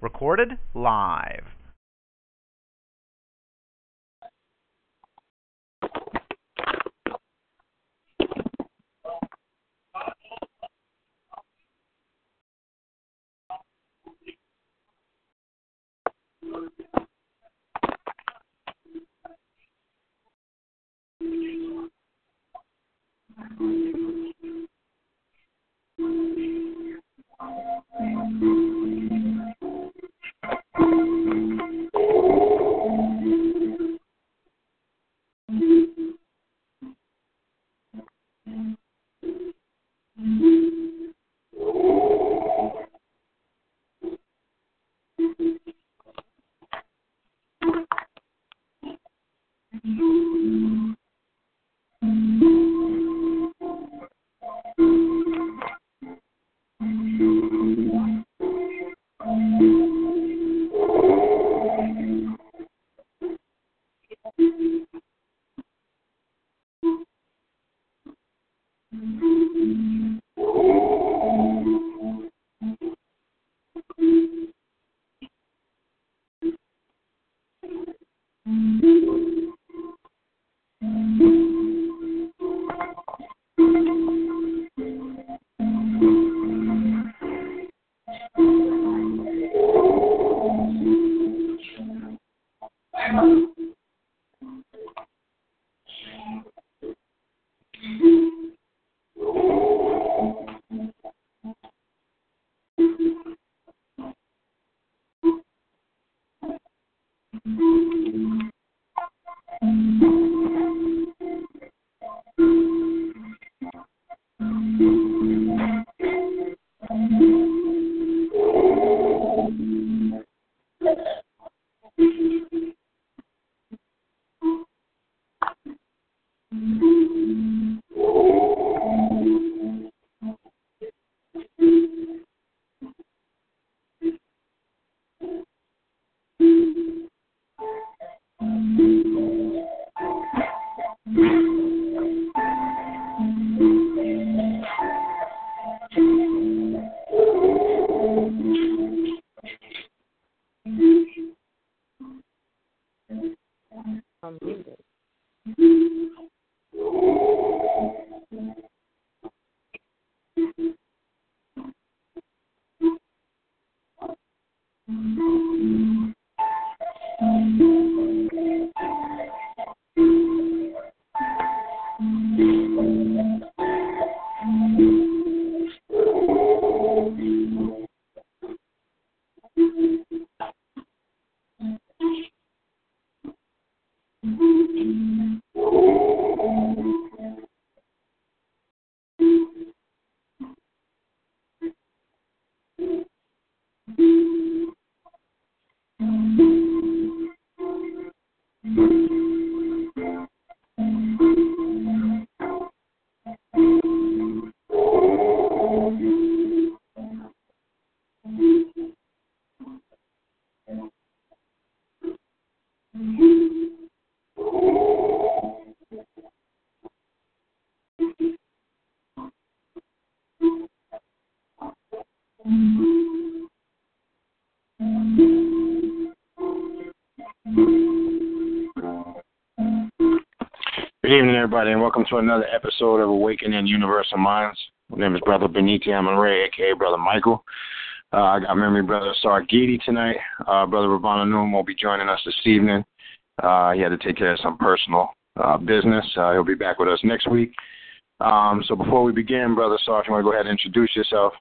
Recorded live. Good evening, Mm-hmm. Everybody, and welcome to another episode of Awakening Universal Minds. My name is Brother Beniti Amaray, aka Brother Michael. Uh, I got memory brother Asar Ghede tonight. Uh, brother Ravana Nun will be joining us this evening. Uh, he had to take care of some personal uh, business. Uh, he'll be back with us next week. Um, so before we begin, Brother Sar, if you want to go ahead and introduce yourself.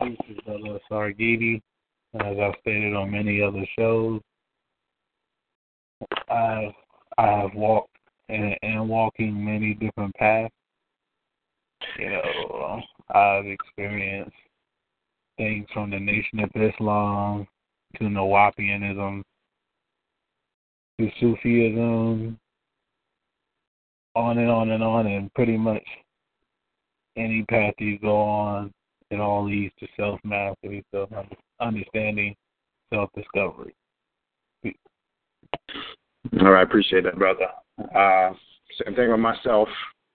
This is Brother Asar Ghede. As I've stated on many other shows, I've I have walked and, and walking many different paths. You know, I've experienced things from the Nation of Islam to Nuwaubianism to Sufism, on and on and on, and pretty much any path you go on, it all leads to self mastery, self understanding, self discovery. All right, appreciate that, brother. Uh, same thing with myself.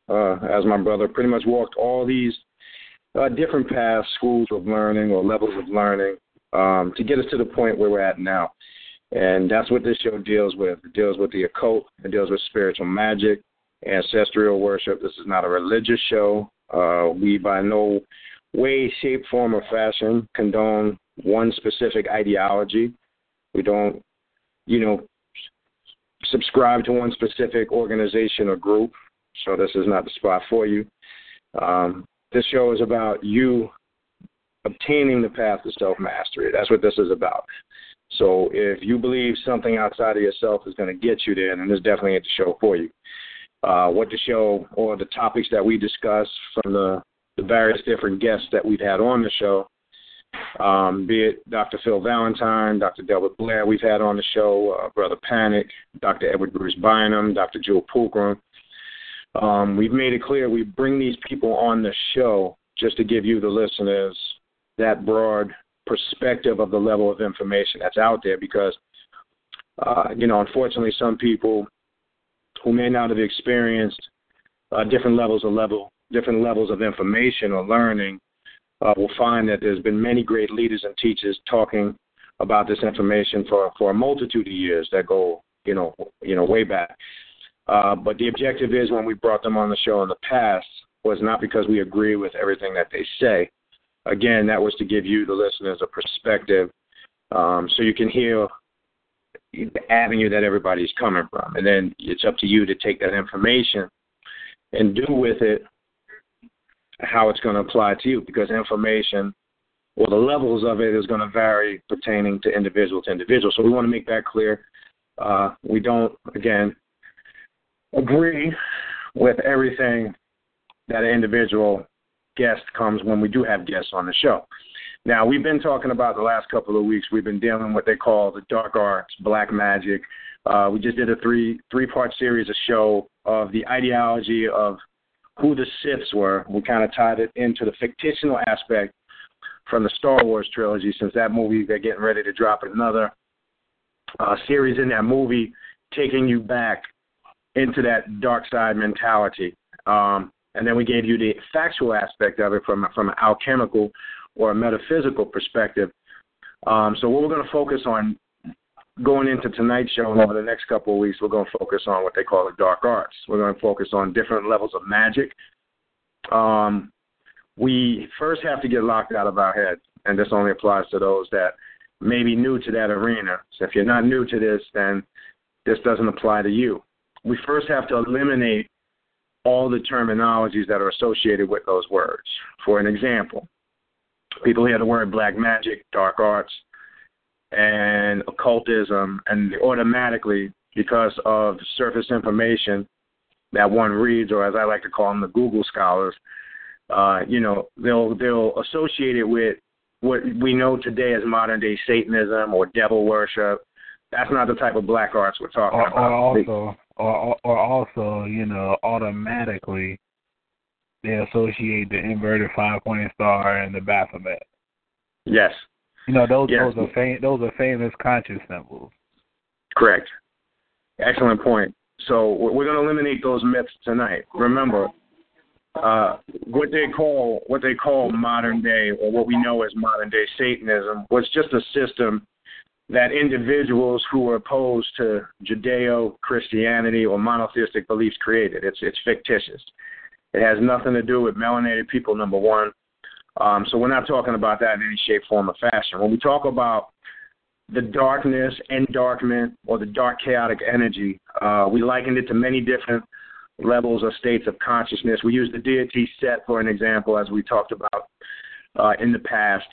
Uh, as my brother pretty much walked all these uh, different paths, schools of learning or levels of learning, um, to get us to the point where we're at now. And that's what this show deals with. It deals with the occult. It deals with spiritual magic, ancestral worship. This is not a religious show. Uh, we, by no way, shape, form, or fashion, condone one specific ideology. We don't, you know, subscribe to one specific organization or group, so this is not the spot for you. Um, this show is about you obtaining the path to self mastery. That's what this is about. So if you believe something outside of yourself is going to get you there, then this definitely ain't the show for you. Uh, what the show or the topics that we discuss from the, the various different guests that we've had on the show um, be it Dr. Phil Valentine, Dr. Delbert Blair, we've had on the show, uh, Brother Panic, Dr. Edward Bruce Bynum, Dr. Jewel Pookrum. Um, we've made it clear we bring these people on the show just to give you, the listeners, that broad perspective of the level of information that's out there because, uh, you know, unfortunately, some people who may not have experienced uh, different levels of level, different levels of information or learning uh, will find that there's been many great leaders and teachers talking about this information for, for a multitude of years that go, you know, you know, way back. Uh, but the objective is when we brought them on the show in the past was not because we agree with everything that they say. Again, that was to give you, the listeners, a perspective um, so you can hear the avenue that everybody's coming from. And then it's up to you to take that information and do with it how it's going to apply to you because information or the levels of it is going to vary pertaining to individual to individual. So we want to make that clear. Uh, we don't, again, agree with everything that an individual guest comes when we do have guests on the show. Now, we've been talking about the last couple of weeks, we've been dealing with what they call the dark arts, black magic. Uh, we just did a three three part series of show of the ideology of who the Siths were. We kind of tied it into the fictional aspect from the Star Wars trilogy, since that movie they're getting ready to drop another uh, series in that movie, taking you back into that dark side mentality. Um, and then we gave you the factual aspect of it from from an alchemical or a metaphysical perspective. Um, so what we're going to focus on going into tonight's show and over the next couple of weeks, we're going to focus on what they call the dark arts. We're going to focus on different levels of magic. Um, we first have to get locked out of our head, and this only applies to those that may be new to that arena. So if you're not new to this, then this doesn't apply to you. We first have to eliminate all the terminologies that are associated with those words. For an example, people hear the word black magic, dark arts, and occultism, and automatically, because of surface information that one reads, or as I like to call them, the Google scholars, uh, you know, they'll they'll associate it with what we know today as modern day Satanism or devil worship. That's not the type of black arts we're talking or, about. Or also, or, or also, you know, automatically they associate the inverted five pointed star and the Baphomet. Yes, you know, those yes. those are fam- those are famous conscious symbols. Correct. Excellent point. So we're going to eliminate those myths tonight. Remember, uh, what they call what they call modern day, or what we know as modern day Satanism, was just a system that individuals who were opposed to Judeo Christianity or monotheistic beliefs created. It's it's fictitious. It has nothing to do with melanated people. Number one, um, so we're not talking about that in any shape, form, or fashion. When we talk about the darkness, endarkment, or the dark chaotic energy, uh, we likened it to many different levels or states of consciousness. We use the deity set for an example, as we talked about uh, in the past.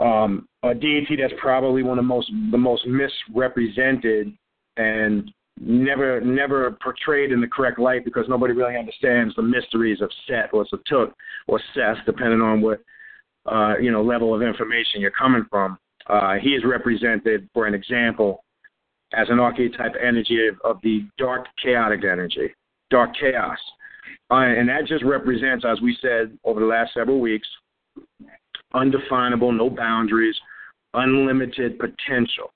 Um, a deity that's probably one of the most the most misrepresented and never never portrayed in the correct light because nobody really understands the mysteries of Set or Satut or Seth, depending on what uh, you know level of information you're coming from. Uh, he is represented, for an example, as an archetype energy of, of the dark chaotic energy, dark chaos. Uh, and that just represents, as we said over the last several weeks, undefinable, no boundaries, unlimited potential.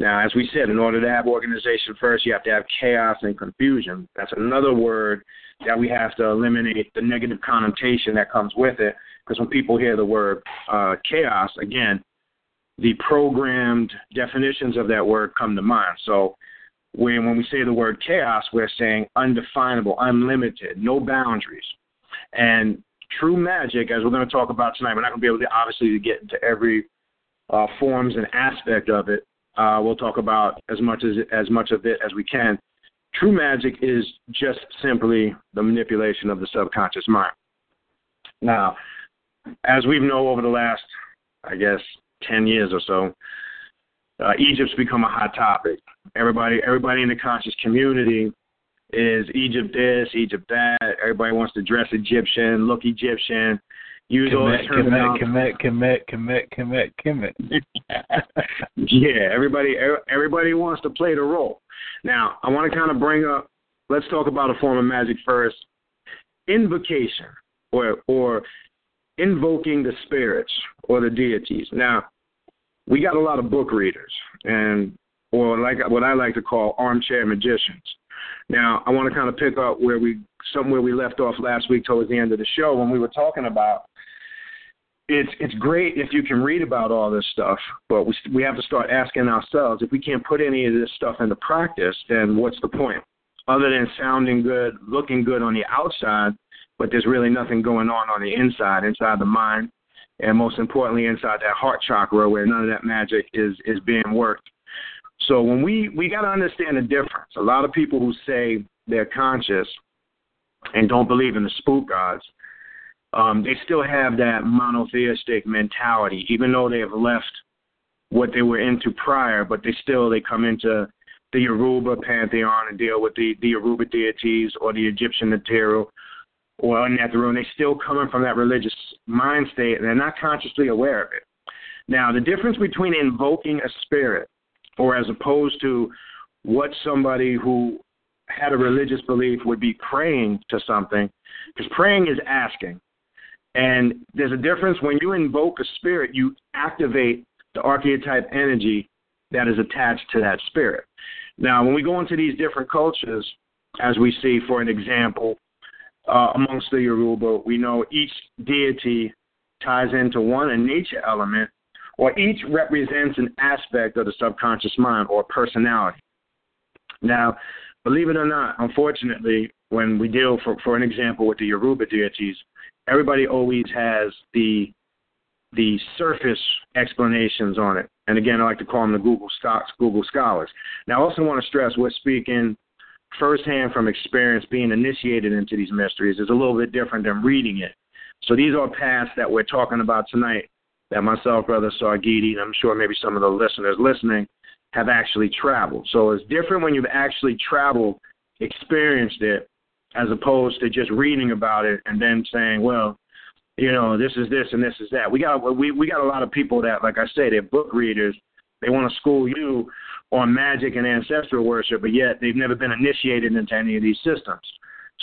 Now, as we said, in order to have organization first, you have to have chaos and confusion. That's another word that we have to eliminate the negative connotation that comes with it. Because when people hear the word uh, chaos, again, the programmed definitions of that word come to mind. So when, when we say the word chaos, we're saying undefinable, unlimited, no boundaries. And true magic, as we're going to talk about tonight, we're not going to be able to obviously get into every uh, forms and aspect of it. Uh, we'll talk about as much as as much of it as we can. True magic is just simply the manipulation of the subconscious mind. Now, as we know over the last, I guess, 10 years or so, uh, Egypt's become a hot topic. Everybody, everybody in the conscious community is Egypt this, Egypt that. Everybody wants to dress Egyptian, look Egyptian, use all this terminology. Kemet, Kemet, Kemet, Kemet, Kemet, Kemet. yeah, everybody, everybody wants to play the role. Now, I want to kind of bring up. Let's talk about a form of magic first. Invocation, or or invoking the spirits or the deities. Now, we got a lot of book readers and or like what I like to call armchair magicians. Now, I want to kind of pick up where we somewhere we left off last week towards the end of the show when we were talking about it's it's great if you can read about all this stuff, but we we have to start asking ourselves if we can't put any of this stuff into practice, then what's the point? Other than sounding good, looking good on the outside, but there's really nothing going on on the inside, inside the mind, and most importantly, inside that heart chakra where none of that magic is is being worked. So when we we got to understand the difference. A lot of people who say they're conscious and don't believe in the spook gods, um, they still have that monotheistic mentality, even though they have left what they were into prior, but they still they come into the Yoruba pantheon and deal with the, the Yoruba deities or the Egyptian material or unnatural, and they're still coming from that religious mind state, and they're not consciously aware of it. Now, the difference between invoking a spirit, or as opposed to what somebody who had a religious belief would be praying to something, because praying is asking. And there's a difference when you invoke a spirit, you activate the archetype energy that is attached to that spirit. Now, when we go into these different cultures, as we see, for an example, uh, amongst the Yoruba, we know each deity ties into one, a nature element, or each represents an aspect of the subconscious mind or personality. Now, believe it or not, unfortunately, when we deal, for, for an example, with the Yoruba deities, everybody always has the the surface explanations on it. And again, I like to call them the Google stocks, Google scholars. Now, I also want to stress we're speaking firsthand from experience being initiated into these mysteries is a little bit different than reading it. So these are paths that we're talking about tonight that myself, Brother Asar Ghede, and I'm sure maybe some of the listeners listening have actually traveled. So it's different when you've actually traveled, experienced it, as opposed to just reading about it and then saying, well, you know, this is this and this is that. We got we we got a lot of people that, like I say, they're book readers. They want to school you on magic and ancestral worship, but yet they've never been initiated into any of these systems.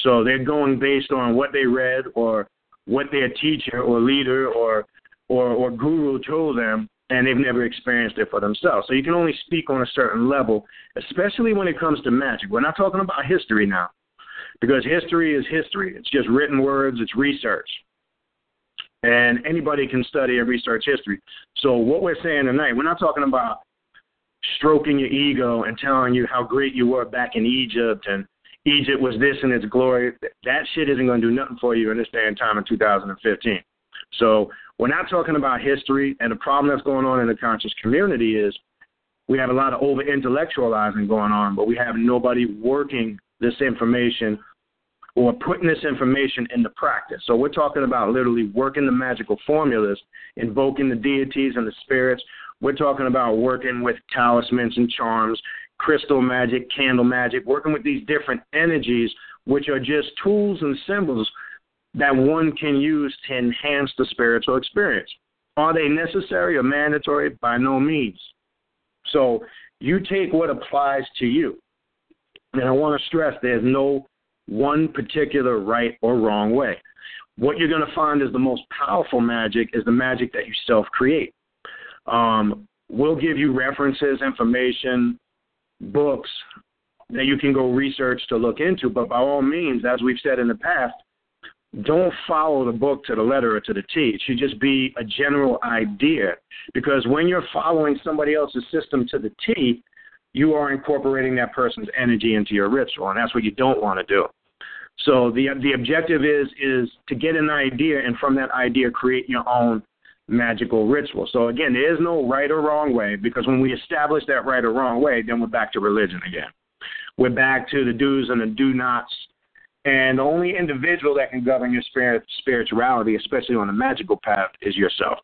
So they're going based on what they read or what their teacher or leader or or, or guru told them, and they've never experienced it for themselves. So you can only speak on a certain level, especially when it comes to magic. We're not talking about history now, because history is history. It's just written words. It's research and anybody can study and research history. So what we're saying tonight, we're not talking about stroking your ego and telling you how great you were back in Egypt and Egypt was this in its glory. That shit isn't going to do nothing for you in this day and time in 2015. So we're not talking about history, and the problem that's going on in the conscious community is we have a lot of over intellectualizing going on, but we have nobody working this information or putting this information into practice. So we're talking about literally working the magical formulas, invoking the deities and the spirits, we're talking about working with talismans and charms, crystal magic, candle magic, working with these different energies, which are just tools and symbols that one can use to enhance the spiritual experience. Are they necessary or mandatory? By no means. So you take what applies to you. And I want to stress there's no one particular right or wrong way. What you're going to find is the most powerful magic is the magic that you self create. Um, we'll give you references, information, books that you can go research to look into, but by all means, as we've said in the past, don't follow the book to the letter or to the T. It should just be a general idea because when you're following somebody else's system to the T, you are incorporating that person's energy into your ritual, and that's what you don't want to do. So the the objective is is to get an idea and from that idea create your own magical ritual. So again, there is no right or wrong way because when we establish that right or wrong way, then we're back to religion again. We're back to the do's and the do nots. And the only individual that can govern your spirit, spirituality, especially on the magical path, is yourself.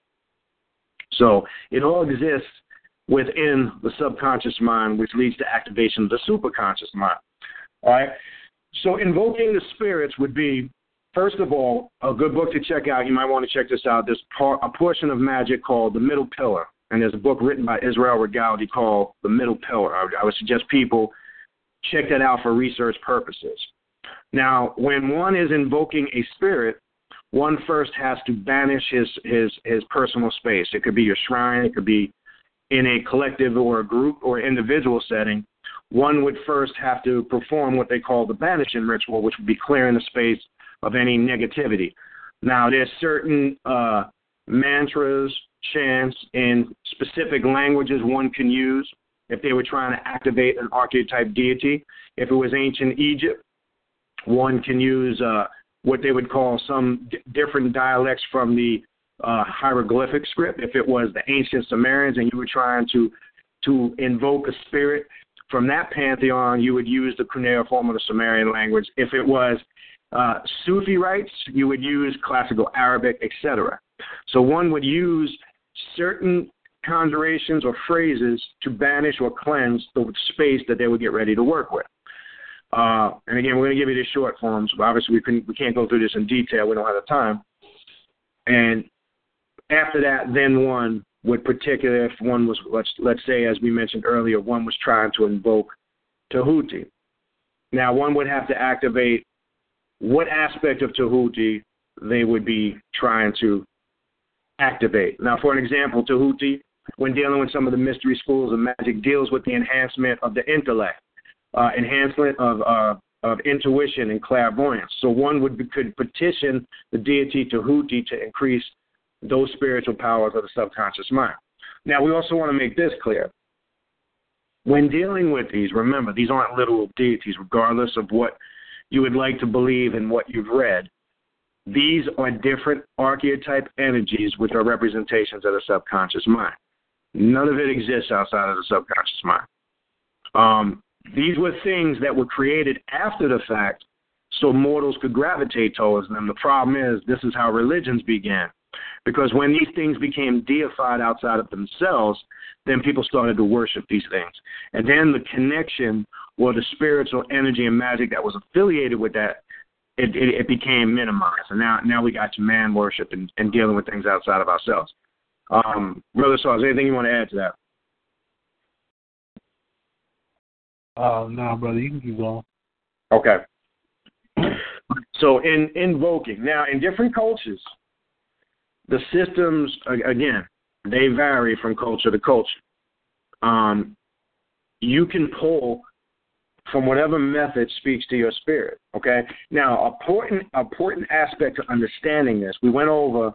So it all exists within the subconscious mind, which leads to activation of the superconscious mind. All right. So invoking the spirits would be, first of all, a good book to check out. You might want to check this out. There's a portion of magic called The Middle Pillar, and there's a book written by Israel Regardie called The Middle Pillar. I would, I would suggest people check that out for research purposes. Now, when one is invoking a spirit, one first has to banish his his his personal space. It could be your shrine, it could be in a collective or a group or individual setting one would first have to perform what they call the banishing ritual, which would be clearing the space of any negativity. Now, there's certain uh, mantras, chants, and specific languages one can use if they were trying to activate an archetype deity. If it was ancient Egypt, one can use uh, what they would call some d- different dialects from the uh, hieroglyphic script. If it was the ancient Sumerians and you were trying to to invoke a spirit, from that pantheon, you would use the cuneiform of the Sumerian language. If it was uh, Sufi rites, you would use classical Arabic, etc. So one would use certain conjurations or phrases to banish or cleanse the space that they would get ready to work with. Uh, and again, we're going to give you the short forms, but obviously we, can, we can't go through this in detail. We don't have the time. And after that, then one would particular if one was let's let's say as we mentioned earlier, one was trying to invoke Tahuti. Now one would have to activate what aspect of Tahuti they would be trying to activate. Now for an example, Tahuti, when dealing with some of the mystery schools of magic, deals with the enhancement of the intellect, uh, enhancement of uh, of intuition and clairvoyance. So one would be, could petition the deity Tahuti to increase those spiritual powers of the subconscious mind. Now, we also want to make this clear. When dealing with these, remember, these aren't literal deities, regardless of what you would like to believe and what you've read. These are different archetype energies which are representations of the subconscious mind. None of it exists outside of the subconscious mind. Um, these were things that were created after the fact so mortals could gravitate towards them. The problem is, this is how religions began. Because when these things became deified outside of themselves, then people started to worship these things. And then the connection or the spiritual energy and magic that was affiliated with that, it, it, it became minimized. And now, now we got to man worship and, and dealing with things outside of ourselves. Um, Brother Saws, anything you want to add to that? Uh, no, brother, you can keep going. Okay. So in invoking now in different cultures, the systems again they vary from culture to culture. Um, you can pull from whatever method speaks to your spirit. Okay. Now, important important aspect to understanding this, we went over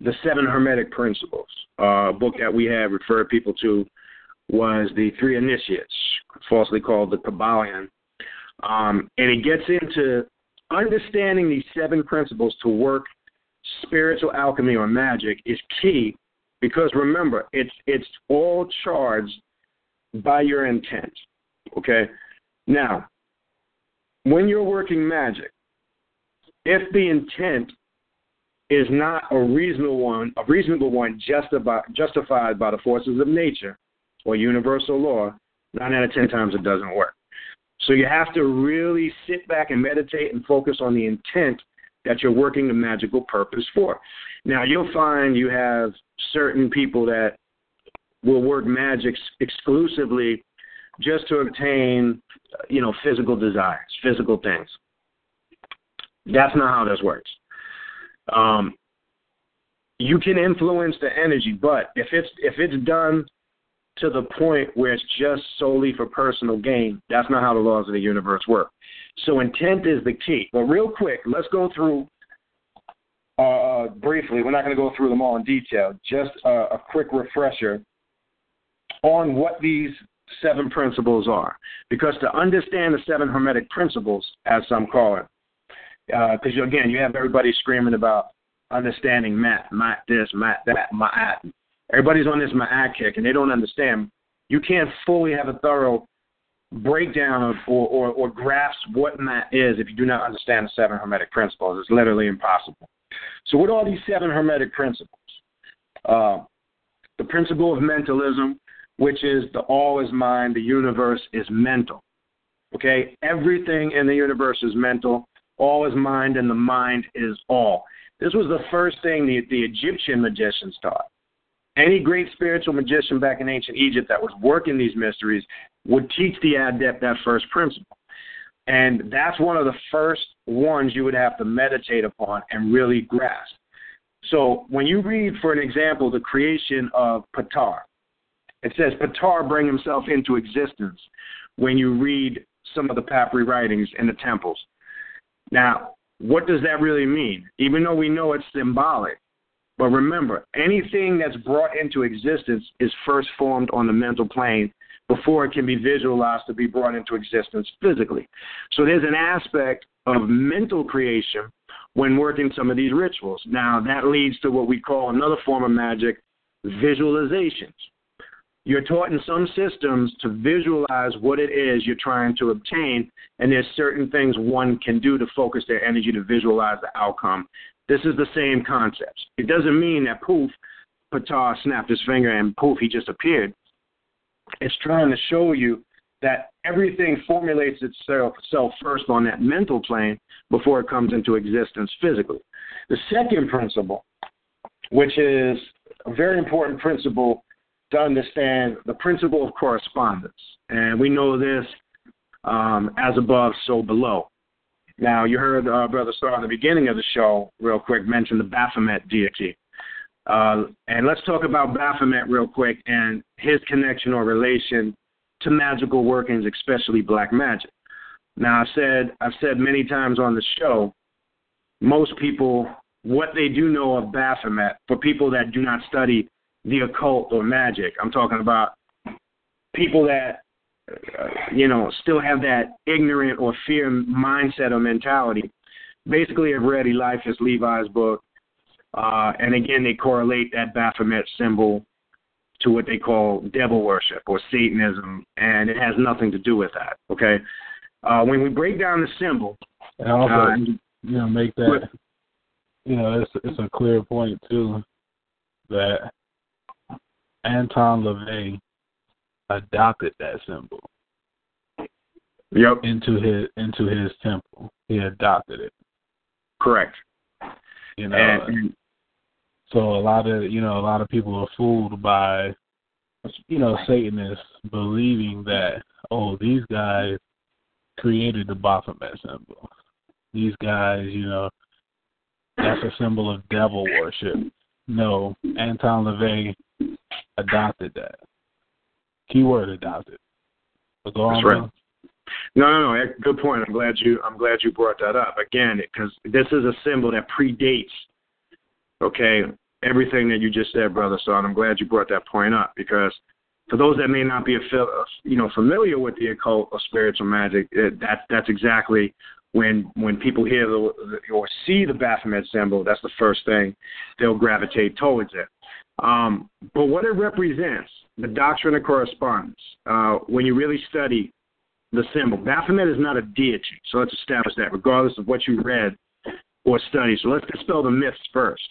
the seven hermetic principles. Uh, a book that we had referred people to was the Three Initiates, falsely called the Kybalion, um, and it gets into understanding these seven principles to work spiritual alchemy or magic is key because remember, it's it's all charged by your intent. Okay? Now, when you're working magic, if the intent is not a reasonable one, a reasonable one justified justified by the forces of nature or universal law, Nine out of ten times it doesn't work. So you have to really sit back and meditate and focus on the intent that you're working the magical purpose for. Now you'll find you have certain people that will work magic exclusively just to obtain, you know, physical desires, physical things. That's not how this works. Um, you can influence the energy, but if it's if it's done to the point where it's just solely for personal gain, that's not how the laws of the universe work. So intent is the key. But real quick, let's go through uh, briefly. We're not going to go through them all in detail. Just a quick refresher on what these seven principles are. Because to understand the seven hermetic principles, as some call it, because uh, again, you have everybody screaming about understanding math, math this, math that, math. Everybody's on this math kick, and they don't understand. You can't fully have a thorough breakdown of or, or, or grasp what that is if you do not understand the seven hermetic principles. It's literally impossible. So, what are these seven hermetic principles? Uh, the principle of mentalism, which is the all is mind, the universe is mental. Okay? Everything in the universe is mental, all is mind, and the mind is all. This was the first thing the, the Egyptian magicians taught. Any great spiritual magician back in ancient Egypt that was working these mysteries would teach the adept that first principle. And that's one of the first ones you would have to meditate upon and really grasp. So when you read, for an example, the creation of Ptah, it says Ptah bring himself into existence when you read some of the papyri writings in the temples. Now, what does that really mean? Even though we know it's symbolic, but remember, anything that's brought into existence is first formed on the mental plane before it can be visualized to be brought into existence physically. So there's an aspect of mental creation when working some of these rituals. Now, that leads to what we call another form of magic visualizations. You're taught in some systems to visualize what it is you're trying to obtain, and there's certain things one can do to focus their energy to visualize the outcome. This is the same concept. It doesn't mean that poof, Ptah snapped his finger and poof, he just appeared. It's trying to show you that everything formulates itself, itself first on that mental plane before it comes into existence physically. The second principle, which is a very important principle to understand the principle of correspondence. And we know this um, as above, so below. Now, you heard uh, Brother Star in the beginning of the show, real quick, mention the Baphomet deity. Uh, and let's talk about Baphomet real quick and his connection or relation to magical workings, especially black magic. Now, I've said I've said many times on the show, most people what they do know of Baphomet for people that do not study the occult or magic. I'm talking about people that you know still have that ignorant or fear mindset or mentality. Basically, I've read Eliphas Levi's book, uh, and again they correlate that Baphomet symbol to what they call devil worship or Satanism, and it has nothing to do with that. Okay, uh, when we break down the symbol, and also uh, you know make that you know it's it's a clear point too that Anton LaVey adopted that symbol. Yep. Into his into his temple. He adopted it. Correct. You know and, so a lot of you know, a lot of people are fooled by you know, Satanists believing that, oh, these guys created the Baphomet symbol. These guys, you know, that's a symbol of devil worship. No, Anton LaVey adopted that. Keyword adopted. But go That's on. Right. No, no, no. Good point. I'm glad you. I'm glad you brought that up again because this is a symbol that predates. Okay, everything that you just said, brother. So I'm glad you brought that point up because for those that may not be, you know, familiar with the occult or spiritual magic, it, that that's exactly when when people hear the, or see the Baphomet symbol. That's the first thing they'll gravitate towards it. Um, but what it represents, the doctrine of correspondence, uh, when you really study the symbol, Baphomet is not a deity. So let's establish that, regardless of what you read or study. So let's dispel the myths first.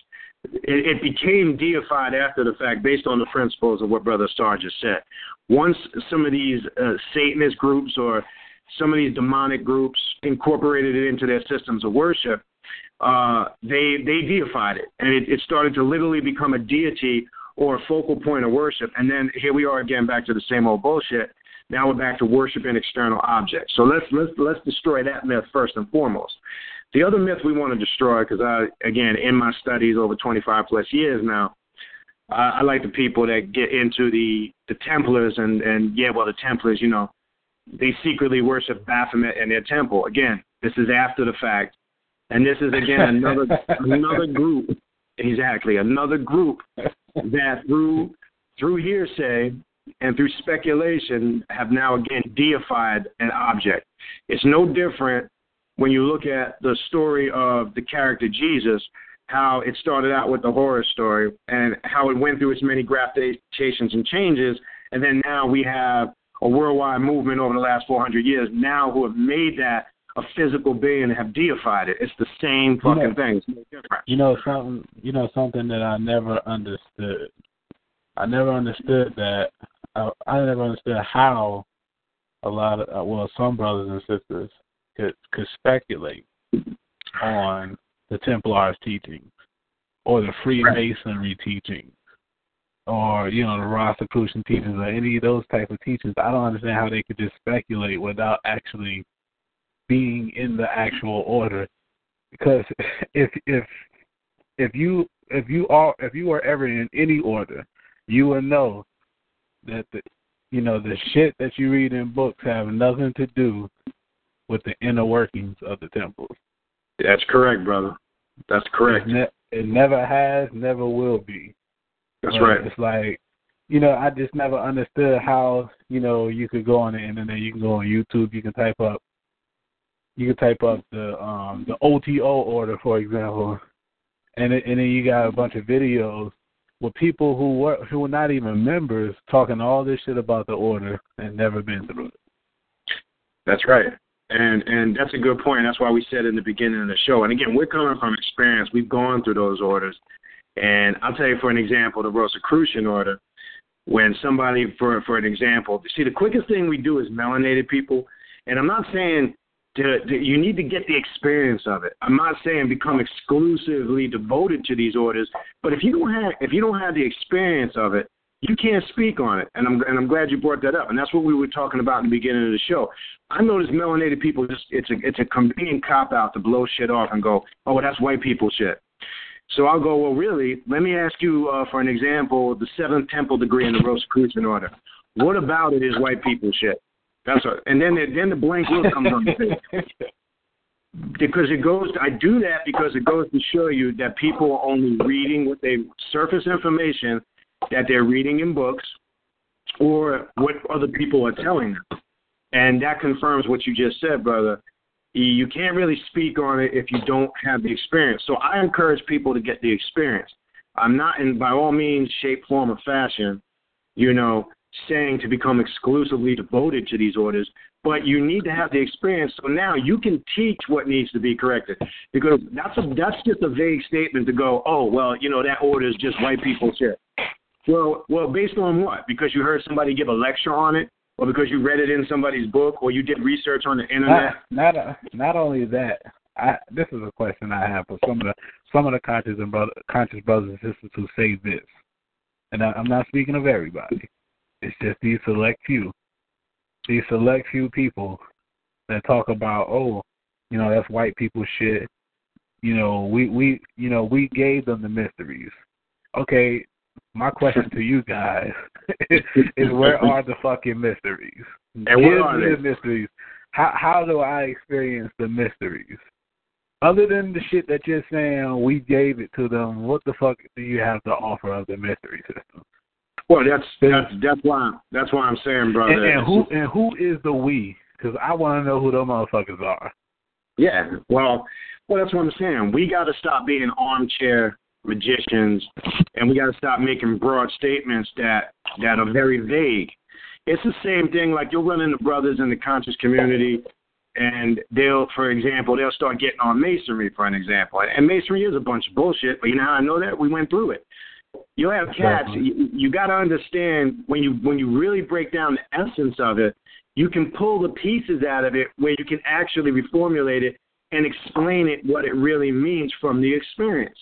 It, it became deified after the fact based on the principles of what Brother Starr just said. once some of these uh, Satanist groups or some of these demonic groups incorporated it into their systems of worship, uh, they they deified it, and it, it started to literally become a deity or a focal point of worship. And then here we are again back to the same old bullshit. Now we're back to worshiping external objects. So let's let's let's destroy that myth first and foremost. The other myth we want to destroy, because I again in my studies over 25 plus years now, I, I like the people that get into the the Templars and and yeah, well the Templars, you know, they secretly worship Baphomet in their temple. Again, this is after the fact, and this is again another another group, exactly. Another group that through through hearsay and through speculation have now again deified an object. It's no different when you look at the story of the character Jesus, how it started out with the Horus story and how it went through its many gradations and changes, and then now we have a worldwide movement over the last 400 years. Now who have made that a physical being and have deified it. It's the same fucking you know, thing. No you know something. You know something that I never understood. I never understood that. I, I never understood how a lot of uh, well, some brothers and sisters could could speculate on the Templars' teachings or the Freemasonry teachings or you know the Rosicrucian teachings or any of those type of teachings. I don't understand how they could just speculate without actually being in the actual order. Because if if if you if you are if you are ever in any order, you will know that the you know the shit that you read in books have nothing to do with the inner workings of the temples. That's correct, brother. That's correct. It, ne- it never has, never will be. That's but right. It's like, you know, I just never understood how, you know, you could go on the internet, you can go on YouTube, you can type up, you can type up the um the OTO order, for example, and and then you got a bunch of videos with people who were who were not even members talking all this shit about the order and never been through it. That's right. And and that's a good point. That's why we said in the beginning of the show. And again, we're coming from experience. We've gone through those orders. And I'll tell you for an example, the Rosicrucian order, when somebody for for an example, see the quickest thing we do is melanated people. And I'm not saying to, to, you need to get the experience of it. I'm not saying become exclusively devoted to these orders, but if you don't have if you don't have the experience of it, you can't speak on it, and I'm and I'm glad you brought that up. And that's what we were talking about in the beginning of the show. I notice melanated people just it's a it's a convenient cop out to blow shit off and go, oh, that's white people shit. So I'll go, well, really? Let me ask you uh, for an example: the seventh temple degree in the Rosicrucian order. What about it is white people shit? That's what. And then the, then the blank look comes on. because it goes. I do that because it goes to show you that people are only reading what they surface information that they're reading in books or what other people are telling them. And that confirms what you just said, brother. You can't really speak on it if you don't have the experience. So I encourage people to get the experience. I'm not in by all means, shape, form, or fashion, you know, saying to become exclusively devoted to these orders, but you need to have the experience. So now you can teach what needs to be corrected because that's a that's just a vague statement to go, oh well, you know that order is just white people shit. Well, well, based on what? Because you heard somebody give a lecture on it, or because you read it in somebody's book, or you did research on the internet? Not not, not only that. I, this is a question I have for some of the some of the conscious and brother, conscious brothers and sisters who say this, and I, I'm not speaking of everybody. It's just these select few, these select few people that talk about, oh, you know, that's white people shit. You know, we we you know we gave them the mysteries. Okay, my question to you guys is where are the fucking mysteries? And where are the mysteries? How how do I experience the mysteries? Other than the shit that you're saying, we gave it to them. What the fuck do you have to offer of the mystery system? Well, that's that's that's why that's why I'm saying, brother. And, and who and who is the we? Because I want to know who those motherfuckers are. Yeah, well, well, that's what I'm saying. We got to stop being armchair magicians, and we got to stop making broad statements that that are very vague. It's the same thing. Like you'll run into brothers in the conscious community, and they'll, for example, they'll start getting on masonry, for an example. And masonry is a bunch of bullshit. But you know how I know that? We went through it. You'll have cats. You, you got to understand when you when you really break down the essence of it, you can pull the pieces out of it where you can actually reformulate it and explain it what it really means from the experience.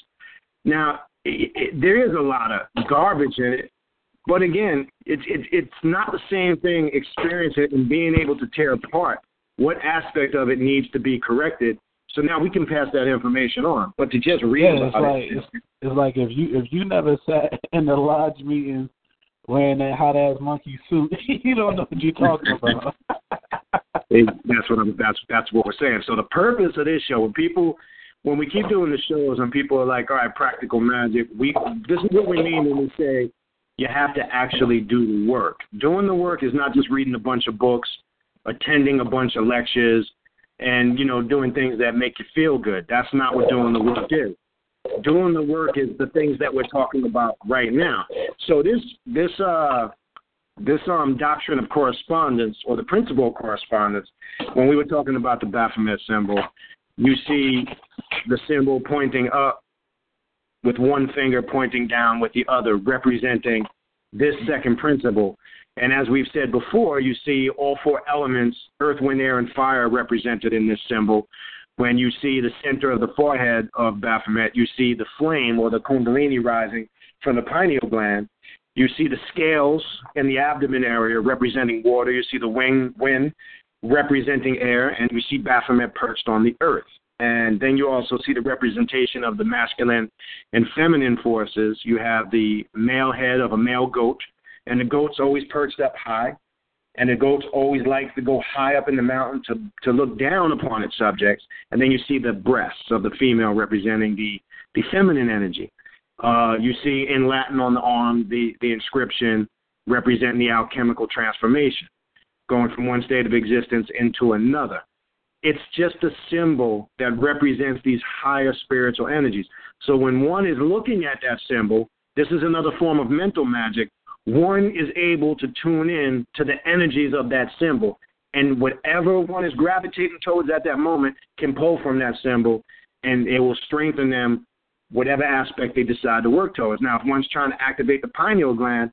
Now, it, it, there is a lot of garbage in it, but again, it's it, it's not the same thing experiencing it and being able to tear apart what aspect of it needs to be corrected. So now we can pass that information on. But to just read yeah, it's like it, it's, it's like if you if you never sat in the lodge meeting wearing that hot ass monkey suit, you don't know what you're talking about. it, that's what I'm, that's that's what we're saying. So the purpose of this show, when people when we keep doing the shows and people are like, all right, practical magic, we this is what we mean when we say you have to actually do the work. Doing the work is not just reading a bunch of books, attending a bunch of lectures, and you know doing things that make you feel good. That's not what doing the work is. Doing the work is the things that we're talking about right now. So this this uh this um doctrine of correspondence or the principle of correspondence, when we were talking about the Baphomet symbol, you see the symbol pointing up with one finger pointing down with the other, representing this second principle. And as we've said before, you see all four elements earth, wind, air, and fire represented in this symbol. When you see the center of the forehead of Baphomet, you see the flame or the Kundalini rising from the pineal gland. You see the scales in the abdomen area representing water. You see the wing, wind representing air, and you see Baphomet perched on the earth. And then you also see the representation of the masculine and feminine forces. You have the male head of a male goat, and the goat's always perched up high. And the goats always like to go high up in the mountain to, to look down upon its subjects. And then you see the breasts of the female representing the, the feminine energy. Uh, you see in Latin on the arm the, the inscription representing the alchemical transformation, going from one state of existence into another. It's just a symbol that represents these higher spiritual energies. So when one is looking at that symbol, this is another form of mental magic. One is able to tune in to the energies of that symbol. And whatever one is gravitating towards at that moment can pull from that symbol and it will strengthen them whatever aspect they decide to work towards. Now, if one's trying to activate the pineal gland,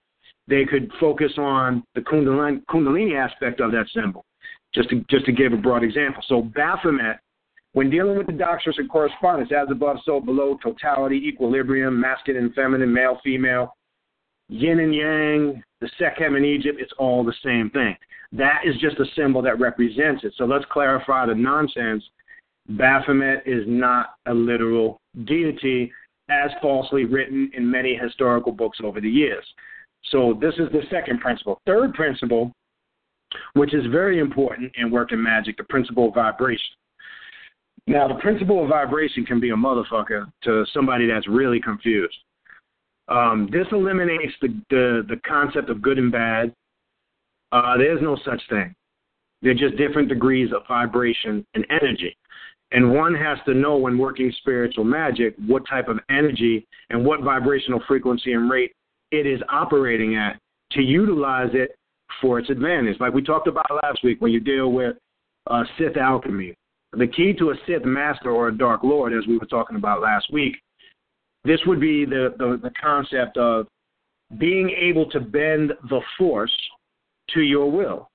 they could focus on the kundalini, kundalini aspect of that symbol just to, just to give a broad example. So Baphomet, when dealing with the doctrines and correspondence, as above, so below, totality, equilibrium, masculine feminine, male, female, yin and yang, the Sekhem in Egypt, it's all the same thing. That is just a symbol that represents it. So let's clarify the nonsense. Baphomet is not a literal deity as falsely written in many historical books over the years. So this is the second principle. Third principle which is very important in working magic, the principle of vibration. Now, the principle of vibration can be a motherfucker to somebody that's really confused. Um, this eliminates the, the, the concept of good and bad. Uh, there's no such thing. They're just different degrees of vibration and energy. And one has to know when working spiritual magic what type of energy and what vibrational frequency and rate it is operating at to utilize it for its advantage. Like we talked about last week when you deal with uh, Sith alchemy. The key to a Sith master or a Dark Lord, as we were talking about last week, this would be the, the, the concept of being able to bend the force to your will.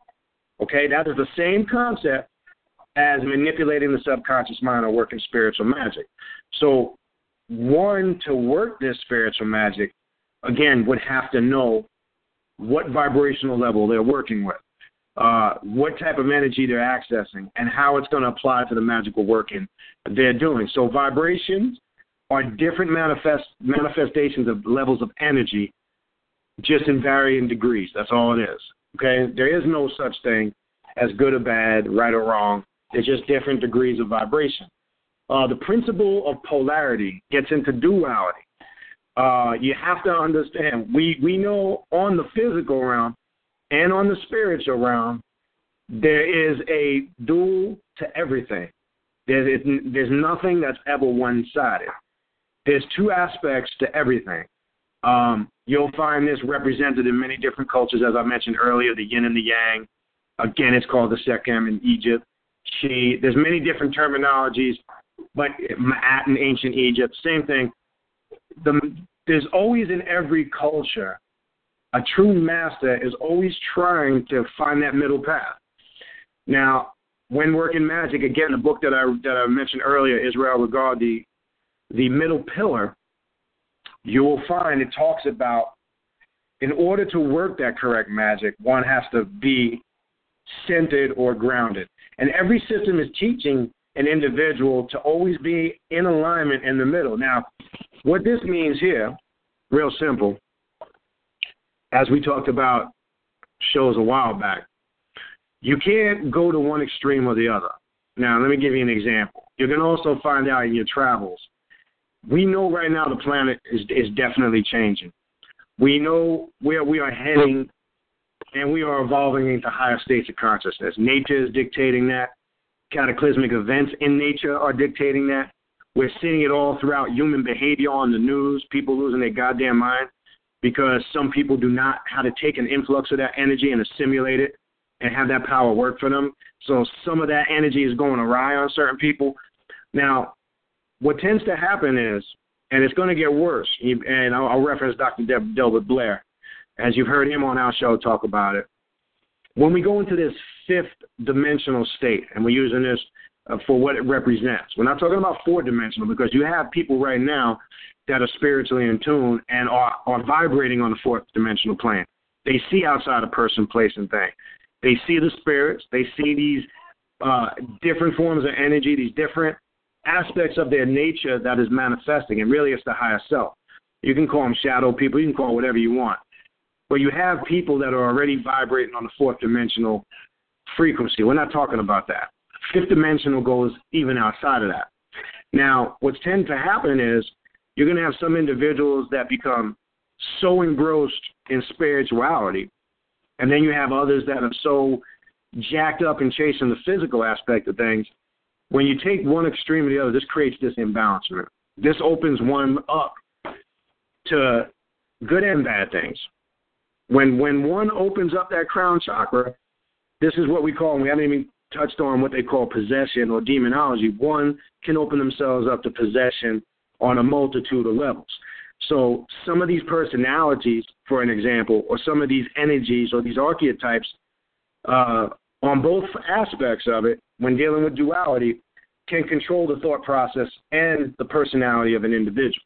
Okay, that is the same concept as manipulating the subconscious mind or working spiritual magic. So, one to work this spiritual magic, again, would have to know what vibrational level they're working with, uh, what type of energy they're accessing, and how it's going to apply to the magical working they're doing. So vibrations are different manifest manifestations of levels of energy, just in varying degrees. That's all it is. Okay, there is no such thing as good or bad, right or wrong. It's just different degrees of vibration. Uh, the principle of polarity gets into duality uh, you have to understand. We we know on the physical realm and on the spiritual realm, there is a dual to everything. There's there's nothing that's ever one sided. There's two aspects to everything. Um, you'll find this represented in many different cultures, as I mentioned earlier, the yin and the yang. Again, it's called the Sekhem in Egypt. She, there's many different terminologies, but Ma'at in ancient Egypt, same thing the there's always in every culture a true master is always trying to find that middle path. Now, when working magic, again, the book that I that I mentioned earlier, Israel Regardie, the middle pillar, you will find it talks about in order to work that correct magic, one has to be centered or grounded. And every system is teaching an individual to always be in alignment in the middle. Now, what this means here, real simple, as we talked about shows a while back, you can't go to one extreme or the other. Now, let me give you an example. You can also find out in your travels. We know right now the planet is, is definitely changing. We know where we are heading, and we are evolving into higher states of consciousness. Nature is dictating that. Cataclysmic events in nature are dictating that. We're seeing it all throughout human behavior on the news, people losing their goddamn mind because some people do not how to take an influx of that energy and assimilate it and have that power work for them. So some of that energy is going awry on certain people. Now, what tends to happen is, and it's going to get worse, and I'll, reference Dr. Del- Delbert Blair, as you've heard him on our show talk about it. When we go into this fifth dimensional state, and we're using this uh, for what it represents, we're not talking about four dimensional because you have people right now that are spiritually in tune and are, are vibrating on the fourth dimensional plane. They see outside of person, place, and thing. They see the spirits. They see these uh, different forms of energy, these different aspects of their nature that is manifesting. And really, it's the higher self. You can call them shadow people. You can call whatever you want. But you have people that are already vibrating on the fourth dimensional frequency. We're not talking about that. Fifth dimensional goes even outside of that. Now, what's tend to happen is you're going to have some individuals that become so engrossed in spirituality, and then you have others that are so jacked up in chasing the physical aspect of things. When you take one extreme or the other, this creates this imbalancement. This opens one up to good and bad things. When when one opens up that crown chakra, this is what we call, and we haven't even touched on what they call possession or demonology. One can open themselves up to possession on a multitude of levels. So some of these personalities, for an example, or some of these energies or these archetypes, uh, on both aspects of it, when dealing with duality, can control the thought process and the personality of an individual.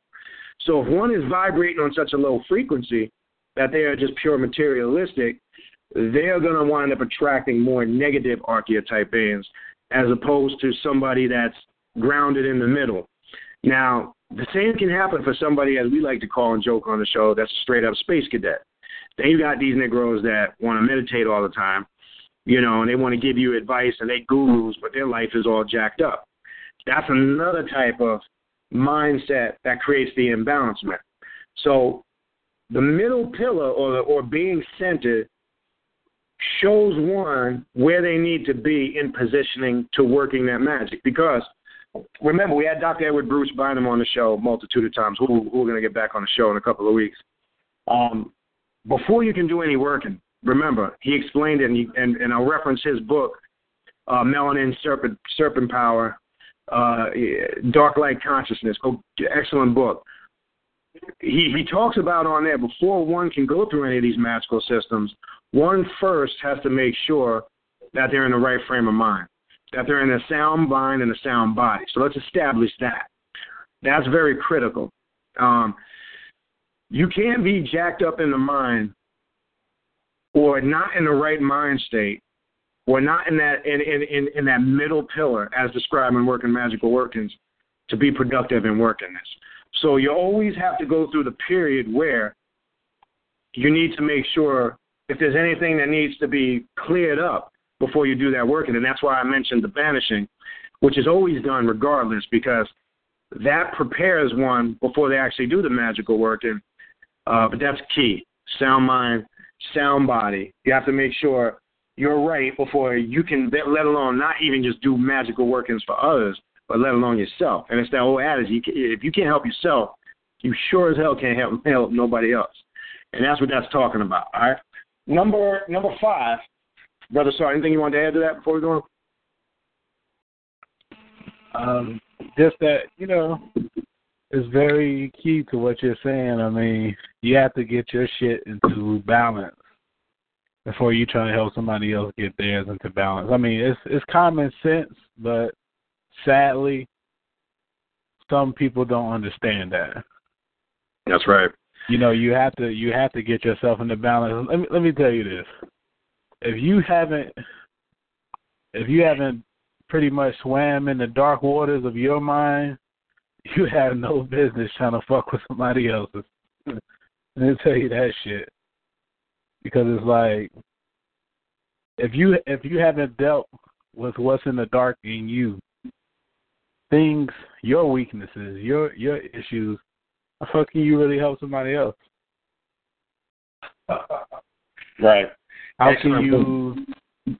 So if one is vibrating on such a low frequency that they are just pure materialistic, they're going to wind up attracting more negative archetype beings as opposed to somebody that's grounded in the middle. Now, the same can happen for somebody, as we like to call and joke on the show, that's a straight up space cadet. They've got these Negroes that want to meditate all the time, you know, and they want to give you advice and they gurus, but their life is all jacked up. That's another type of mindset that creates the imbalancement. So the middle pillar or the, or being centered shows one where they need to be in positioning to working that magic because remember, we had Dr. Edward Bruce Bynum on the show multitude of times, who, who we're going to get back on the show in a couple of weeks. Um, before you can do any working, remember, he explained it, and, he, and, and I'll reference his book, uh, Melanin Serpent, Serpent Power, uh, Dark Light Consciousness. Oh, excellent book. He, he talks about on there, before one can go through any of these magical systems, one first has to make sure that they're in the right frame of mind that they're in a sound mind and a sound body. So let's establish that. That's very critical. Um, you can't be jacked up in the mind or not in the right mind state or not in that in, in, in, that middle pillar as described in working magical workings to be productive in working this. So you always have to go through the period where you need to make sure if there's anything that needs to be cleared up, before you do that working. And that's why I mentioned the banishing, which is always done regardless because that prepares one before they actually do the magical working. Uh, but that's key. Sound mind, sound body. You have to make sure you're right before you can, let alone not even just do magical workings for others, but let alone yourself. And it's that old adage: if you can't help yourself, you sure as hell can't help help nobody else. And that's what that's talking about. All right. Number number five Brother Sorry, anything you want to add to that before we go on? Um, just that, you know, it's very key to what you're saying. I mean, you have to get your shit into balance before you try to help somebody else get theirs into balance. I mean, it's it's common sense, but sadly, some people don't understand that. That's right. You know, you have to you have to get yourself into balance. Let me let me tell you this: if you haven't if you haven't pretty much swam in the dark waters of your mind, you have no business trying to fuck with somebody else's. Let me tell you that shit because it's like if you if you haven't dealt with what's in the dark in you, things, your weaknesses, your your issues, how fuck can you really help somebody else? Right. How can you,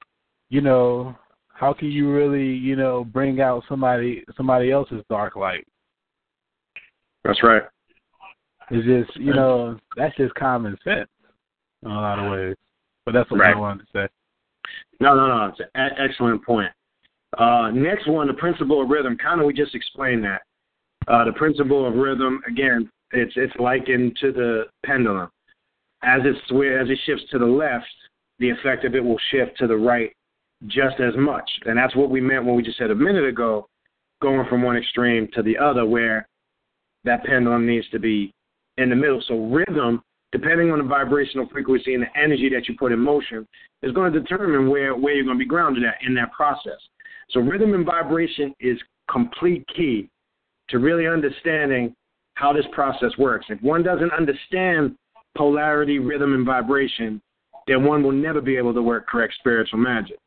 you know, how can you really, you know, bring out somebody somebody else's dark light? That's right. It's just, you know, that's just common sense in a lot of ways. But that's what Right. I wanted to say. No, no, no. It's an excellent point. Uh, next one, the principle of rhythm. Kind of, we just explained that. Uh, the principle of rhythm, again, it's it's likened to the pendulum. As it as it shifts to the left, the effect of it will shift to the right just as much. And that's what we meant when we just said a minute ago, going from one extreme to the other, where that pendulum needs to be in the middle. So rhythm, depending on the vibrational frequency and the energy that you put in motion, is going to determine where, where you're going to be grounded at in that process. So rhythm and vibration is complete key to really understanding how this process works. If one doesn't understand polarity, rhythm, and vibration, then one will never be able to work correct spiritual magic.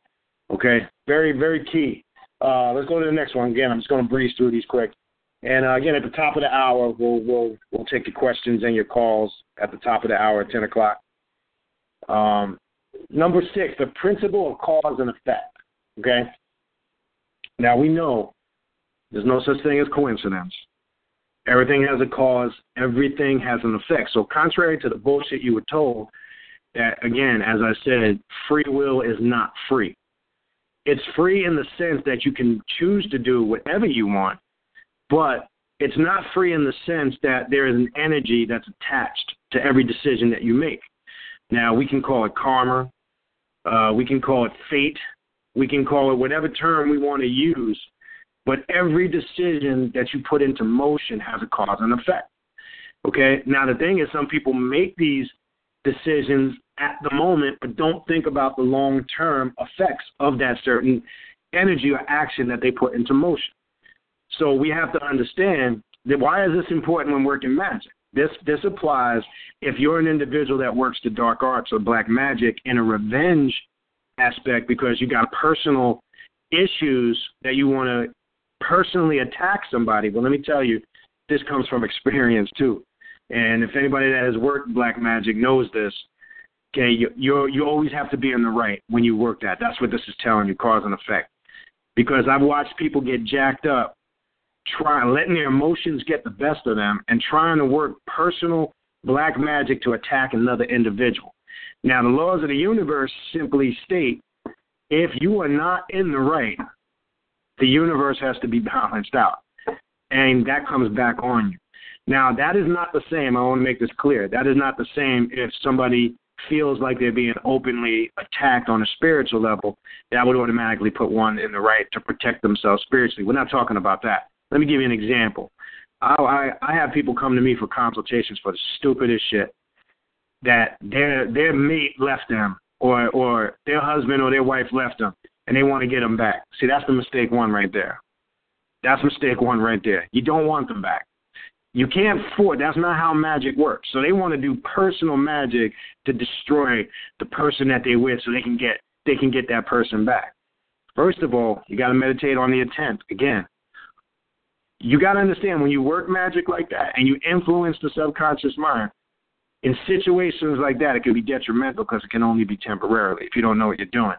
Okay? Very, very key. Uh, let's go to the next one. Again, I'm just going to breeze through these quick. And uh, again, at the top of the hour, we'll we'll we'll take your questions and your calls at the top of the hour at ten o'clock. Um, number six, the principle of cause and effect. Okay. Now we know there's no such thing as coincidence. Everything has a cause. Everything has an effect. So contrary to the bullshit you were told, that again, as I said, free will is not free. It's free in the sense that you can choose to do whatever you want but it's not free in the sense that there is an energy that's attached to every decision that you make. Now, we can call it karma, uh, we can call it fate, we can call it whatever term we want to use, but every decision that you put into motion has a cause and effect. Okay? Now, the thing is, some people make these decisions at the moment, but don't think about the long term effects of that certain energy or action that they put into motion. So we have to understand that why is this important when working magic? This this applies if you're an individual that works the dark arts or black magic in a revenge aspect because you got personal issues that you want to personally attack somebody. Well, let me tell you, this comes from experience too. And if anybody that has worked black magic knows this, okay, you you you always have to be in the right when you work that. That's what this is telling you, cause and effect. Because I've watched people get jacked up trying letting their emotions get the best of them and trying to work personal black magic to attack another individual. Now the laws of the universe simply state if you are not in the right, the universe has to be balanced out. And that comes back on you. Now that is not the same, I want to make this clear. That is not the same if somebody feels like they're being openly attacked on a spiritual level, that would automatically put one in the right to protect themselves spiritually. We're not talking about that. Let me give you an example. I, I, I have people come to me for consultations for the stupidest shit that their their mate left them or or their husband or their wife left them and they want to get them back. See, that's the mistake one right there. That's mistake one right there. You don't want them back. You can't force. That's not how magic works. So they want to do personal magic to destroy the person that they with, so they can get they can get that person back. First of all, you got to meditate on the intent. Again, you got to understand when you work magic like that and you influence the subconscious mind, in situations like that, it can be detrimental because it can only be temporarily if you don't know what you're doing.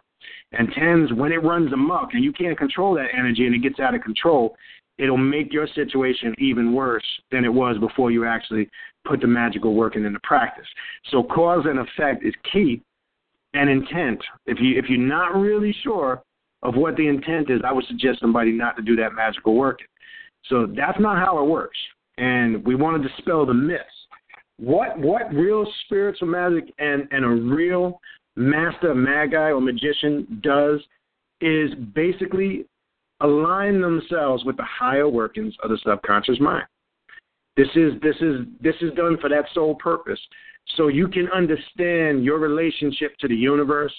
And tens, when it runs amok and you can't control that energy and it gets out of control, it'll make your situation even worse than it was before you actually put the magical working into practice. So cause and effect is key and intent. If you if you're not really sure of what the intent is, I would suggest somebody not to do that magical working. So that's not how it works. and we want to dispel the myths. What what real spiritual magic and, and a real master magi or magician does is basically align themselves with the higher workings of the subconscious mind. This is this is this is done for that sole purpose. So you can understand your relationship to the universe,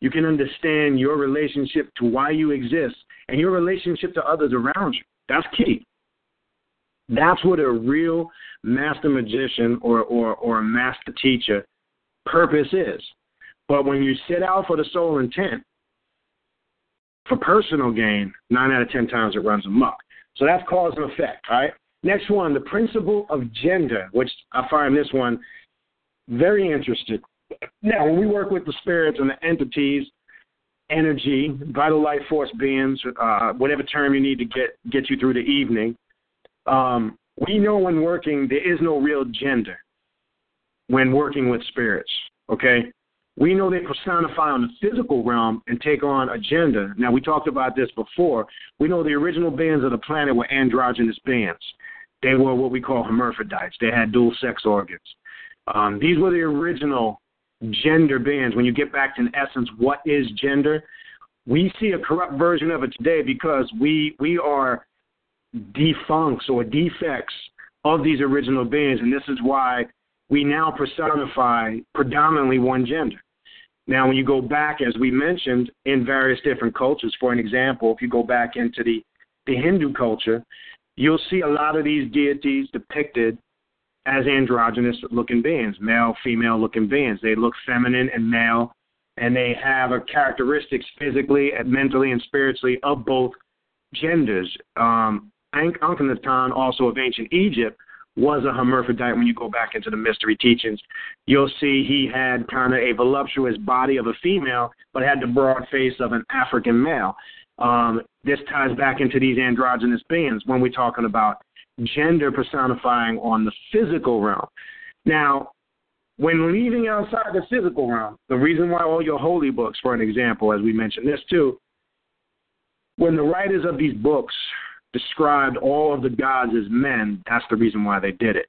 you can understand your relationship to why you exist, and your relationship to others around you. That's key. That's what a real master magician or, or, or a master teacher purpose is. But when you set out for the sole intent, for personal gain, nine out of ten times it runs amok. So that's cause and effect, right? Next one, the principle of gender, which I find this one very interesting. Now, when we work with the spirits and the entities, energy, vital life force beings, uh, whatever term you need to get get you through the evening, um, we know when working there is no real gender when working with spirits. Okay, we know they personify on the physical realm and take on a gender. Now we talked about this before. We know the original beings of the planet were androgynous beings. They were what we call hermaphrodites. They had dual sex organs. Um, these were the original gender beings. When you get back to, in essence, what is gender? We see a corrupt version of it today because we we are defuncts or defects of these original beings, and this is why we now personify predominantly one gender. Now, when you go back, as we mentioned, in various different cultures, for an example, if you go back into the, the Hindu culture, you'll see a lot of these deities depicted as androgynous looking beings, male, female looking beings. They look feminine and male, and they have a characteristics physically, mentally, and spiritually of both genders. Um, Akhenaten, also of ancient Egypt, was a hermaphrodite when you go back into the mystery teachings. You'll see he had kind of a voluptuous body of a female, but had the broad face of an African male. Um, this ties back into these androgynous beings when we're talking about gender personifying on the physical realm. Now, when leaving outside the physical realm, the reason why all your holy books, for an example, as we mentioned this too, when the writers of these books described all of the gods as men, that's the reason why they did it.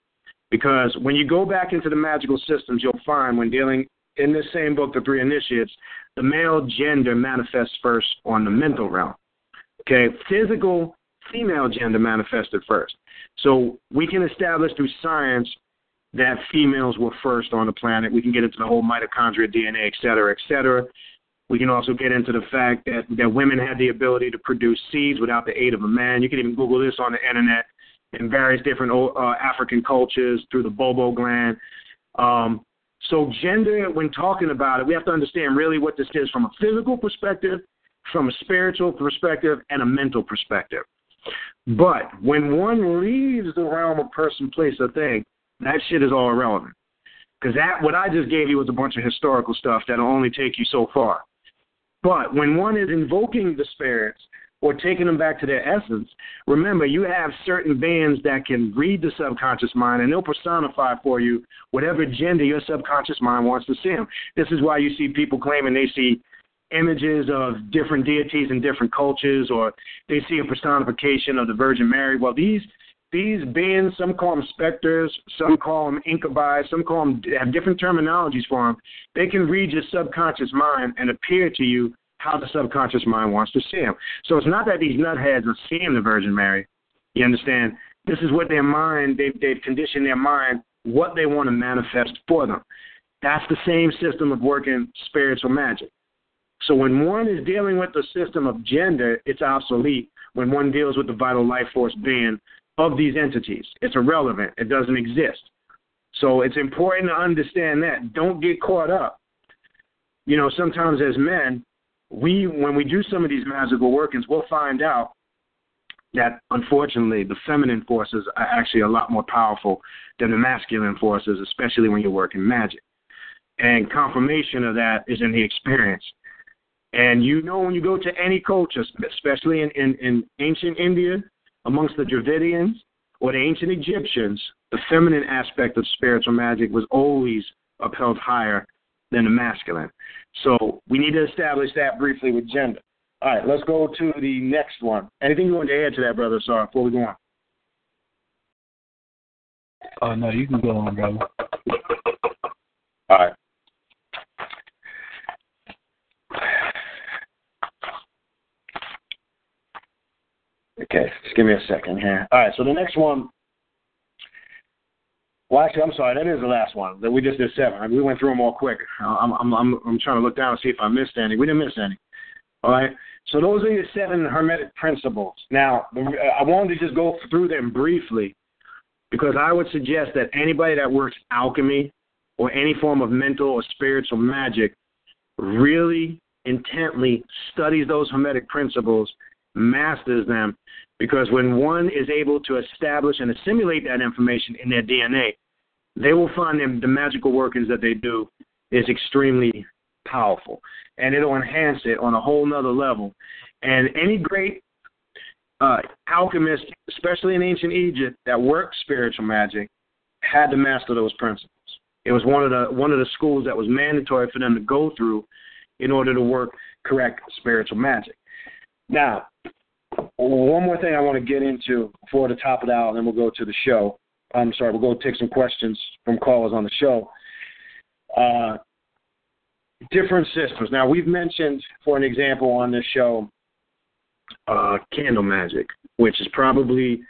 Because when you go back into the magical systems, you'll find when dealing in this same book, The Three Initiates, the male gender manifests first on the mental realm. Okay, physical female gender manifested first. So we can establish through science that females were first on the planet. We can get into the whole mitochondria, DNA, et cetera, et cetera. We can also get into the fact that, that women had the ability to produce seeds without the aid of a man. You can even Google this on the internet in various different uh, African cultures through the bobo gland. Um, so, gender, when talking about it, we have to understand really what this is from a physical perspective, from a spiritual perspective, and a mental perspective. But when one leaves the realm of person, place, or thing, that shit is all irrelevant. Because that what I just gave you was a bunch of historical stuff that'll only take you so far. But when one is invoking the spirits or taking them back to their essence, remember you have certain bands that can read the subconscious mind and they'll personify for you whatever gender your subconscious mind wants to see them. This is why you see people claiming they see images of different deities in different cultures, or they see a personification of the Virgin Mary. Well, these these beings, some call them specters, some call them incubi, some call them have different terminologies for them. They can read your subconscious mind and appear to you how the subconscious mind wants to see them. So it's not that these nutheads are seeing the Virgin Mary. You understand? This is what their mind, they've, they've conditioned their mind what they want to manifest for them. That's the same system of working spiritual magic. So when one is dealing with the system of gender, it's obsolete. When one deals with the vital life force being of these entities, it's irrelevant. It doesn't exist. So it's important to understand that. Don't get caught up. You know, sometimes as men, we when we do some of these magical workings, we'll find out that unfortunately the feminine forces are actually a lot more powerful than the masculine forces, especially when you're working magic. And confirmation of that is in the experience. And you know, when you go to any culture, especially in, in, in ancient India, amongst the Dravidians or the ancient Egyptians, the feminine aspect of spiritual magic was always upheld higher than the masculine. So we need to establish that briefly with gender. All right, let's go to the next one. Anything you want to add to that, brother? Sorry, before we go on. Oh no, you can go on, brother. All right. Okay, just give me a second here. All right, so the next one. Well, actually, I'm sorry. That is the last one. That we just did seven. I mean, we went through them all quick. I'm, I'm, I'm, I'm trying to look down and see if I missed any. We didn't miss any. All right. So those are your seven hermetic principles. Now, I wanted to just go through them briefly because I would suggest that anybody that works alchemy or any form of mental or spiritual magic really intently studies those hermetic principles, masters them, because when one is able to establish and assimilate that information in their DNA, they will find them the magical workings that they do is extremely powerful. And it'll enhance it on a whole nother level. And any great uh, alchemist, especially in ancient Egypt, that worked spiritual magic, had to master those principles. It was one of the one of the schools that was mandatory for them to go through in order to work correct spiritual magic. Now, one more thing I want to get into before the top of the hour, and then we'll go to the show. I'm sorry, we'll go take some questions from callers on the show. Uh, different systems. Now, we've mentioned, for an example, on this show, uh, candle magic, which is probably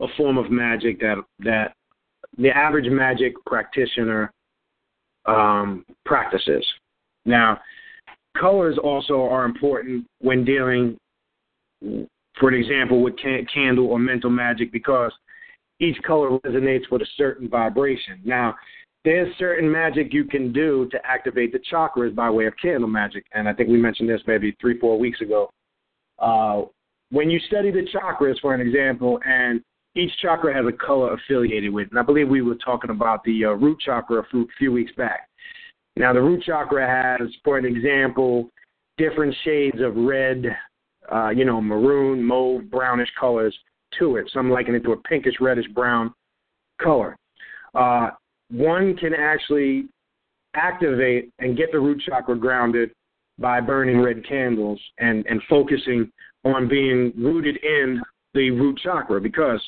a form of magic that that the average magic practitioner um, practices. Now, colors also are important when dealing, for an example, with can- candle or mental magic because each color resonates with a certain vibration. Now, there's certain magic you can do to activate the chakras by way of candle magic, and I think we mentioned this maybe three, four weeks ago. Uh, when you study the chakras, for an example, and each chakra has a color affiliated with, and I believe we were talking about the uh, root chakra a few, few weeks back. Now, the root chakra has, for an example, different shades of red, uh, you know, maroon, mauve, brownish colors to it. Some liken it to a pinkish, reddish brown color. Uh, one can actually activate and get the root chakra grounded by burning red candles and, and focusing on being rooted in the root chakra because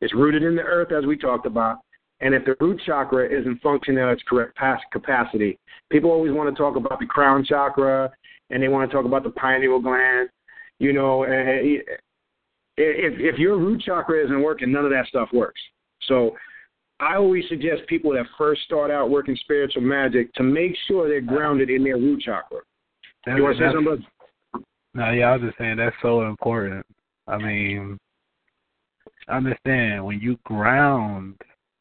it's rooted in the earth, as we talked about. And if the root chakra isn't functioning at its correct capacity, people always want to talk about the crown chakra and they want to talk about the pineal gland. You know, eh, eh, if if your root chakra isn't working, none of that stuff works. So I always suggest people that first start out working spiritual magic to make sure they're grounded in their root chakra. That, you want to say something? No, yeah, I was just saying that's so important. I mean, understand when you ground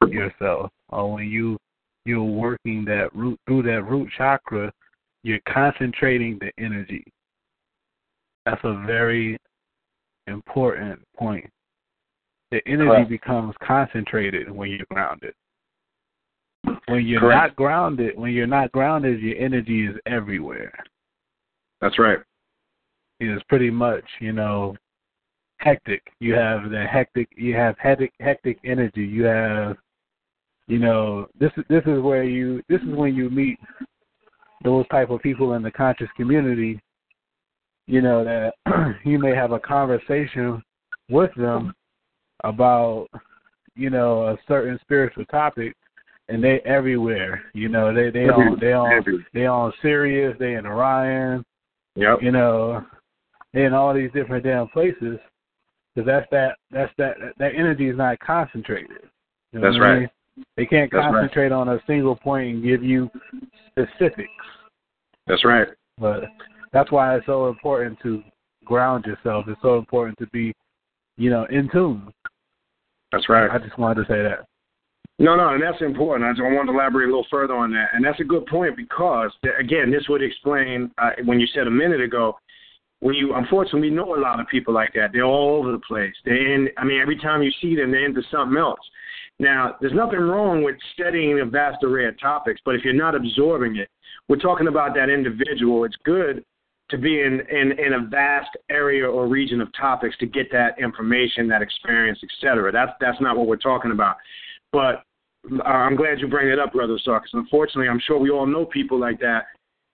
yourself or when you you're working that root through that root chakra, you're concentrating the energy. That's a very important point. The energy Correct. becomes concentrated when you're grounded. When you're Correct. not grounded, when you're not grounded, your energy is everywhere. That's right. It's pretty much, you know, hectic. You have the hectic. You have hectic, hectic energy. You have, you know, this is this is where you. This is when you meet those type of people in the conscious community. You know that you may have a conversation with them about, you know, a certain spiritual topic, and they everywhere. You know, they they on they on they on Sirius, they in Orion. Yep. You know, they in all these different damn places because that's that that's that that energy is not concentrated. You know that's right. I mean? They can't that's concentrate right. on a single point and give you specifics. That's right. But that's why it's so important to ground yourself. It's so important to be, you know, in tune. That's right. I just wanted to say that. No, no, and that's important. I just want to elaborate a little further on that, and that's a good point because, again, this would explain uh, when you said a minute ago when you unfortunately know a lot of people like that. They're all over the place. They're in I mean, every time you see them they're into something else. Now, there's nothing wrong with studying a vast array of topics, but if you're not absorbing it, we're talking about that individual. It's good to be in, in, in a vast area or region of topics to get that information, that experience, etc. That's that's not what we're talking about. But I'm glad you bring it up, Brother Sarkis. Unfortunately, I'm sure we all know people like that.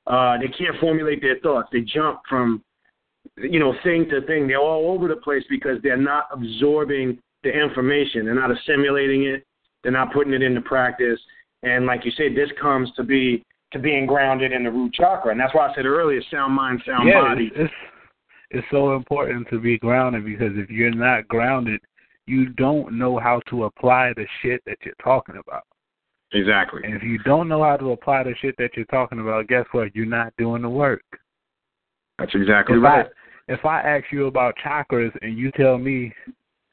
Uh, they can't formulate their thoughts. They jump from you know, thing to thing. They're all over the place because they're not absorbing the information. They're not assimilating it. they're not putting it into practice. And like you said, this comes to be to being grounded in the root chakra, and that's why I said earlier, sound mind, sound yeah, body. It's, it's so important to be grounded because if you're not grounded, you don't know how to apply the shit that you're talking about. Exactly. And if you don't know how to apply the shit that you're talking about, guess what? You're not doing the work. That's exactly if right. I, if I ask you about chakras and you tell me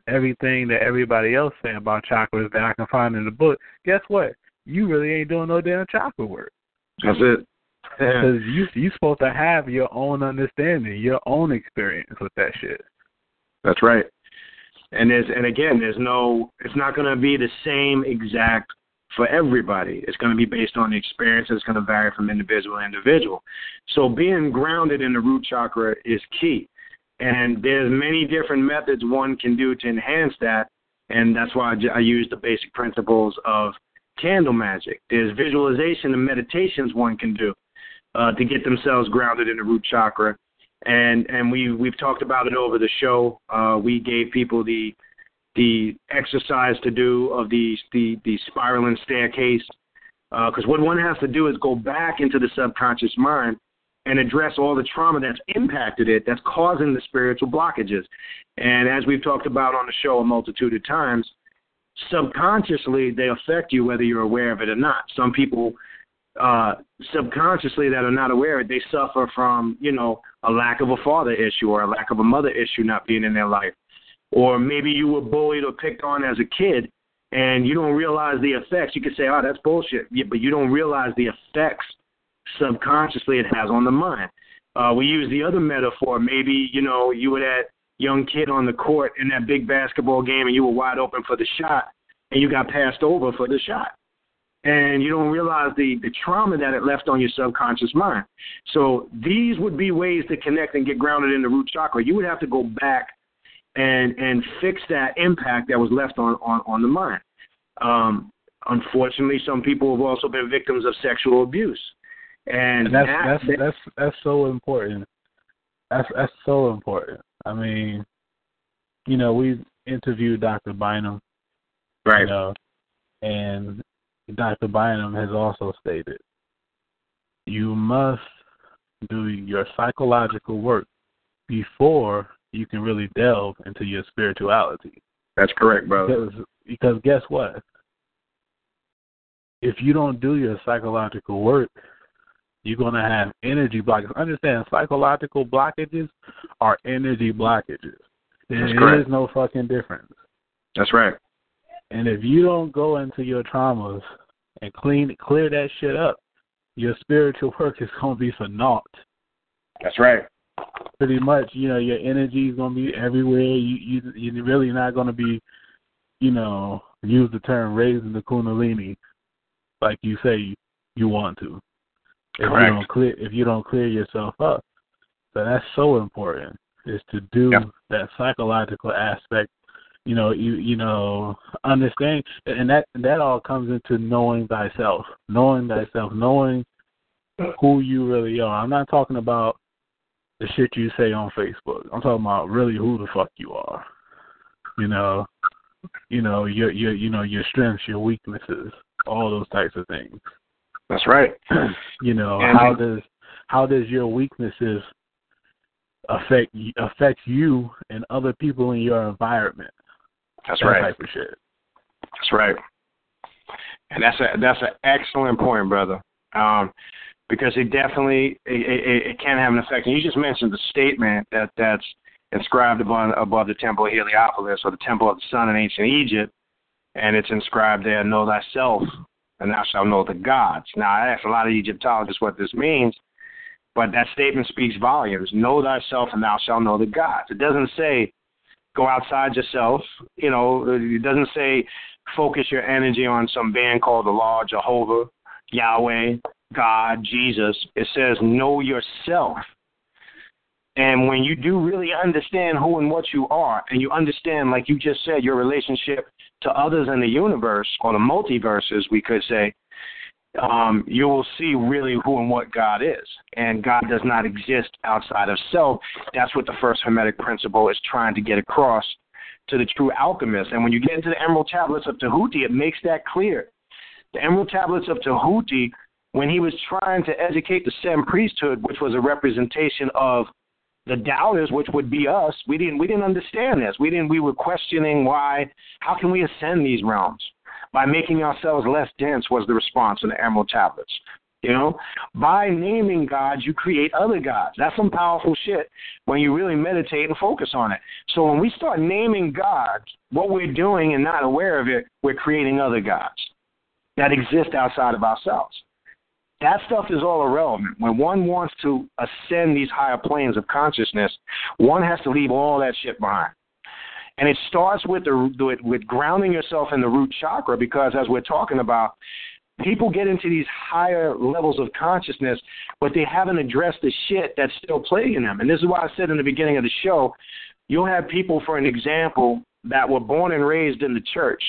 everything that everybody else say about chakras that I can find in the book, guess what? You really ain't doing no damn chakra work. That's it. Because you you supposed to have your own understanding, your own experience with that shit. That's right. And there's and again, there's no. It's not going to be the same exact for everybody. It's going to be based on the experience. It's going to vary from individual to individual. So being grounded in the root chakra is key. And there's many different methods one can do to enhance that. And that's why I use the basic principles of candle magic. There's visualization and meditations one can do uh, to get themselves grounded in the root chakra. And and we we've talked about it over the show. Uh, we gave people the the exercise to do of the the, the spiraling staircase because uh, what one has to do is go back into the subconscious mind and address all the trauma that's impacted it, that's causing the spiritual blockages. And as we've talked about on the show a multitude of times, subconsciously they affect you whether you're aware of it or not. Some people uh, subconsciously that are not aware of it, they suffer from, you know, a lack of a father issue or a lack of a mother issue not being in their life. Or maybe you were bullied or picked on as a kid and you don't realize the effects. You could say, oh, that's bullshit. Yeah, but you don't realize the effects subconsciously it has on the mind. Uh, we use the other metaphor. Maybe, you know, you were that young kid on the court in that big basketball game and you were wide open for the shot and you got passed over for the shot. And you don't realize the, the trauma that it left on your subconscious mind. So these would be ways to connect and get grounded in the root chakra. You would have to go back and and fix that impact that was left on, on, on the mind. Um, unfortunately, some people have also been victims of sexual abuse. And, and that's that, that's that's that's so important. That's that's so important. I mean, you know, we interviewed Dr. Bynum, right? You know, and Dr. Bynum has also stated you must do your psychological work before you can really delve into your spirituality. That's correct, brother. Because, because guess what? If you don't do your psychological work, you're going to have energy blockages. Understand, psychological blockages are energy blockages. There is no fucking difference. That's right. And if you don't go into your traumas and clean clear that shit up, your spiritual work is going to be for naught. That's right. Pretty much, you know, your energy is going to be everywhere. You you you're really not going to be, you know, use the term raising the kundalini like you say you want to. If Correct. you don't clear if you don't clear yourself up. So that's so important is to do yep. that psychological aspect. You know, you you know, understand and that that all comes into knowing thyself. Knowing thyself, knowing who you really are. I'm not talking about the shit you say on Facebook. I'm talking about really who the fuck you are. You know, you know your your you know your strengths, your weaknesses, all those types of things. That's right. you know and how does how does your weaknesses affect affect you and other people in your environment? That's that right. Type of shit. That's right. And that's a that's an excellent point, brother. Um, because it definitely it, it, it can have an effect. And you just mentioned the statement that that's inscribed above above the temple of Heliopolis or the temple of the sun in ancient Egypt, and it's inscribed there, "Know thyself, and thou shalt know the gods." Now, I asked a lot of Egyptologists what this means, but that statement speaks volumes. Know thyself, and thou shalt know the gods. It doesn't say go outside yourself. You know, it doesn't say focus your energy on some band called the Law, Jehovah, Yahweh, God, Jesus. It says know yourself. And when you do really understand who and what you are, and you understand, like you just said, your relationship to others in the universe, or the multiverses, we could say, um, you will see really who and what God is. And God does not exist outside of self. That's what the first Hermetic principle is trying to get across to the true alchemist. And when you get into the Emerald Tablets of Tahuti, it makes that clear. The Emerald Tablets of Tahuti, when he was trying to educate the Sem priesthood, which was a representation of the doubters, which would be us, we didn't we didn't understand this. We didn't we were questioning why how can we ascend these realms? By making ourselves less dense was the response in the Emerald Tablets. You know, by naming gods, you create other gods. That's some powerful shit when you really meditate and focus on it. So when we start naming gods, what we're doing and not aware of it, we're creating other gods that exist outside of ourselves. That stuff is all irrelevant. When one wants to ascend these higher planes of consciousness, one has to leave all that shit behind. And it starts with the with, with grounding yourself in the root chakra because as we're talking about, people get into these higher levels of consciousness, but they haven't addressed the shit that's still plaguing them. And this is why I said in the beginning of the show, you'll have people, for an example, that were born and raised in the church.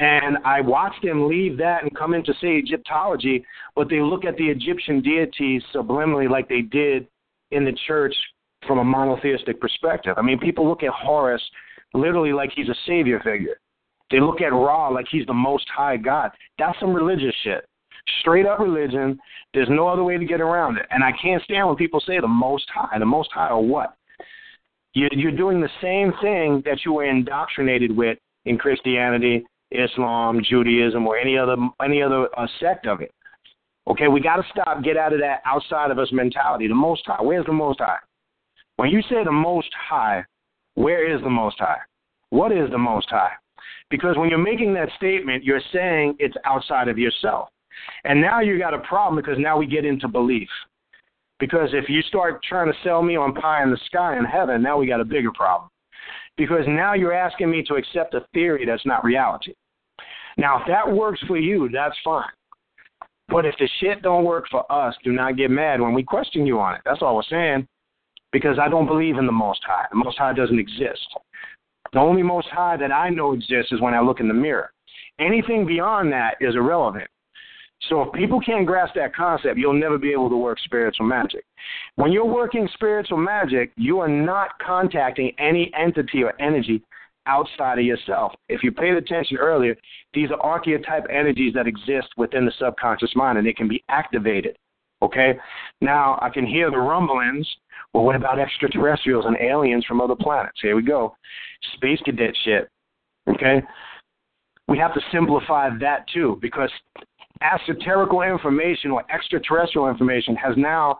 And I watched them leave that and come into, say, Egyptology, but they look at the Egyptian deities subliminally like they did in the church from a monotheistic perspective. I mean, people look at Horus literally like he's a savior figure. They look at Ra like he's the most high God. That's some religious shit. Straight up religion. There's no other way to get around it. And I can't stand when people say the most high. The most high or what? You're doing the same thing that you were indoctrinated with in Christianity, Islam, Judaism, or any other any other uh, sect of it. Okay, we got to stop, get out of that outside of us mentality. The Most High. Where's the Most High? When you say the Most High, where is the Most High? What is the Most High? Because when you're making that statement, you're saying it's outside of yourself. And now you got a problem because now we get into belief. Because if you start trying to sell me on pie in the sky and heaven, now we got a bigger problem. Because now you're asking me to accept a theory that's not reality. Now, if that works for you, that's fine. But if the shit don't work for us, do not get mad when we question you on it. That's all we're saying. Because I don't believe in the Most High. The Most High doesn't exist. The only Most High that I know exists is when I look in the mirror. Anything beyond that is irrelevant. So if people can't grasp that concept, you'll never be able to work spiritual magic. When you're working spiritual magic, you are not contacting any entity or energy outside of yourself. If you paid attention earlier, these are archetype energies that exist within the subconscious mind and they can be activated. Okay? Now, I can hear the rumblings. Well, what about extraterrestrials and aliens from other planets? Here we go. Space cadet shit. Okay? We have to simplify that too because esoterical information or extraterrestrial information has now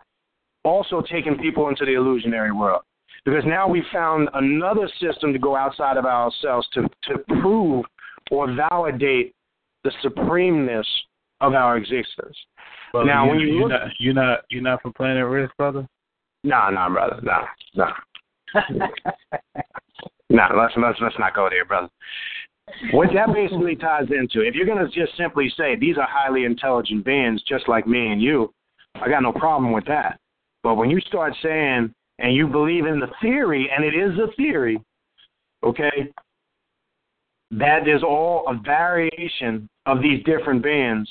also taken people into the illusionary world because now we found another system to go outside of ourselves to, to prove or validate the supremeness of our existence. Well, now, you, when you you're look, not you're not you're not from Planet Rizq, brother. nah, nah, brother, nah, nah, nah. Let's let's let's not go there, brother. What that basically ties into, if you're going to just simply say these are highly intelligent beings, just like me and you, I got no problem with that. But when you start saying and you believe in the theory, and it is a theory, okay, that there's all a variation of these different bands.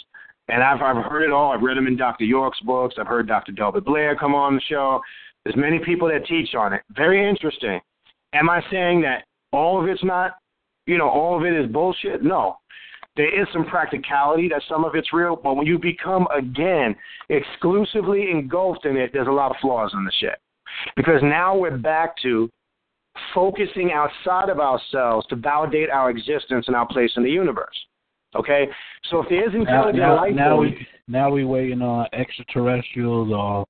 And I've I've heard it all. I've read them in Dr. York's books. I've heard Dr. Delbert Blair come on the show. There's many people that teach on it. Very interesting. Am I saying that all of it's not, you know, all of it is bullshit? No. There is some practicality that some of it's real, but when you become again exclusively engulfed in it, there's a lot of flaws in the shit. Because now we're back to focusing outside of ourselves to validate our existence and our place in the universe. Okay? So if there is Now, intelligent now, life now we now we waiting on extraterrestrials or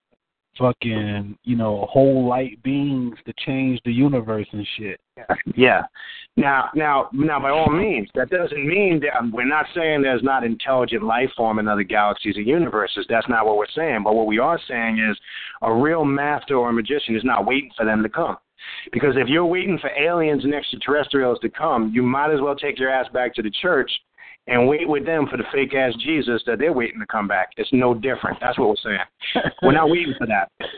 fucking you know whole light beings to change the universe and shit. Yeah. Now, now, now, by all means, that doesn't mean that um, we're not saying there's not intelligent life form in other galaxies or universes. That's not what we're saying. But what we are saying is a real master or magician is not waiting for them to come. Because if you're waiting for aliens and extraterrestrials to come, you might as well take your ass back to the church and wait with them for the fake ass Jesus that they're waiting to come back. It's no different. That's what we're saying. we're not waiting for that.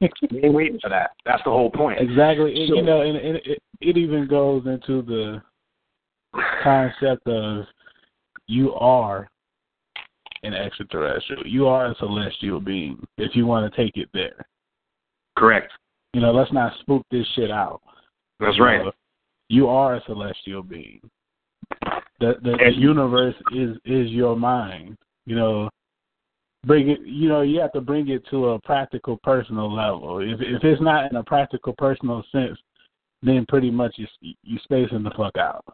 We ain't waiting for that. That's the whole point. Exactly. So- you know, and, and it, it even goes into the concept of you are an extraterrestrial. You are a celestial being. If you want to take it there, Correct. you know, let's not spook this shit out. That's You right. know, you are a celestial being. The the, the universe is is your mind. You know, bring it. You know, you have to bring it to a practical, personal level. If if it's not in a practical, personal sense, then pretty much you you spacing the fuck out.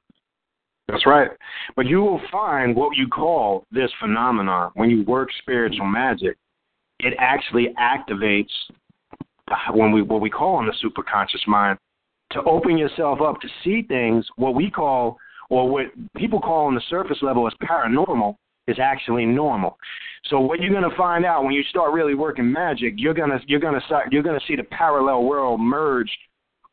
That's right. But you will find what you call this phenomenon when you work spiritual magic. It actually activates when we what we call in the superconscious mind to open yourself up to see things what we call or what people call on the surface level as paranormal is actually normal. So what you're going to find out when you start really working magic, you're going to you're going to start you're going to see the parallel world merge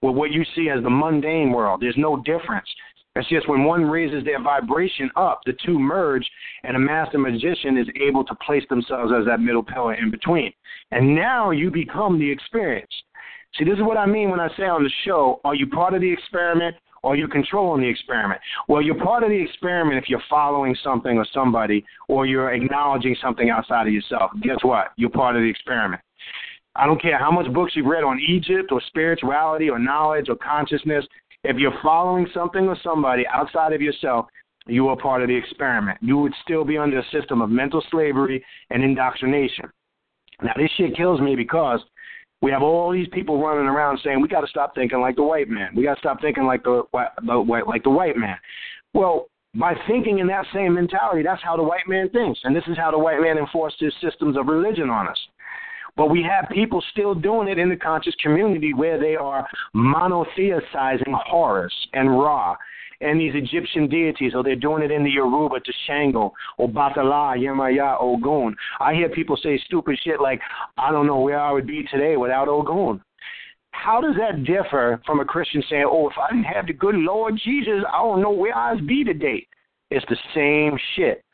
with what you see as the mundane world. There's no difference. It's just when one raises their vibration up, the two merge, and a master magician is able to place themselves as that middle pillar in between. And now you become the experience. See, this is what I mean when I say on the show, are you part of the experiment or you're controlling the experiment? Well, you're part of the experiment if you're following something or somebody or you're acknowledging something outside of yourself. Guess what? You're part of the experiment. I don't care how much books you've read on Egypt or spirituality or knowledge or consciousness. If you're following something or somebody outside of yourself, you are part of the experiment. You would still be under a system of mental slavery and indoctrination. Now, this shit kills me because we have all these people running around saying we got to stop thinking like the white man. We got to stop thinking like the, the like the white man. Well, by thinking in that same mentality, that's how the white man thinks, and this is how the white man enforced his systems of religion on us. But we have people still doing it in the conscious community where they are monotheisizing Horus and Ra and these Egyptian deities, or they're doing it in the Yoruba to Shango or Batala, Yemaya, Ogun. I hear people say stupid shit like, I don't know where I would be today without Ogun. How does that differ from a Christian saying, oh, if I didn't have the good Lord Jesus, I don't know where I'd be today? It's the same shit.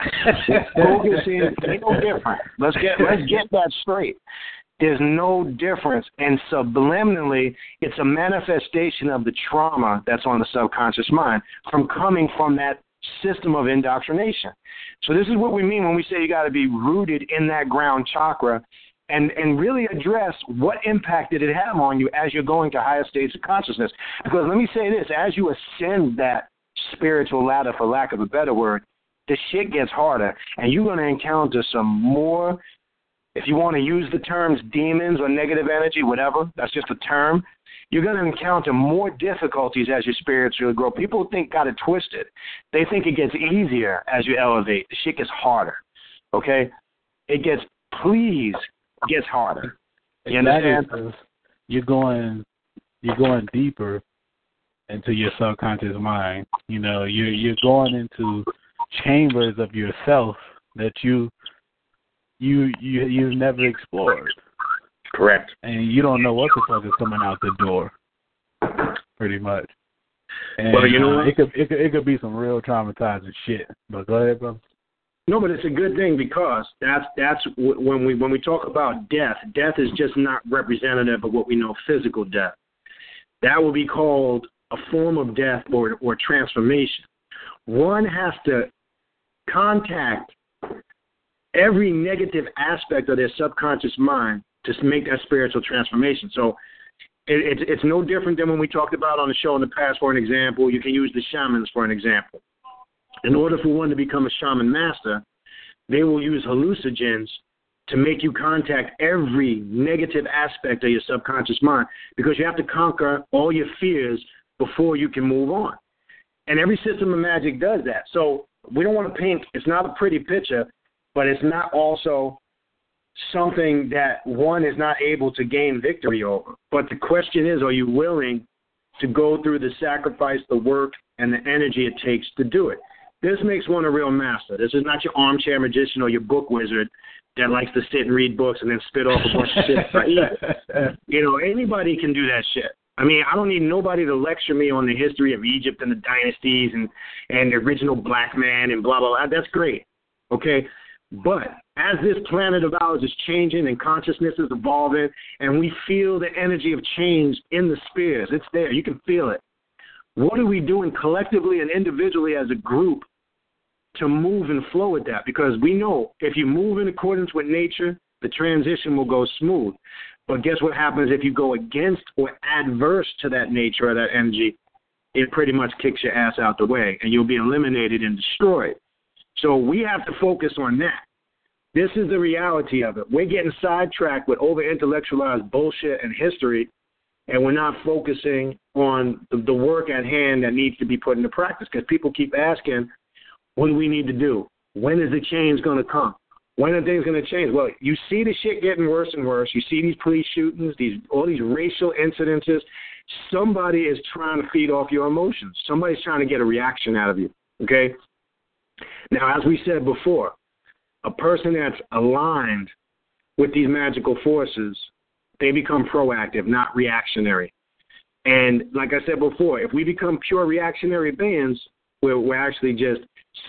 ain't no different. Let's get let's get that straight. There's no difference, and subliminally, it's a manifestation of the trauma that's on the subconscious mind from coming from that system of indoctrination. So this is what we mean when we say you got to be rooted in that ground chakra and and really address what impact did it have on you as you're going to higher states of consciousness. Because let me say this, as you ascend that spiritual ladder, for lack of a better word, the shit gets harder, and you're going to encounter some more. If you want to use the terms demons or negative energy, whatever, that's just a term. You're going to encounter more difficulties as you spiritually grow. People think got it twisted. They think it gets easier as you elevate. The shit gets harder. Okay, it gets please gets harder. You understand? You're going, you're going deeper into your subconscious mind. You know, you're you're going into chambers of yourself that you you you you've never explored. Correct. And you don't know what the fuck is coming out the door. Pretty much. And, well, you know, uh, it could it could it could be some real traumatizing shit. But go ahead, bro. No, but it's a good thing because that's that's when we when we talk about death. Death is just not representative of what we know physical death. That will be called a form of death or, or transformation. One has to contact every negative aspect of their subconscious mind to make that spiritual transformation. So it, it, it's no different than when we talked about on the show in the past, for an example. You can use the shamans for an example. In order for one to become a shaman master, they will use hallucinogens to make you contact every negative aspect of your subconscious mind because you have to conquer all your fears before you can move on. And every system of magic does that. So we don't want to paint, it's not a pretty picture, but it's not also something that one is not able to gain victory over. But the question is, are you willing to go through the sacrifice, the work, and the energy it takes to do it? This makes one a real master. This is not your armchair magician or your book wizard that likes to sit and read books and then spit off a bunch of shit. you know, anybody can do that shit. I mean, I don't need nobody to lecture me on the history of Egypt and the dynasties and and the original black man and blah blah blah. That's great, okay. But as this planet of ours is changing and consciousness is evolving, and we feel the energy of change in the spheres, it's there. You can feel it. What are we doing collectively and individually as a group to move and flow with that? Because we know if you move in accordance with nature, the transition will go smooth. But guess what happens if you go against or adverse to that nature or that energy? it pretty much kicks your ass out the way and you'll be eliminated and destroyed. So we have to focus on that. This is the reality of it. We're getting sidetracked with over intellectualized bullshit and history, and we're not focusing on the, work at hand that needs to be put into practice because people keep asking, what do we need to do? When is the change going to come? When are things going to change? Well, you see the shit getting worse and worse. You see these police shootings, these all these racial incidences. Somebody is trying to feed off your emotions. Somebody's trying to get a reaction out of you. Okay. Now, as we said before, a person that's aligned with these magical forces, they become proactive, not reactionary. And like I said before, if we become pure reactionary beings, we're, we're actually just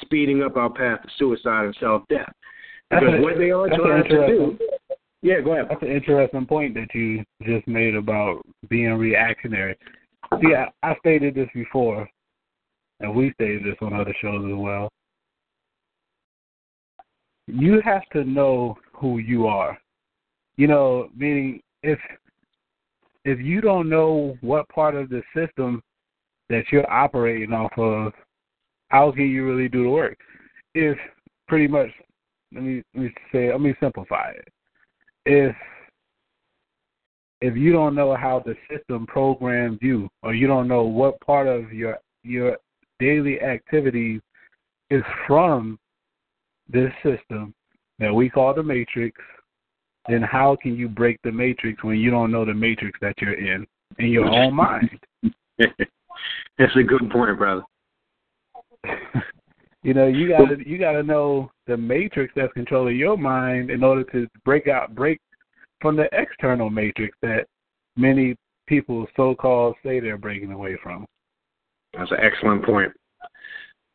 speeding up our path to suicide and self death. Because what they are trying to do. Yeah, go ahead. That's an interesting point that you just made about being reactionary. See, I, I stated this before, and we stated this on other shows as well. You have to know who you are. You know, meaning if if you don't know what part of the system that you're operating off of, how can you really do the work? If pretty much let me let me say let me simplify it. If if you don't know how the system programs you or you don't know what part of your your daily activities is from this system that we call the matrix, then how can you break the matrix when you don't know the matrix that you're in in your own mind? That's a good point, brother. you know, you gotta you gotta know the matrix that's controlling your mind in order to break out break from the external matrix that many people so called say they're breaking away from. That's an excellent point.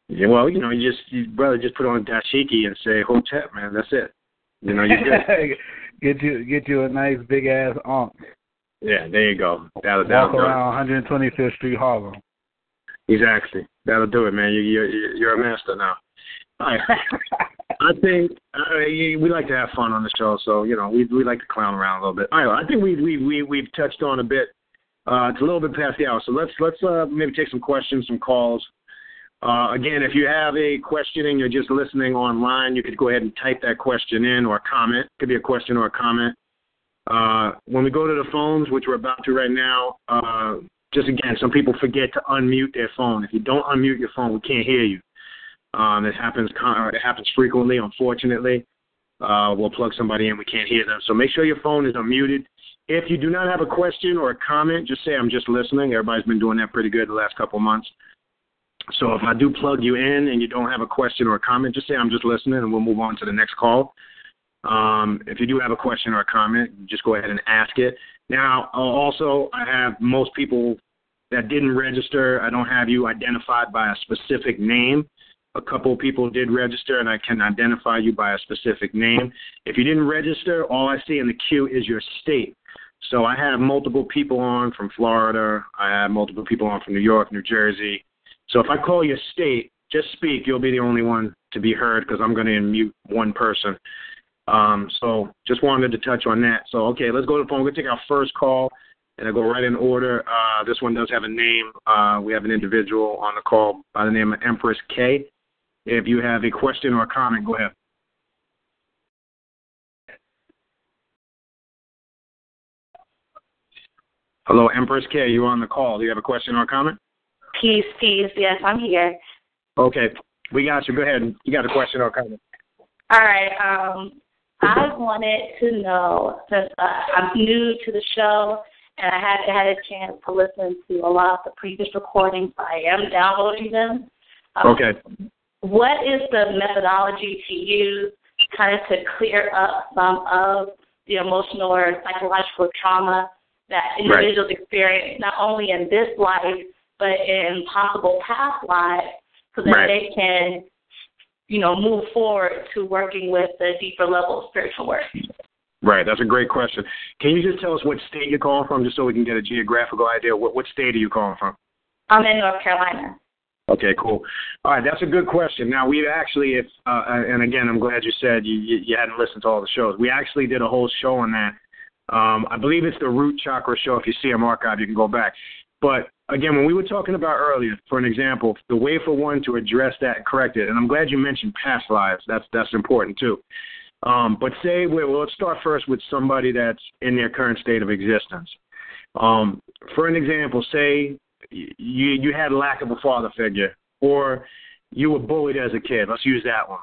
Yeah, well, you know, you just you brother just put on dashiki and say hotep, man. That's it. You know, you good. get you get you a nice big ass ankh. Yeah, there you go. That'll, that'll Walk around 125th Street, Harlem. Exactly. That'll do it, man. You, you're you're a master now. I think uh, we like to have fun on the show, so you know we we like to clown around a little bit. All right, I think we we we we've touched on a bit. Uh, it's a little bit past the hour, so let's let's uh, maybe take some questions, some calls. Uh, again, if you have a question and you're just listening online, you could go ahead and type that question in or comment. It could be a question or a comment. Uh, when we go to the phones, which we're about to right now, uh, just again, some people forget to unmute their phone. If you don't unmute your phone, we can't hear you. Um, it happens. It happens frequently. Unfortunately, uh, we'll plug somebody in. We can't hear them. So make sure your phone is unmuted. If you do not have a question or a comment, just say I'm just listening. Everybody's been doing that pretty good the last couple months. So if I do plug you in and you don't have a question or a comment, just say I'm just listening, and we'll move on to the next call. Um, if you do have a question or a comment, just go ahead and ask it. Now, also, I have most people that didn't register. I don't have you identified by a specific name. A couple of people did register, and I can identify you by a specific name. If you didn't register, all I see in the queue is your state. So I have multiple people on from Florida. I have multiple people on from New York, New Jersey. So if I call your state, just speak. You'll be the only one to be heard because I'm going to mute one person. Um, so just wanted to touch on that. So okay, let's go to the phone. We're to take our first call, and I go right in order. Uh, this one does have a name. Uh, we have an individual on the call by the name of Empress K. If you have a question or a comment, go ahead. Hello, Empress K. You on the call? Do you have a question or a comment? Peace, peace. Yes, I'm here. Okay, we got you. Go ahead. You got a question or comment? All right. Um, I wanted to know since uh, I'm new to the show and I haven't had a chance to listen to a lot of the previous recordings. I am downloading them. Um, okay what is the methodology to use kind of to clear up some of the emotional or psychological trauma that individuals right. experience not only in this life but in possible past lives so that right. they can you know move forward to working with the deeper level of spiritual work Right, that's a great question. Can you just tell us what state you're calling from, just so we can get a geographical idea? What what state are you calling from? I'm in North Carolina. Okay, cool. All right, that's a good question. Now we actually, if uh, and again, I'm glad you said you, you, you hadn't listened to all the shows. We actually did a whole show on that. Um, I believe it's the Root Chakra show. If you see them archive, you can go back. But again, when we were talking about earlier, for an example, the way for one to address that correct it, and I'm glad you mentioned past lives. That's that's important too. Um, but say, well, let's start first with somebody that's in their current state of existence. Um, for an example, say you you had lack of a father figure, or you were bullied as a kid. Let's use that one.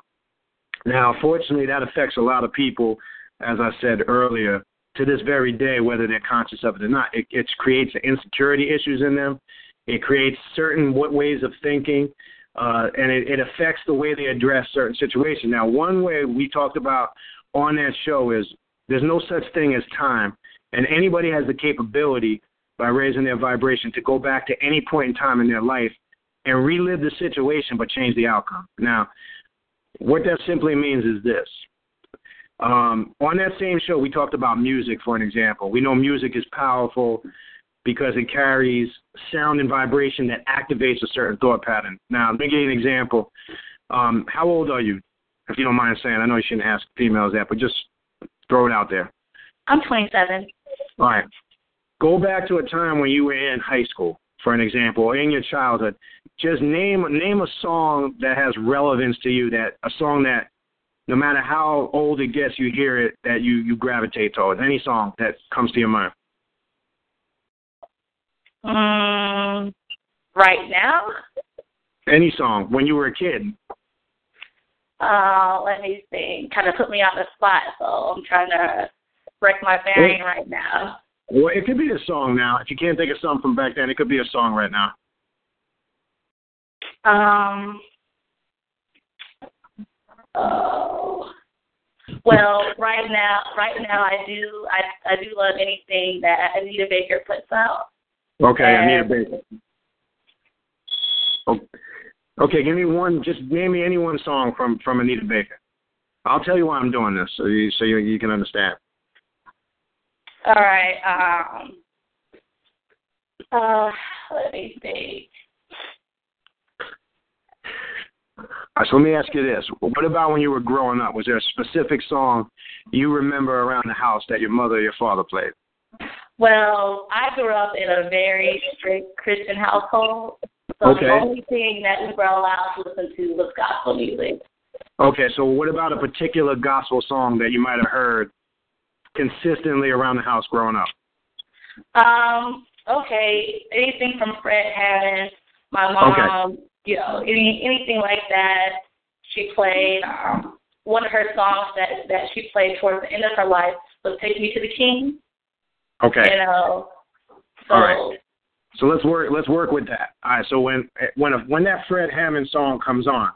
Now, fortunately, that affects a lot of people, as I said earlier, to this very day, whether they're conscious of it or not. It, it creates insecurity issues in them. It creates certain ways of thinking, uh, and it, it affects the way they address certain situations. Now, one way we talked about on that show is there's no such thing as time, and anybody has the capability by raising their vibration to go back to any point in time in their life and relive the situation but change the outcome. Now, what that simply means is this. Um, on that same show, we talked about music, for an example. We know music is powerful because it carries sound and vibration that activates a certain thought pattern. Now, let me give you an example. Um, how old are you, if you don't mind saying? I know you shouldn't ask females that, but just throw it out there. I'm 27. All right. Go back to a time when you were in high school, for an example, or in your childhood. Just name name a song that has relevance to you. That a song that, no matter how old it gets, you hear it that you you gravitate towards. Any song that comes to your mind. Um, right now. Any song when you were a kid. Uh, let me see. Kind of put me on the spot, so I'm trying to break my bearing right now. Well, it could be a song now. If you can't think of something from back then, it could be a song right now. Um. Oh. Well, right now, right now, I do, I, I do love anything that Anita Baker puts out. Okay, and, Anita Baker. Okay, okay, give me one. Just name me any one song from from Anita Baker. I'll tell you why I'm doing this, so you so you, you can understand. All right. Um, uh, let me see. All right, so let me ask you this: What about when you were growing up? Was there a specific song you remember around the house that your mother or your father played? Well, I grew up in a very strict Christian household, so Okay. the only thing that we were allowed to listen to was gospel music. Okay, so what about a particular gospel song that you might have heard consistently around the house growing up? Um, okay, anything from Fred Hammond, my mom, you know, any anything like that. She played um one of her songs that that she played towards the end of her life was "Take Me to the King." Okay. You know, so All right. So let's work. Let's work with that. All right. So when when a, when that Fred Hammond song comes on,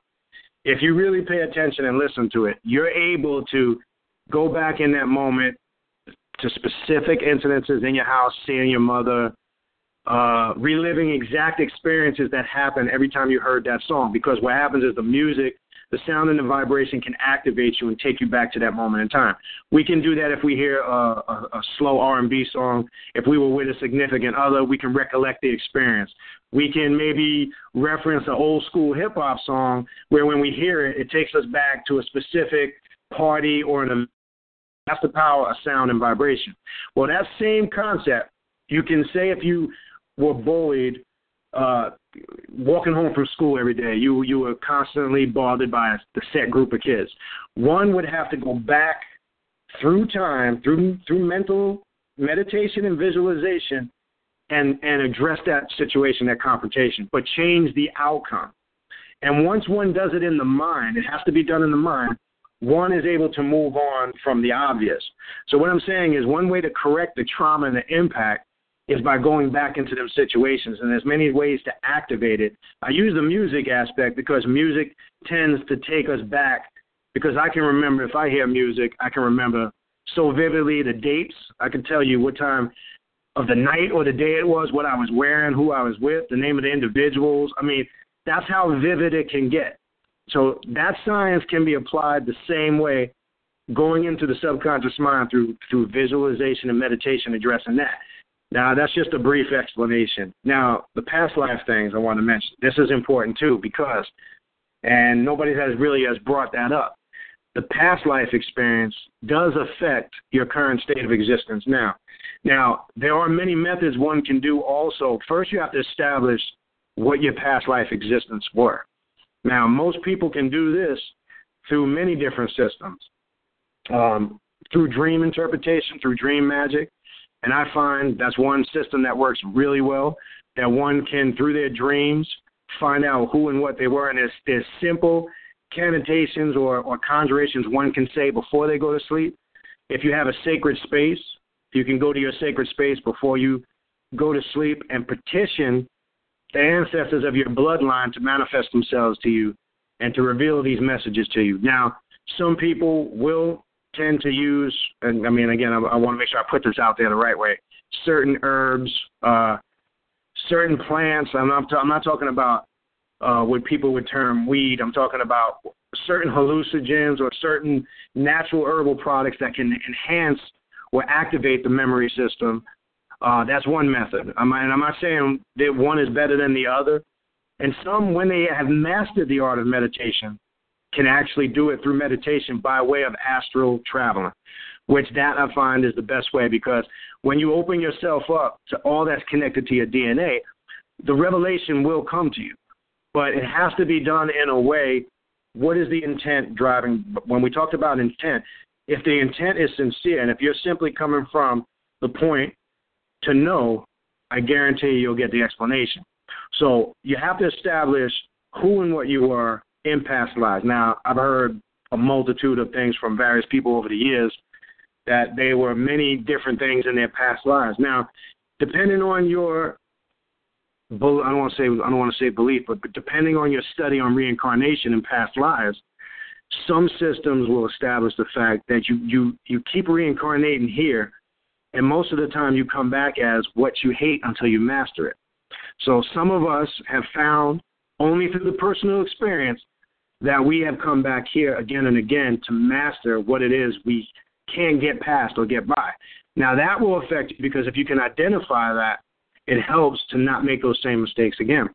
if you really pay attention and listen to it, you're able to go back in that moment to specific incidences in your house, seeing your mother, uh, reliving exact experiences that happen every time you heard that song. Because what happens is the music, the sound, and the vibration can activate you and take you back to that moment in time. We can do that if we hear a, a, a slow R&B song. If we were with a significant other, we can recollect the experience. We can maybe reference an old school hip hop song where when we hear it, it takes us back to a specific party or an event. That's the power of sound and vibration. Well, that same concept, you can say if you were bullied uh, walking home from school every day, you you were constantly bothered by the set group of kids. One would have to go back through time, through through mental meditation and visualization, and and address that situation, that confrontation, but change the outcome. And once one does it in the mind, it has to be done in the mind. One is able to move on from the obvious. So what I'm saying is, one way to correct the trauma and the impact is by going back into them situations, and there's many ways to activate it. I use the music aspect because music tends to take us back. Because I can remember if I hear music, I can remember so vividly the dates. I can tell you what time of the night or the day it was, what I was wearing, who I was with, the name of the individuals. I mean, that's how vivid it can get. So that science can be applied the same way going into the subconscious mind through through visualization and meditation addressing that. Now, that's just a brief explanation. Now, the past life things I want to mention. This is important too because, and nobody has really has brought that up. the past life experience does affect your current state of existence now. Now, there are many methods one can do also. First, you have to establish what your past life existence were. Now, most people can do this through many different systems, um, through dream interpretation, through dream magic. And I find that's one system that works really well, that one can, through their dreams, find out who and what they were. And there's, there's simple cantations or, or conjurations one can say before they go to sleep. If you have a sacred space, you can go to your sacred space before you go to sleep and petition the ancestors of your bloodline to manifest themselves to you and to reveal these messages to you. Now, some people will tend to use, and I mean, again, I, I want to make sure I put this out there the right way. Certain herbs, uh, certain plants. I'm not. I'm not talking about uh, what people would term weed. I'm talking about certain hallucinogens or certain natural herbal products that can enhance or activate the memory system. Uh, that's one method. I'm, and I'm not saying that one is better than the other. And some, when they have mastered the art of meditation, can actually do it through meditation by way of astral traveling, which that I find is the best way because when you open yourself up to all that's connected to your DNA, the revelation will come to you. But it has to be done in a way. What is the intent driving? When we talked about intent, if the intent is sincere and if you're simply coming from the point to know, I guarantee you'll get the explanation. So you have to establish who and what you were in past lives. Now, I've heard a multitude of things from various people over the years that they were many different things in their past lives. Now, depending on your I don't want to say I don't want to say belief, but depending on your study on reincarnation in past lives, some systems will establish the fact that you you you keep reincarnating here, and most of the time you come back as what you hate until you master it. So some of us have found only through the personal experience that we have come back here again and again to master what it is we can get past or get by. Now that will affect you because if you can identify that, it helps to not make those same mistakes again.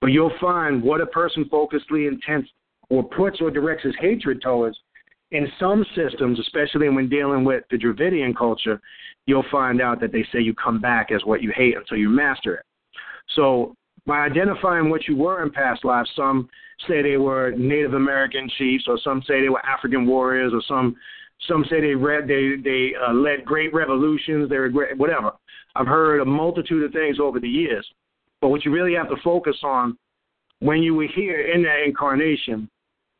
But you'll find what a person focusedly intents or puts or directs his hatred towards in some systems, especially when dealing with the Dravidian culture, you'll find out that they say you come back as what you hate until you master it. So by identifying what you were in past lives, some say they were Native American chiefs, or some say they were African warriors, or some some say they read they they uh, led great revolutions. They were great, whatever. I've heard a multitude of things over the years, but what you really have to focus on when you were here in that incarnation,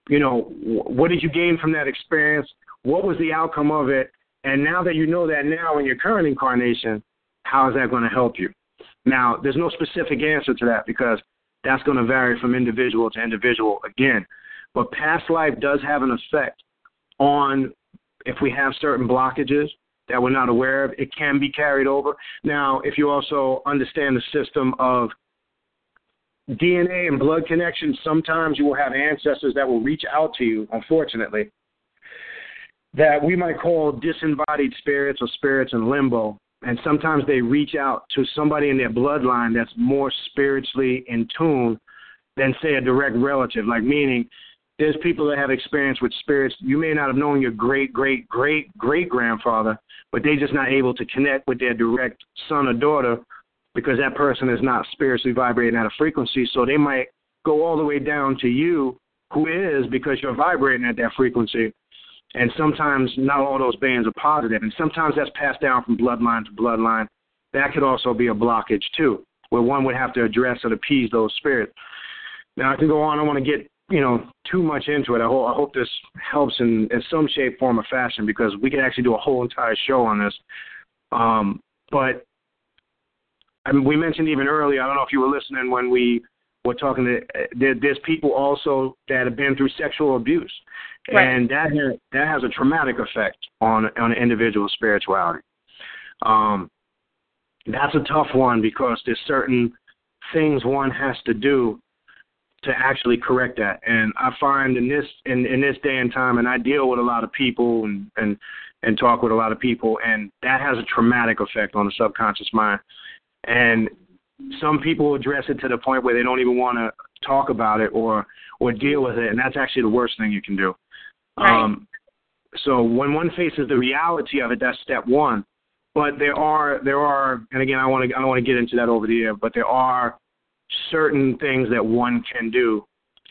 you know, what did you gain from that experience? What was the outcome of it? And now that you know that now in your current incarnation, how is that going to help you? Now, there's no specific answer to that because that's going to vary from individual to individual again. But past life does have an effect on if we have certain blockages that we're not aware of, it can be carried over. Now, if you also understand the system of DNA and blood connections, sometimes you will have ancestors that will reach out to you, unfortunately, that we might call disembodied spirits or spirits in limbo and sometimes they reach out to somebody in their bloodline that's more spiritually in tune than say a direct relative. Like meaning there's people that have experience with spirits. You may not have known your great great great great grandfather but they're just not able to connect with their direct son or daughter because that person is not spiritually vibrating at a frequency. So they might go all the way down to you who is because you're vibrating at that frequency and sometimes not all those bands are positive, and sometimes that's passed down from bloodline to bloodline. That could also be a blockage too, where one would have to address and appease those spirits. Now I can go on. I don't want to get you know too much into it. I hope I hope this helps in, in some shape, form, or fashion because we could actually do a whole entire show on this. Um, but I mean, we mentioned even earlier. I don't know if you were listening when we were talking. To, there, there's people also that have been through sexual abuse Right. And that has, that has a traumatic effect on on an individual's spirituality. Um, that's a tough one because there's certain things one has to do to actually correct that. And I find in this in, in this day and time, and I deal with a lot of people and and and talk with a lot of people, and that has a traumatic effect on the subconscious mind. And some people address it to the point where they don't even want to talk about it or or deal with it, and that's actually the worst thing you can do. Right. Um, so when one faces the reality of it, that's step one. But there are there are, and again, I want to I don't want to get into that over the air, but there are certain things that one can do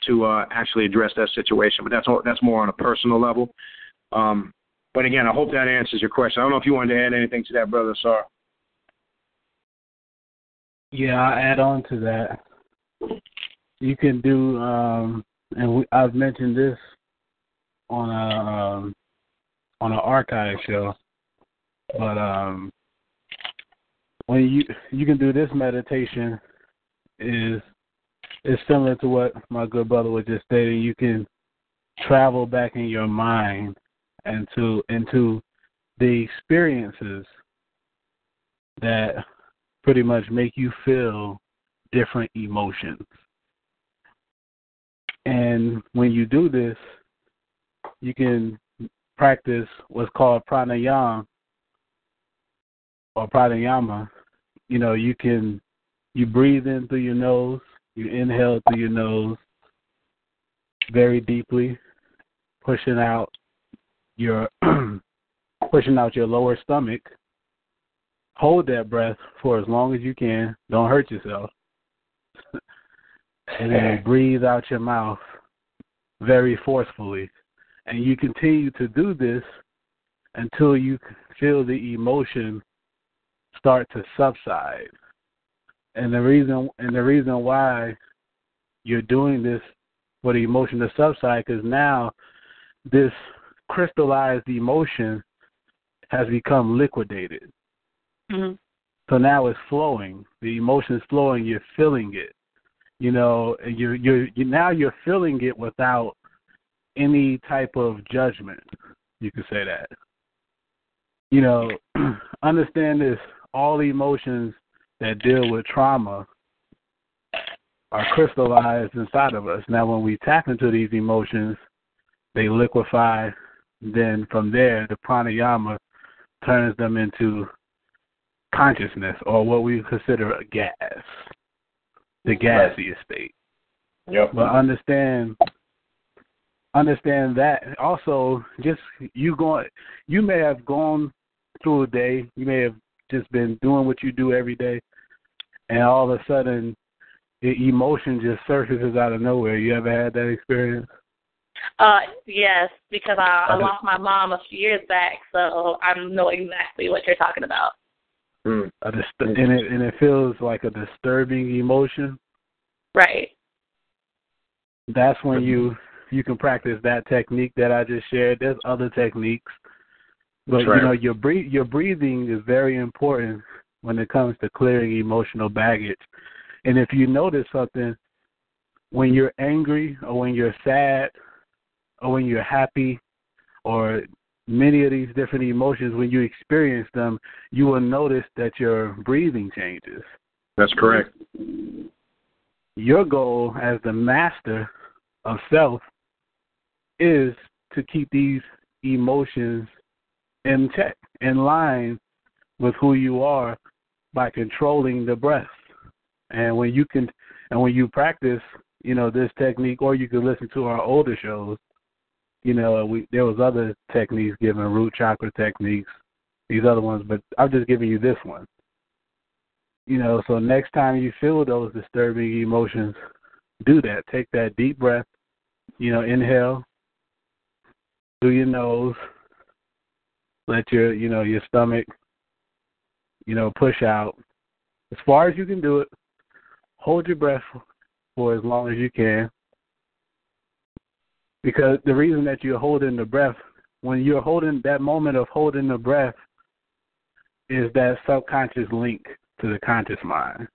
to uh, actually address that situation. But that's that's more on a personal level. Um, but again, I hope that answers your question. I don't know if you wanted to add anything to that, brother. Sorry. Yeah, I'll add on to that. You can do, um, and we, I've mentioned this on a um, on an archive show, but um, when you you can do this meditation is is similar to what my good brother was just stating. You can travel back in your mind into into the experiences that pretty much make you feel different emotions. And when you do this, you can practice what's called pranayama or pranayama. You know, you can you breathe in through your nose, you inhale through your nose very deeply, pushing out your pushing out your lower stomach. Hold that breath for as long as you can. Don't hurt yourself. and then breathe out your mouth very forcefully. And you continue to do this until you feel the emotion start to subside. And the reason and the reason why you're doing this for the emotion to subside because now this crystallized emotion has become liquidated. Mm-hmm. So now it's flowing. The emotion is flowing. You're feeling it. You know, you're you're you, now you're feeling it without any type of judgment. You could say that. You know, understand this. All emotions that deal with trauma are crystallized inside of us. Now, when we tap into these emotions, they liquefy. Then from there, the pranayama turns them into consciousness, or what we consider a gas, the gaseous state. Yep. But understand, understand that also. Just you going, you may have gone through a day. You may have just been doing what you do every day, and all of a sudden, the emotion just surfaces out of nowhere. You ever had that experience? Uh, yes, because I, I lost my mom a few years back, so I know exactly what you're talking about. Mm. A dist- and it and it feels like a disturbing emotion. Right. That's when you you can practice that technique that I just shared. There's other techniques, but That's right. you know your breathe your breathing is very important when it comes to clearing emotional baggage. And if you notice something, when you're angry or when you're sad or when you're happy or many of these different emotions, when you experience them, you will notice that your breathing changes. That's correct. Your goal as the master of self is to keep these emotions in check, in line with who you are by controlling the breath. And when you can and when you practice, you know, this technique or you can listen to our older shows, you know, we there was other techniques given root chakra techniques, these other ones, but I'm just giving you this one. You know, so next time you feel those disturbing emotions, do that. Take that deep breath. You know, inhale through your nose. Let your, you know, your stomach, you know, push out as far as you can do it. Hold your breath for as long as you can. Because the reason that you're holding the breath, when you're holding that moment of holding the breath, is that subconscious link to the conscious mind.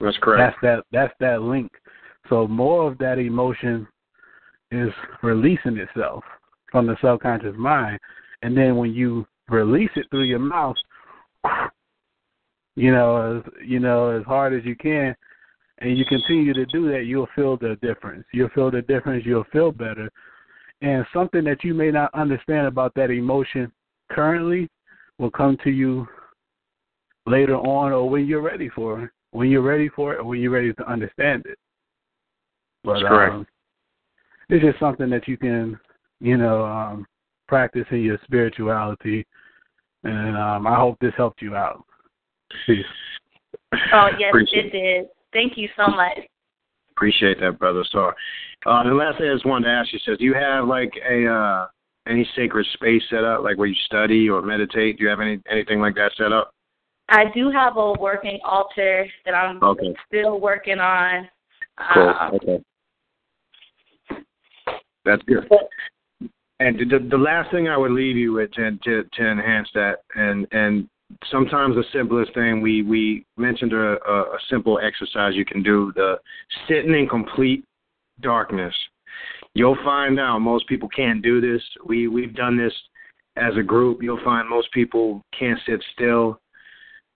That's correct. That's that that's that link. So more of that emotion is releasing itself from the subconscious mind. And then when you release it through your mouth, you know, as you know, as hard as you can, and you continue to do that, you'll feel the difference. You'll feel the difference, you'll feel better. And something that you may not understand about that emotion currently will come to you later on or when you're ready for it. When you're ready for it or when you're ready to understand it. But That's correct. um it's just something that you can, you know, um practicing your spirituality. And um, I hope this helped you out. Peace. Oh yes, Appreciate it did. Thank you so much. Appreciate that, brother. So, uh, the last thing I just wanted to ask you says, do you have like a uh, any sacred space set up, like where you study or meditate? Do you have any anything like that set up? I do have a working altar that I'm okay. still working on. Cool. Um, okay. That's good. And the, the last thing I would leave you with to, to, to enhance that, and and sometimes the simplest thing we we mentioned a, a, simple exercise you can do the sitting in complete darkness. You'll find out most people can't do this. We we've done this as a group. You'll find most people can't sit still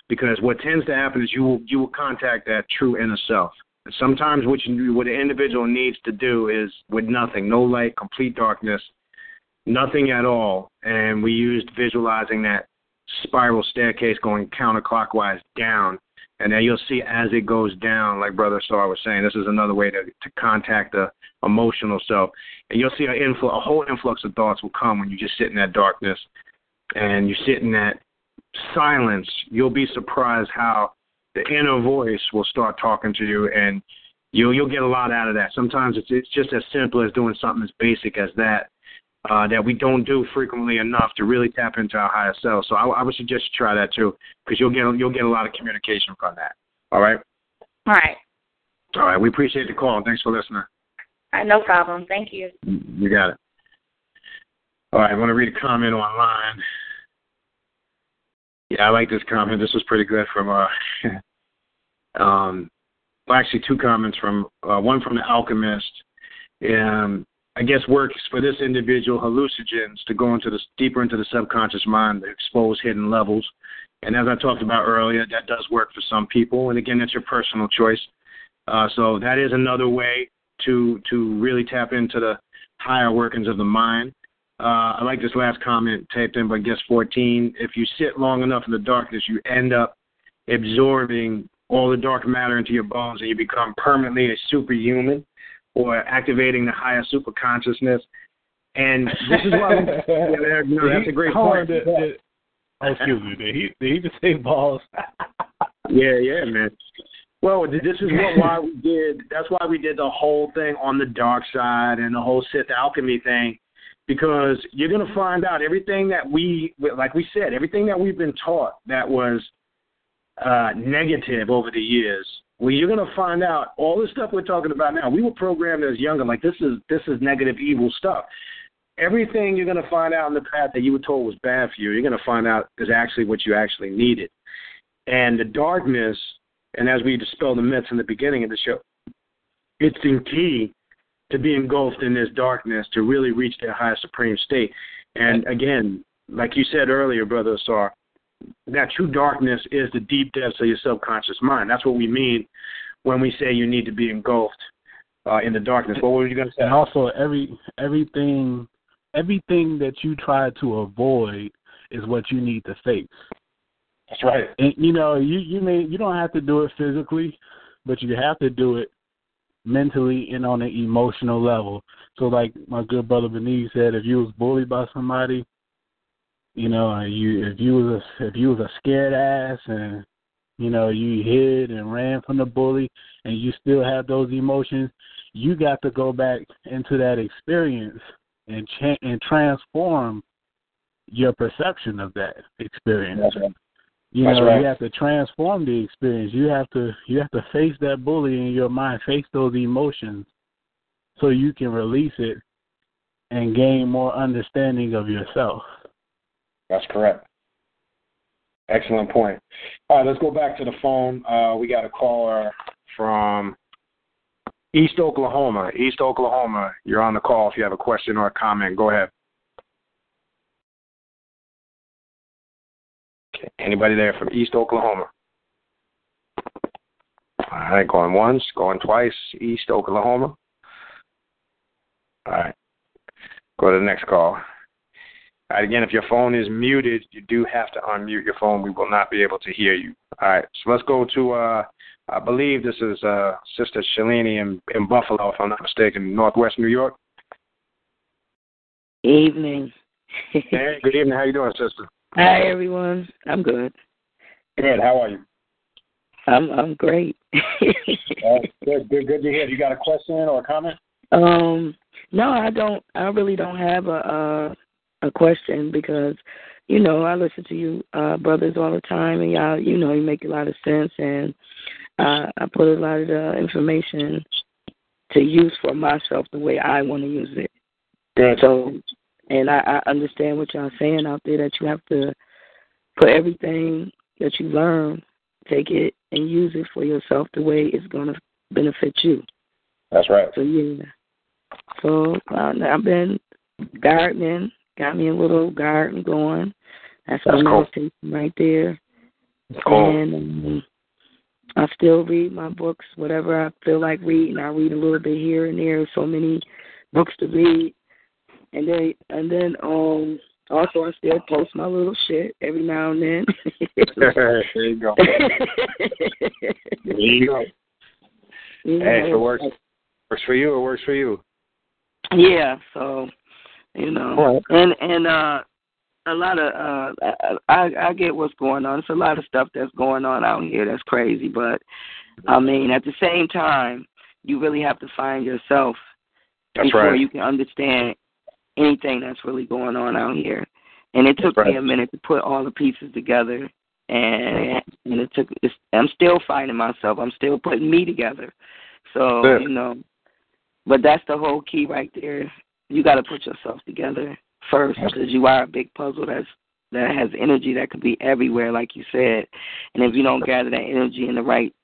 because what tends to happen is you will you will contact that true inner self. Sometimes what you, what an individual needs to do is with nothing, no light, complete darkness, nothing at all, and we used visualizing that spiral staircase going counterclockwise down. And then you'll see as it goes down, like Brother Star was saying, this is another way to, to contact the emotional self. And you'll see an influ- a whole influx of thoughts will come when you just sit in that darkness and you sit in that silence. You'll be surprised how the inner voice will start talking to you and you'll you'll get a lot out of that. Sometimes it's it's just as simple as doing something as basic as that uh, that we don't do frequently enough to really tap into our higher self. So I, I would suggest you try that too, because you'll get you'll get a lot of communication from that. All right. All right. All right. We appreciate the call. Thanks for listening. All right, no problem. Thank you. You got it. All right. I want to read a comment online. Yeah, I like this comment. This was pretty good from uh, um, well, actually two comments from uh, one from the Alchemist. Um, I guess works for this individual hallucinogens to go into the deeper into the subconscious mind to expose hidden levels. And as I talked about earlier, that does work for some people. And again, that's your personal choice. Uh, so that is another way to to really tap into the higher workings of the mind. Uh, I like this last comment typed in by guest 14. If you sit long enough in the darkness, you end up absorbing all the dark matter into your bones and you become permanently a superhuman or activating the higher super consciousness. And this is why we, yeah, no, that's a great point. Did, did, oh, excuse me. Did he did he just say balls? yeah, yeah, man. Well, this is what why we did. That's why we did the whole thing on the dark side and the whole Sith alchemy thing, because you're gonna find out everything that we, like we said, everything that we've been taught that was uh, negative over the years well, you're going to find out all the stuff we're talking about now. We were programmed as younger, like this is this is negative, evil stuff. Everything you're going to find out in the path that you were told was bad for you, you're going to find out is actually what you actually needed. And the darkness, and as we dispel the myths in the beginning of the show, it's in key to be engulfed in this darkness to really reach their highest supreme state. And again, like you said earlier, brother Sar, that true darkness is the deep depths of your subconscious mind. That's what we mean when we say you need to be engulfed uh, in the darkness. What were you going to say? And also, every everything everything that you try to avoid is what you need to face. That's right. And you know, you you may you don't have to do it physically, but you have to do it mentally and on an emotional level. So, like my good brother Benny said, if you was bullied by somebody, you know, you if you was a if you was a scared ass and you know you hid and ran from the bully and you still have those emotions, you got to go back into that experience and cha- and transform your perception of that experience. That's right. You That's know, right. you have to transform the experience. You have to you have to face that bully in your mind, face those emotions so you can release it and gain more understanding of yourself. That's correct. Excellent point. All right, let's go back to the phone. Uh, we got a caller from East Oklahoma. East Oklahoma, you're on the call. If you have a question or a comment, go ahead. Okay. Anybody there from East Oklahoma? All right, going once, going twice. East Oklahoma. All right. Go to the next call. Again, if your phone is muted, you do have to unmute your phone. We will not be able to hear you. All right, so let's go to, uh, I believe this is uh, Sister Shalini in, in Buffalo, if I'm not mistaken, Northwest New York. Evening. hey, good evening. How you doing, sister? Hi, everyone. I'm good. Good. How are you? I'm I'm great. uh, good, good, good to hear. You got a question or a comment? Um, no, I don't. I really don't have a a, a question because, you know, I listen to you uh, brothers all the time, and y'all, you know, you make a lot of sense, and uh, I put a lot of the information to use for myself the way I want to use it. Good. So, and I, I understand what y'all saying out there that you have to put everything that you learn, take it and use it for yourself the way it's going to benefit you. That's right. So yeah. So uh, I've been gardening, got me a little garden going. That's, That's my cool. meditation right there. Cool. And um, I still read my books, whatever I feel like reading. I read a little bit here and there. So many books to read, and then and then um also I still post my little shit every now and then. there you go. there you go. You Hey, if it know, works, works for you, it works for you. Yeah, so you know, right. and and uh, a lot of uh, I I get what's going on. It's a lot of stuff that's going on out here that's crazy, but I mean, at the same time, you really have to find yourself That's before right. you can understand anything that's really going on out here. And it took That's me a minute to put all the pieces together, and and it took. It's, I'm still finding myself. I'm still putting me together. So Good. you know, but that's the whole key right there. You got to put yourself together first because you are a big puzzle that's that has energy that could be everywhere, like you said. And if you don't gather that energy in the right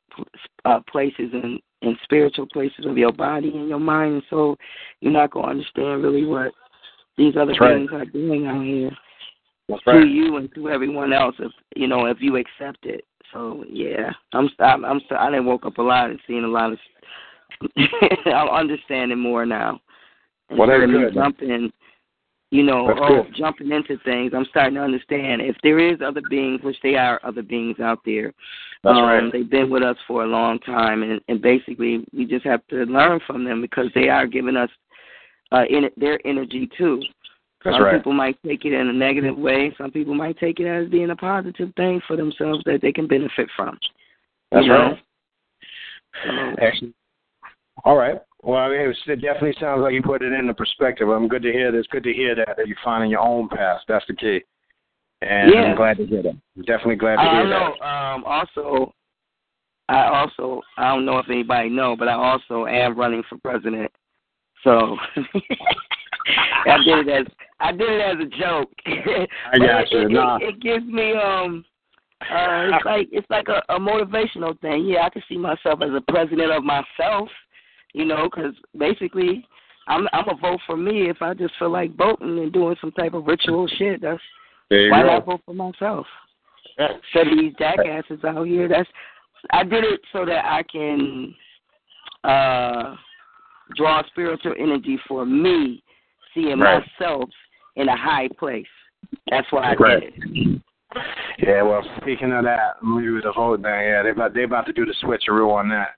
uh, places and in spiritual places of your body and your mind and soul, you're not going to understand really what these other That's right. are doing out here That's to right. you and to everyone else. If you know, if you accept it. So yeah, I'm I'm, I'm I didn't woke up a lot and seen a lot of. I'm understanding more now. Well, Instead of me. Jumping, you know, That's oh, good. jumping into things. I'm starting to understand if there is other beings, which they are other beings out there. That's um, right. They've been with us for a long time, and, and basically we just have to learn from them because they are giving us uh, in their energy too. That's some right. people might take it in a negative way. Some people might take it as being a positive thing for themselves that they can benefit from. That's know? right. So, Excellent. All right. Well, I mean, it was- it definitely sounds like you put it into perspective. I'm good to hear this. Good to hear that, that you're finding your own path. That's the key. And Yeah. I'm glad to hear that. I'm definitely glad to I hear that. Um, also, I also I don't know if anybody know, but I also am running for president. So I did it as I did it as a joke. I got you. It, it, Nah. it, it gives me um. Uh, it's like it's like a, a motivational thing. Yeah, I can see myself as a president of myself, you know, because basically, I'm I'm a vote for me if I just feel like voting and doing some type of ritual shit. That's why go. not vote for myself? Of these jackasses out here, that's I did it so that I can uh draw spiritual energy for me, seeing Right. myself in a high place. That's why I Right. did it. Yeah, well, speaking of that, maybe with the vote thing, yeah, they about they about to do the switcheroo on that.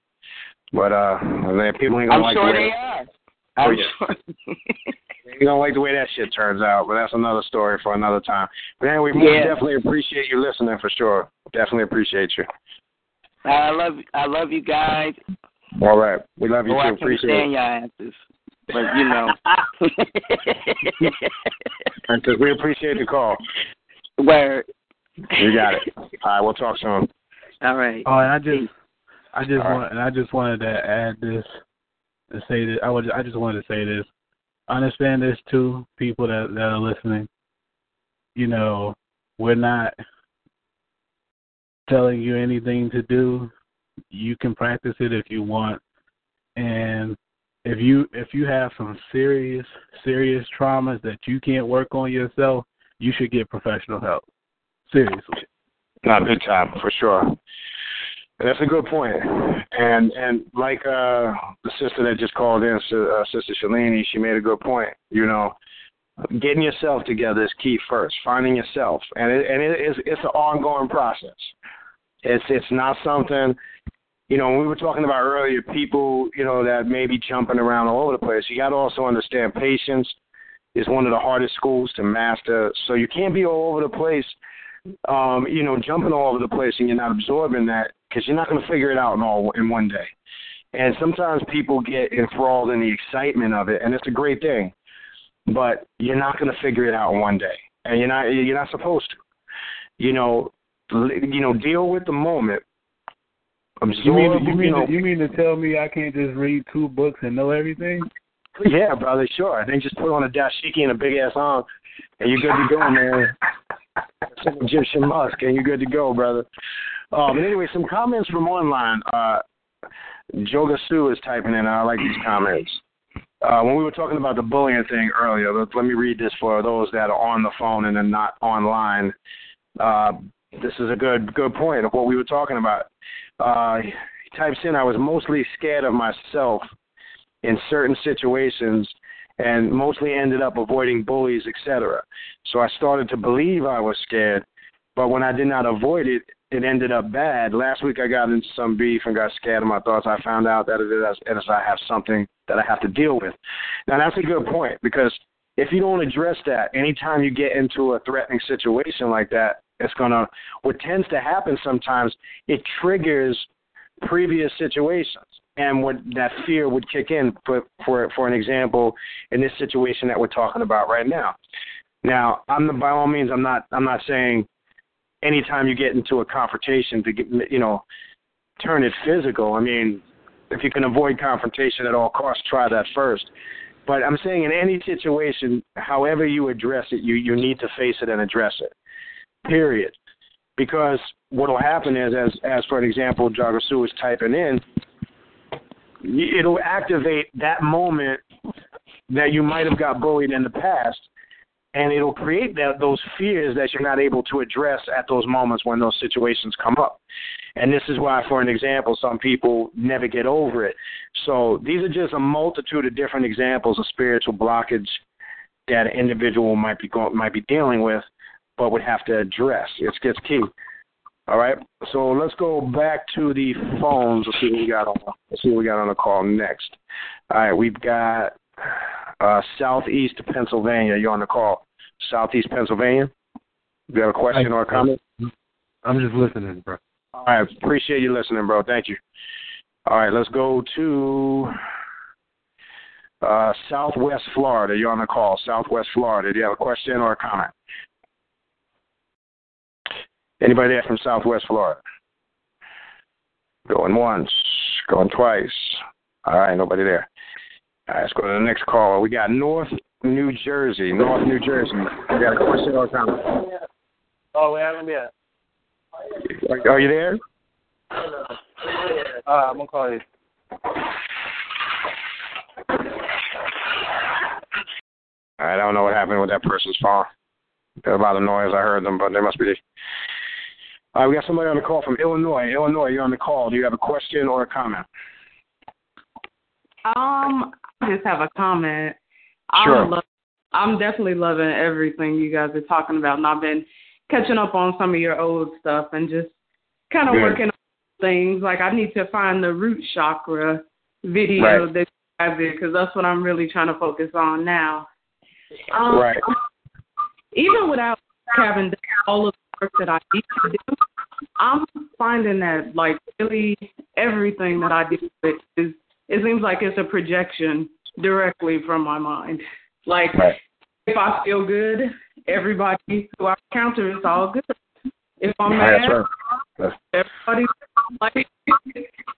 But uh, I mean, people ain't gonna I'm like sure the they way are. Oh, I'm yeah. sure. they ain't gonna like the way that shit turns out. But that's another story for another time. But anyway, we Yeah. definitely appreciate you listening for sure. Definitely appreciate you. I love I love you guys. All right, we love you Oh, too. I can't Appreciate stand it. your asses. But you know. Because we appreciate the call. Word. You got it. All right, we'll talk soon. All right. Oh, and I just, I just All right. want, and I just wanted to add this and say that I would, I just wanted to say this. I Understand this too, people that that are listening. You know, we're not telling you anything to do. You can practice it if you want, and if you if you have some serious serious traumas that you can't work on yourself, you should get professional help. Seriously. Not big time for sure. That's a good point. And and like uh the sister that just called in, uh, Sister Shalini, she made a good point. You know, getting yourself together is key first. Finding yourself, and it, and it is it's an ongoing process. It's it's not something. You know, we were talking about earlier, people, you know, that may be jumping around all over the place. You got to also understand patience is one of the hardest schools to master. So you can't be all over the place, um, you know, jumping all over the place, and you're not absorbing that because you're not going to figure it out in all in one day. And sometimes people get enthralled in the excitement of it, and it's a great thing, but you're not going to figure it out in one day, and you're not you're not supposed to. You know, you know, deal with the moment. Absorb, you mean you mean you, know, to, you mean to tell me I can't just read two books and know everything? Yeah, brother, sure. Then just put on a dashiki and a big ass arm, and you're good to go, man. Some Egyptian musk, and you're good to go, brother. Um, but anyway, some comments from online. Uh, Joga Sue is typing in. And I like these comments. Uh, when we were talking about the bullying thing earlier, let, let me read this for those that are on the phone and then not online. Uh, this is a good good point of what we were talking about. Uh, he types in, I was mostly scared of myself in certain situations and mostly ended up avoiding bullies, etc. So I started to believe I was scared, but when I did not avoid it, it ended up bad. Last week I got into some beef and got scared of my thoughts. I found out that it is as I have something that I have to deal with. Now that's a good point because if you don't address that, anytime you get into a threatening situation like that, it's gonna what tends to happen sometimes, it triggers previous situations and what that fear would kick in for for for an example in this situation that we're talking about right now. Now, I'm the, by all means I'm not I'm not saying anytime you get into a confrontation to get you know turn it physical. I mean, if you can avoid confrontation at all costs, try that first. But I'm saying in any situation, however you address it, you you need to face it and address it. Period. Because what will happen is, as as for an example, Jagasu is typing in, it'll activate that moment that you might have got bullied in the past and it'll create that those fears that you're not able to address at those moments when those situations come up. And this is why, for an example, some people never get over it. So these are just a multitude of different examples of spiritual blockage that an individual might be going, might be dealing with, but would have to address. It's it's key. All right. So let's go back to the phones. Let's see what we got on. Let's see what we got on the call next. All right, we've got uh, Southeast Pennsylvania. You're on the call. Southeast Pennsylvania. You have a question or a comment? I'm just listening, bro. All right. Appreciate you listening, bro. Thank you. All right. Let's go to uh, Southwest Florida. You're on the call. Southwest Florida. Do you have a question or a comment? Anybody there from Southwest Florida? Going once, going twice. All right, nobody there. All right, let's go to the next call. We got North New Jersey. North New Jersey. We got a question or a comment? Oh, we haven't yet. Are you there? Uh, I'm gonna call you. I don't know what happened with that person's phone. There's a lot of noise. I heard them, but they must be. All right, we got somebody on the call from Illinois. Illinois, you're on the call. Do you have a question or a comment? Um, I just have a comment. Sure. I'm, lo- I'm definitely loving everything you guys are talking about, and I've been catching up on some of your old stuff and just kind of Good. working on things. Like I need to find the root chakra video Right. that you guys did because that's what I'm really trying to focus on now. Um, Right. Even without having done all of the work that I need to do, I'm finding that like really everything that I do is it seems like it's a projection directly from my mind. Like Right. if I feel good, everybody who I encounter is all good. If I'm mad, right. That's- everybody like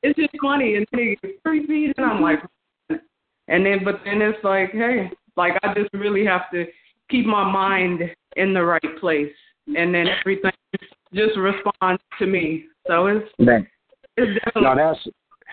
it's just funny and then it creepy and I'm like and then but then it's like, hey, like I just really have to keep my mind in the right place and then everything just responds to me. So it's Right. it's definitely No, that's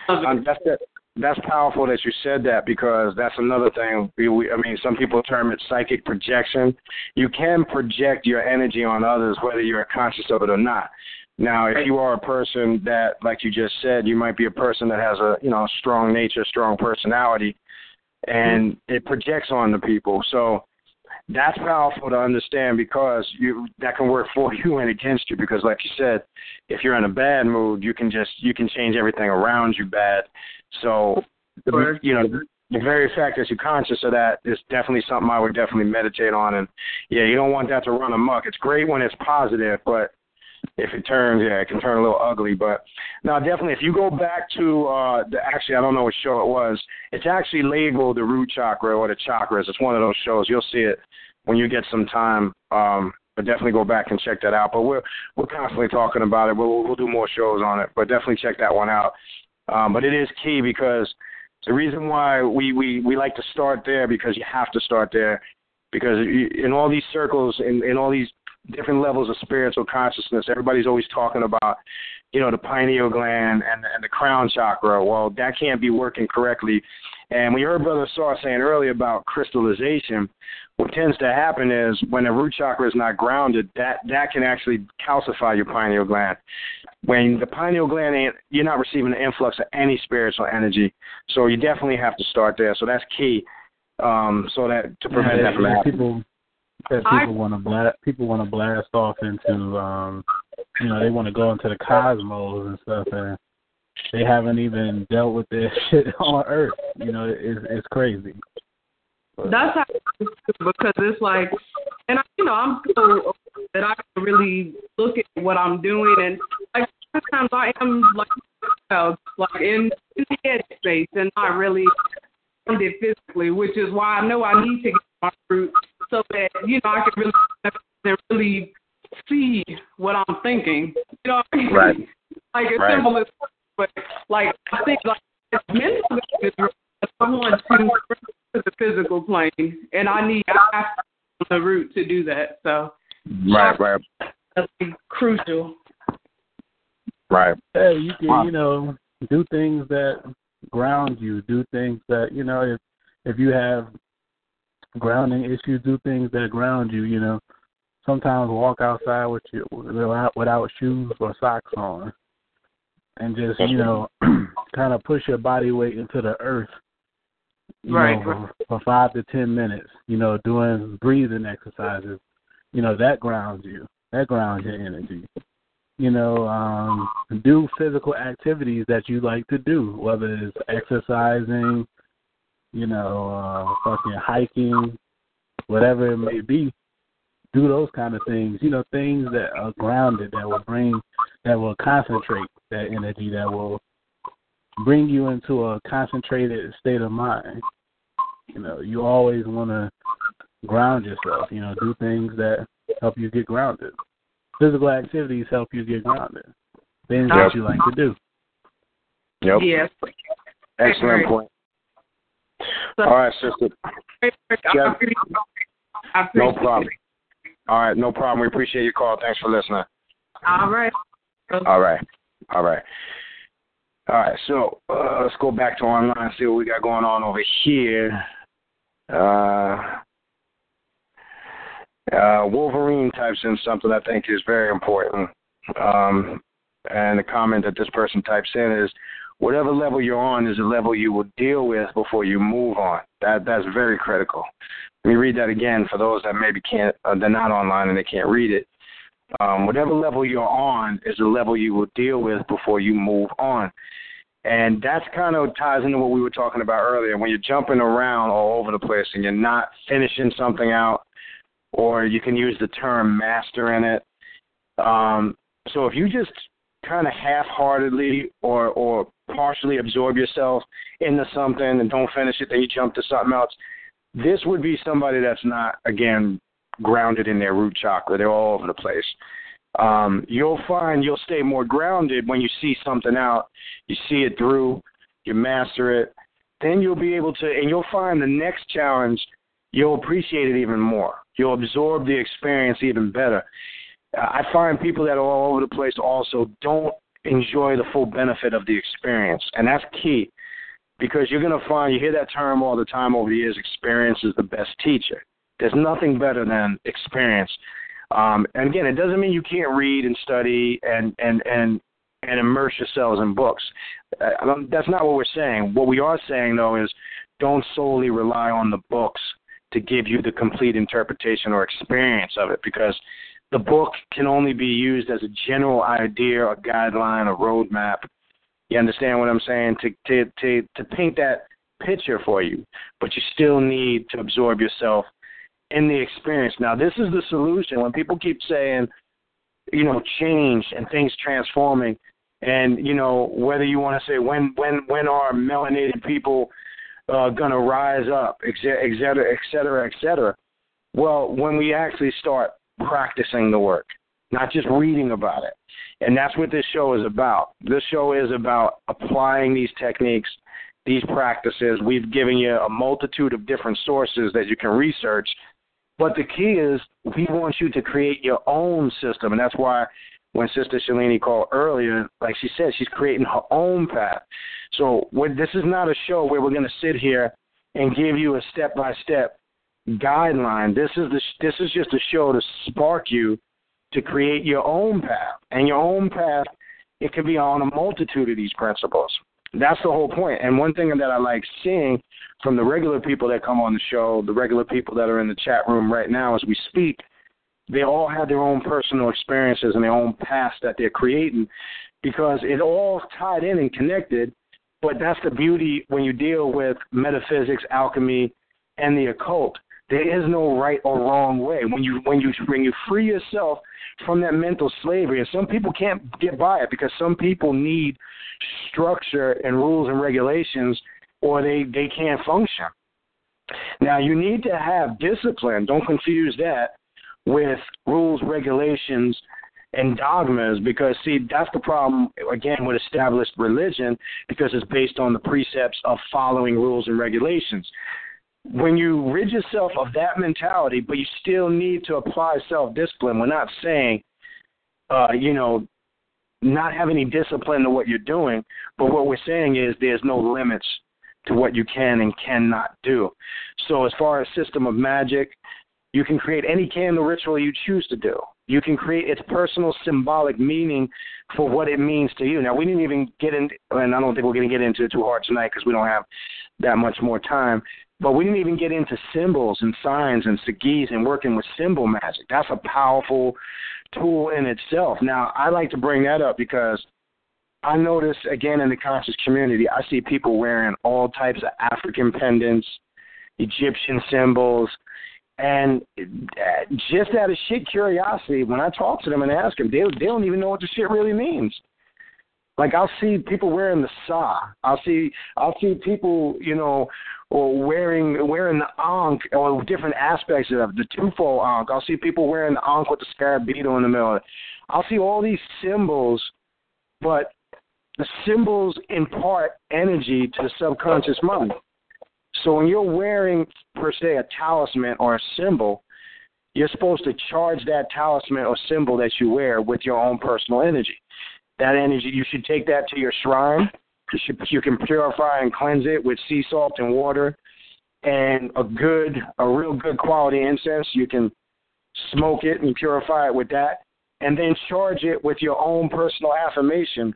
um, that's that, that's powerful that you said that because that's another thing. We, we, I mean, some people term it psychic projection. You can project your energy on others whether you're conscious of it or not. Now, if you are a person that, like you just said, you might be a person that has a you know strong nature, strong personality, and it projects on the people. So that's powerful to understand because you that can work for you and against you because like you said if you're in a bad mood you can just you can change everything around you bad so the, you know the very fact that you're conscious of that is definitely something I would definitely meditate on. And yeah, you don't want that to run amok. It's great when it's positive, but if it turns, yeah, it can turn a little ugly. But now, definitely, if you go back to uh, the actually, I don't know what show it was. It's actually labeled the root chakra or the chakras. It's one of those shows. You'll see it when you get some time. Um, but definitely go back and check that out. But we're we're constantly talking about it. We'll we'll do more shows on it. But definitely check that one out. Um, but it is key because the reason why we, we, we like to start there because you have to start there because in all these circles in, in all these different levels of spiritual consciousness everybody's always talking about you know the pineal gland and and the crown chakra well that can't be working correctly and we heard brother Sar saying earlier about crystallization what tends to happen is when the root chakra is not grounded that that can actually calcify your pineal gland when the pineal gland ain't, you're not receiving an influx of any spiritual energy. So you definitely have to start there. So that's key. Um, so that to prevent yeah, that from happening. People, people want to blast. People want to blast off into, um, you know, they want to go into the cosmos and stuff, and they haven't even dealt with this shit on Earth. You know, it's it's crazy. That's how because it's like, and I, you know, I'm so that I can really look at what I'm doing, and like sometimes I am like, like in, in the head space and not really it physically, which is why I know I need to get my root so that you know I can really really see what I'm thinking. You know, right? like it's right. simple as, but like I think like it's mental is I want to to the physical plane, and I need I have to the root to do that. So right, right, that's crucial. Right. Hey, you can you know do things that ground you. Do things that you know if if you have grounding issues, do things that ground you. You know, sometimes walk outside with you without without shoes or socks on, and just you know kind of push your body weight into the earth you right, know, for, for five to ten minutes, you know, doing breathing exercises, you know, that grounds you. That grounds your energy. You know, um, do physical activities that you like to do, whether it's exercising, you know, uh, fucking hiking, whatever it may be. Do those kind of things. You know, things that are grounded, that will bring, that will concentrate that energy, that will bring you into a concentrated state of mind. You know, you always want to ground yourself. You know, do things that help you get grounded. Physical activities help you get grounded. Things yep. that you like to do. Yep. Yes. Excellent point. All right, sister. Jeff, no problem. All right, no problem. We appreciate your call. Thanks for listening. All right. All right. All right. All right, so uh, let's go back to online, and see what we got going on over here. Uh, uh, Wolverine types in something I think is very important. Um, and the comment that this person types in is, whatever level you're on is a level you will deal with before you move on. That that's very critical. Let me read that again for those that maybe can't, uh, they're not online and they can't read it. Um, whatever level you're on is a level you will deal with before you move on. And that's kind of ties into what we were talking about earlier. When you're jumping around all over the place and you're not finishing something out, or you can use the term master in it. Um, so if you just kind of half-heartedly or or partially absorb yourself into something and don't finish it, then you jump to something else. This would be somebody that's not again grounded in their root chakra. They're all over the place. Um, you'll find you'll stay more grounded when you see something out, you see it through, you master it. Then you'll be able to, and you'll find the next challenge, you'll appreciate it even more. You'll absorb the experience even better. I find people that are all over the place also don't enjoy the full benefit of the experience, and that's key because you're going to find you hear that term all the time over the years experience is the best teacher. There's nothing better than experience. Um, and again, it doesn't mean you can't read and study and and and and immerse yourselves in books. Uh, that's not what we're saying. What we are saying though is don't solely rely on the books to give you the complete interpretation or experience of it because the book can only be used as a general idea, a guideline, a roadmap. You understand what I'm saying? To to to to paint that picture for you, but you still need to absorb yourself in the experience. Now, this is the solution. When people keep saying, you know, change and things transforming, and you know whether you want to say when when when are melanated people uh, going to rise up, et cetera, et cetera, et cetera. Well, when we actually start practicing the work, not just reading about it. And that's what this show is about. This show is about applying these techniques, these practices. We've given you a multitude of different sources that you can research. But the key is we want you to create your own system. And that's why when Sister Shalini called earlier, like she said, she's creating her own path. So this is not a show where we're going to sit here and give you a step by step guideline. This is the this is just a show to spark you to create your own path. And your own path, it can be on a multitude of these principles. That's the whole point. And one thing that I like seeing from the regular people that come on the show, the regular people that are in the chat room right now as we speak, they all have their own personal experiences and their own past that they're creating because it all tied in and connected. But that's the beauty when you deal with metaphysics, alchemy, and the occult. There is no right or wrong way. When you when you when you free yourself from that mental slavery, and some people can't get by it because some people need structure and rules and regulations, or they they can't function. Now you need to have discipline. Don't confuse that with rules, regulations, and dogmas because see that's the problem again with established religion because it's based on the precepts of following rules and regulations when you rid yourself of that mentality, but you still need to apply self discipline, we're not saying, uh, you know, not have any discipline to what you're doing, but what we're saying is there's no limits to what you can and cannot do. So, as far as system of magic, you can create any candle ritual you choose to do. You can create its personal symbolic meaning for what it means to you. Now, we didn't even get into, and I don't think we're going to get into it too hard tonight because we don't have that much more time. But we didn't even get into symbols and signs and sigils and working with symbol magic. That's a powerful tool in itself. Now, I like to bring that up because I notice again in the conscious community, I see people wearing all types of African pendants, Egyptian symbols, and just out of shit curiosity, when I talk to them and ask them, they they don't even know what the shit really means. Like I'll see people wearing the sa. I'll see I'll see people, you know, or wearing wearing the ankh or different aspects of the twofold ankh. I'll see people wearing the ankh with the scarab beetle in the middle. I'll see all these symbols, but the symbols impart energy to the subconscious mind. So when you're wearing per se a talisman or a symbol, you're supposed to charge that talisman or symbol that you wear with your own personal energy that energy. You should take that to your shrine. You, should, you can purify and cleanse it with sea salt and water, and a good, a real good quality incense. You can smoke it and purify it with that, and then charge it with your own personal affirmation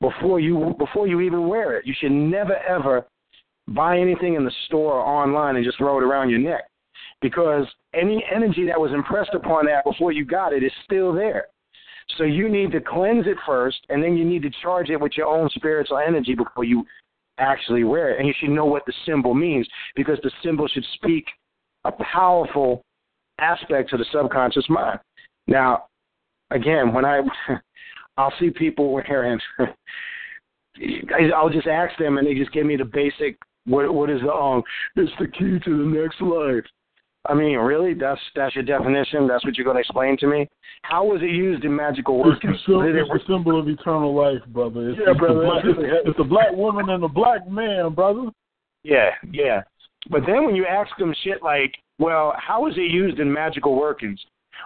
before you before you even wear it. You should never ever buy anything in the store or online and just throw it around your neck because any energy that was impressed upon that before you got it is still there. So you need to cleanse it first, and then you need to charge it with your own spiritual energy before you actually wear it. And you should know what the symbol means because the symbol should speak a powerful aspect to the subconscious mind. Now, again, when I I'll see people wearing, I'll just ask them, and they just give me the basic. What what is the um? It's the key to the next life. I mean, really? That's that's your definition? That's what you're going to explain to me? How was it used in magical work? It's, the, it's the symbol of eternal life, brother. It's, yeah, it's brother. black, it's, it's a black woman and a black man, brother. Yeah, yeah. But then when you ask them shit like, well, how is it used in magical workings?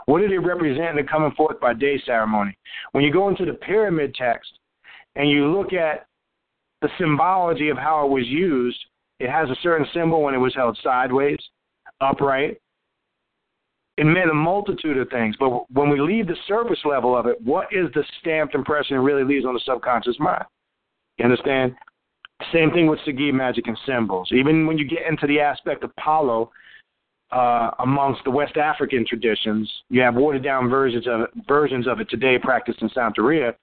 What did it represent in the coming forth by day ceremony? When you go into the pyramid text and you look at the symbology of how it was used, it has a certain symbol when it was held sideways upright. It meant a multitude of things, but when we leave the surface level of it, what is the stamped impression it really leaves on the subconscious mind? You understand? Same thing with Sigil magic and symbols. Even when you get into the aspect of Palo, uh, amongst the West African traditions, you have watered down versions of it, versions of it today practiced in Santeria.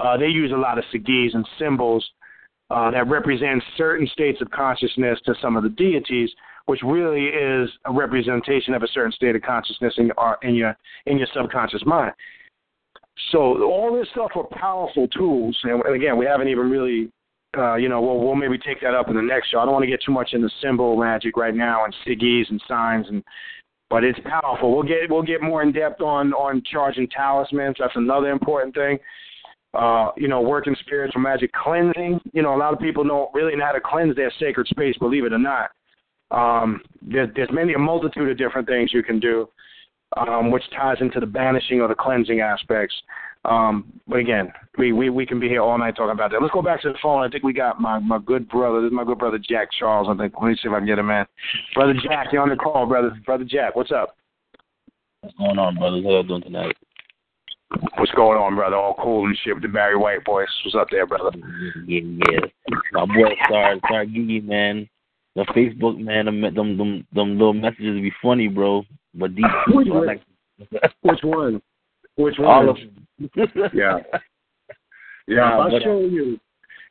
Uh, they use a lot of Sigils and symbols uh, that represent certain states of consciousness to some of the deities, which really is a representation of a certain state of consciousness in your in your in your subconscious mind. So all this stuff are powerful tools, and again, we haven't even really, uh, you know, we'll, we'll maybe take that up in the next show. I don't want to get too much into symbol magic right now and sigils and signs and but it's powerful. We'll get we'll get more in depth on on charging talismans. That's another important thing. Uh, you know, working spiritual magic cleansing. You know, a lot of people don't really know how to cleanse their sacred space, believe it or not. Um, there, there's many a multitude of different things you can do, um, which ties into the banishing or the cleansing aspects. Um, but again, we, we, we can be here all night talking about that. Let's go back to the phone. I think we got my, my good brother. This is my good brother Jack Charles. I think. Let me see if I can get him, man. Brother Jack, you're on the call, brother. Brother Jack, what's up? What's going on, brother? How y'all doing tonight? What's going on, brother? All cool and shit with the Barry White boys. What's up there, brother? Yeah, yeah. My boy Star Star Gigi, man. The Facebook man, them them them, them little messages be funny, bro. But these Which one? like Which one? Which one? all of them. Yeah. Yeah, if I show you,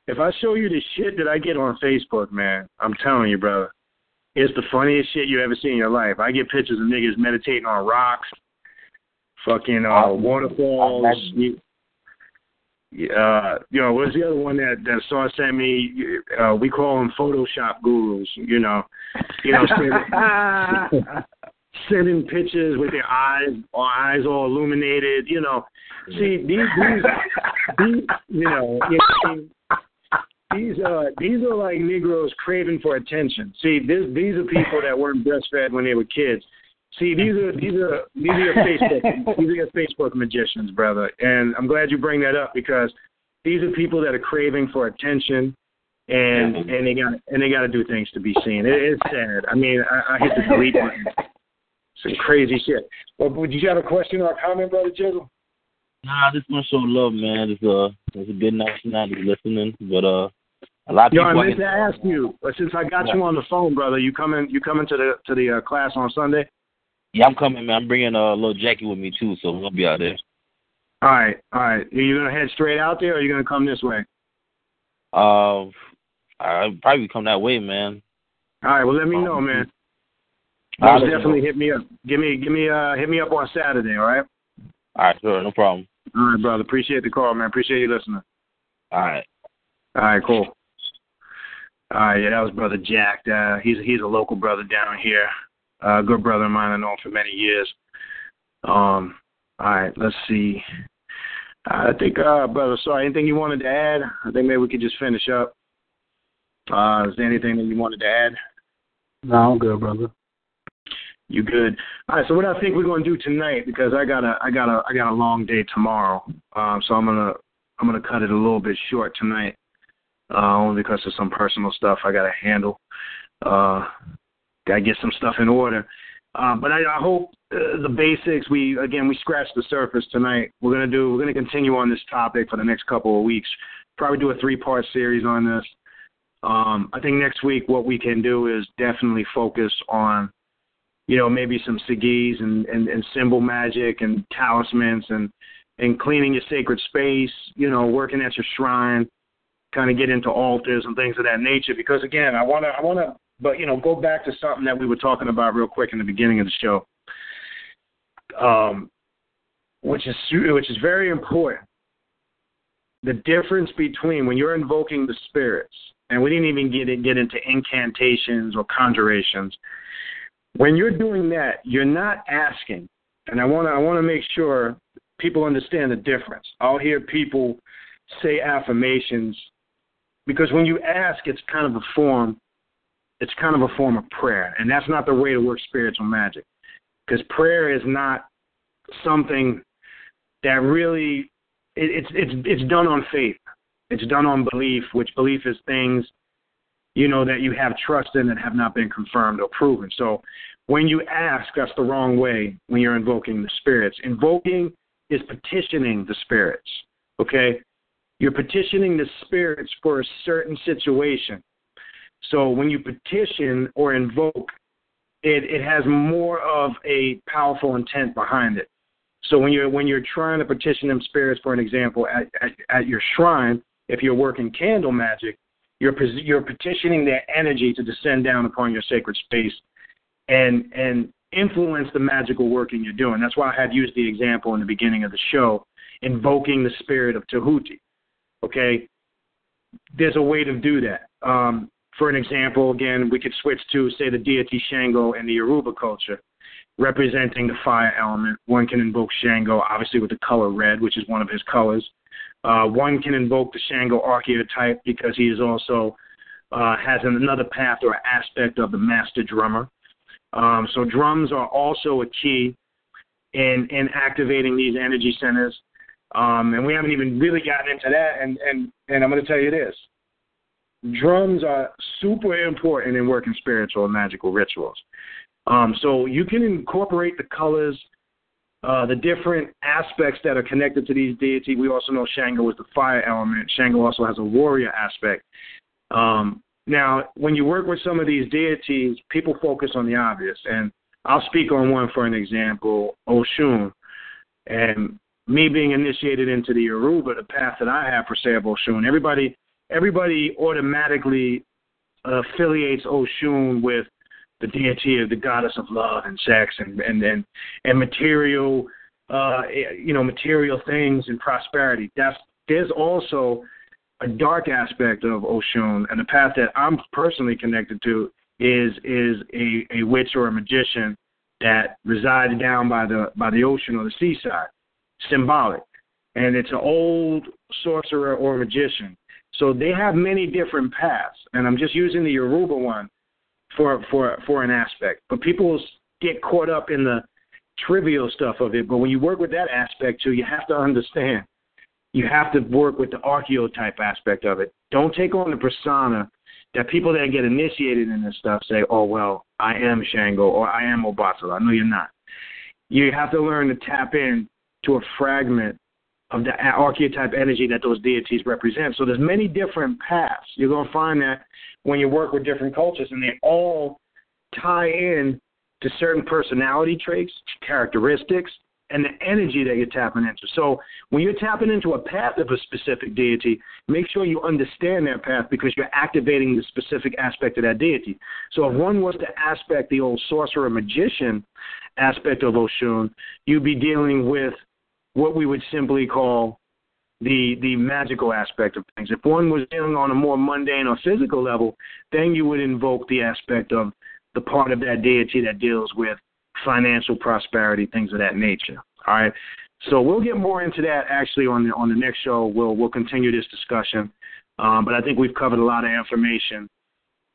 if I show you the shit that I get on Facebook, man, I'm telling you, brother, it's the funniest shit you ever seen in your life. I get pictures of niggas meditating on rocks, fucking uh, waterfalls. You, uh, you know, what's the other one that that Saw sent me? Uh, we call them Photoshop gurus. You know, you know, sending, sending pictures with their eyes, or eyes all illuminated. You know, see these these, these you know, you know, these uh these are like Negroes craving for attention. See, this these are people that weren't breastfed when they were kids. See, these are these are these are your Facebook these are your Facebook magicians, brother. And I'm glad you bring that up because these are people that are craving for attention and and they got and they got to do things to be seen. It, it's sad. I mean, I, I hit the delete button. Some crazy shit. Well, would you have a question or a comment, brother Jizzle? Nah, just want to show love, man. It's a it's a good night tonight. Just listening, but uh, a lot of Yo, people. I meant to ask you, but since I got you on the phone, brother, you coming you coming to the to the uh, class on Sunday? Yeah, I'm coming, man. I'm bringing a uh, little Jackie with me too, so we're gonna be out there. All right, all right. Are you gonna head straight out there, or are you gonna come this way? Uh, I'll probably come that way, man. All right. Well, let me know, man. Most definitely know. hit me up. Give me, give me, uh, hit me up on Saturday. All right. All right, sure, no problem. All right, brother. Appreciate the call, man. Appreciate you listening. All right. All right, cool. All right, yeah, that was brother Jack. Uh, he's he's a local brother down here. Uh, good brother of mine. I know him for many years. Um, all right, let's see. I think, uh, brother, sorry, anything you wanted to add? I think maybe we could just finish up. Uh, is there anything that you wanted to add? No, I'm good, brother. You good? All right. So what I think we're going to do tonight, because I got a I got a I got a long day tomorrow, um, so I'm gonna I'm gonna cut it a little bit short tonight, uh, only because of some personal stuff I got to handle. Uh, got to get some stuff in order. Uh, but I, I hope uh, the basics. We again we scratched the surface tonight. We're gonna do we're gonna continue on this topic for the next couple of weeks. Probably do a three part series on this. Um, I think next week what we can do is definitely focus on you know, maybe some sigils and, and, and symbol magic and talismans and, and cleaning your sacred space, you know, working at your shrine, kind of get into altars and things of that nature. Because again, I wanna I wanna but you know, go back to something that we were talking about real quick in the beginning of the show. Um which is which is very important. The difference between when you're invoking the spirits, and we didn't even get get into incantations or conjurations when you're doing that, you're not asking, and I want I want to make sure people understand the difference. I'll hear people say affirmations because when you ask, it's kind of a form, it's kind of a form of prayer, and that's not the way to work spiritual magic, because prayer is not something that really it, it's it's it's done on faith, it's done on belief, which belief is things you know, that you have trust in that have not been confirmed or proven. So when you ask, that's the wrong way when you're invoking the spirits. Invoking is petitioning the spirits, okay? You're petitioning the spirits for a certain situation. So when you petition or invoke, it, it has more of a powerful intent behind it. So when you're when you're trying to petition them spirits, for an example, at, at, at your shrine, if you're working candle magic, You're you're petitioning their energy to descend down upon your sacred space, and and influence the magical working you're doing. That's why I had used the example in the beginning of the show, invoking the spirit of Tahuti. Okay, there's a way to do that. Um, for an example, again, we could switch to say the deity Shango in the Yoruba culture, representing the fire element. One can invoke Shango, obviously with the color red, which is one of his colors. Uh, one can invoke the Shango archetype because he is also uh, has another path or aspect of the master drummer. Um, so drums are also a key in in activating these energy centers. Um, and we haven't even really gotten into that. And and and I'm going to tell you this: drums are super important in working spiritual and magical rituals. Um, so you can incorporate the colors, uh, the different aspects that are connected to these deities. We also know Shango is the fire element. Shango also has a warrior aspect. Um, now, when you work with some of these deities, people focus on the obvious, and I'll speak on one for an example, Oshun. And me being initiated into the Yoruba, the path that I have for say Oshun, everybody everybody automatically affiliates Oshun with the deity of the goddess of love and sex and and and, and material uh you know material things and prosperity. That's there's also a dark aspect of Oshun and the path that I'm personally connected to is is a, a witch or a magician that resides down by the by the ocean or the seaside, symbolic. And it's an old sorcerer or magician. So they have many different paths. And I'm just using the Yoruba one for for for an aspect. But people get caught up in the trivial stuff of it. But when you work with that aspect too, you have to understand you have to work with the archetype aspect of it. Don't take on the persona that people that get initiated in this stuff say, oh, well, I am Shango or I am Obatala. No, you're not. You have to learn to tap in to a fragment of the archetype energy that those deities represent. So there's many different paths. You're going to find that when you work with different cultures and they all tie in to certain personality traits, characteristics, and the energy that you're tapping into. So when you're tapping into a path of a specific deity, make sure you understand that path because you're activating the specific aspect of that deity. So if one was to aspect the old sorcerer magician aspect of Oshun, you'd be dealing with what we would simply call the the magical aspect of things. If one was dealing on a more mundane or physical level, then you would invoke the aspect of the part of that deity that deals with financial prosperity, things of that nature. All right. So we'll get more into that actually on the on the next show. We'll we'll continue this discussion. Um, but I think we've covered a lot of information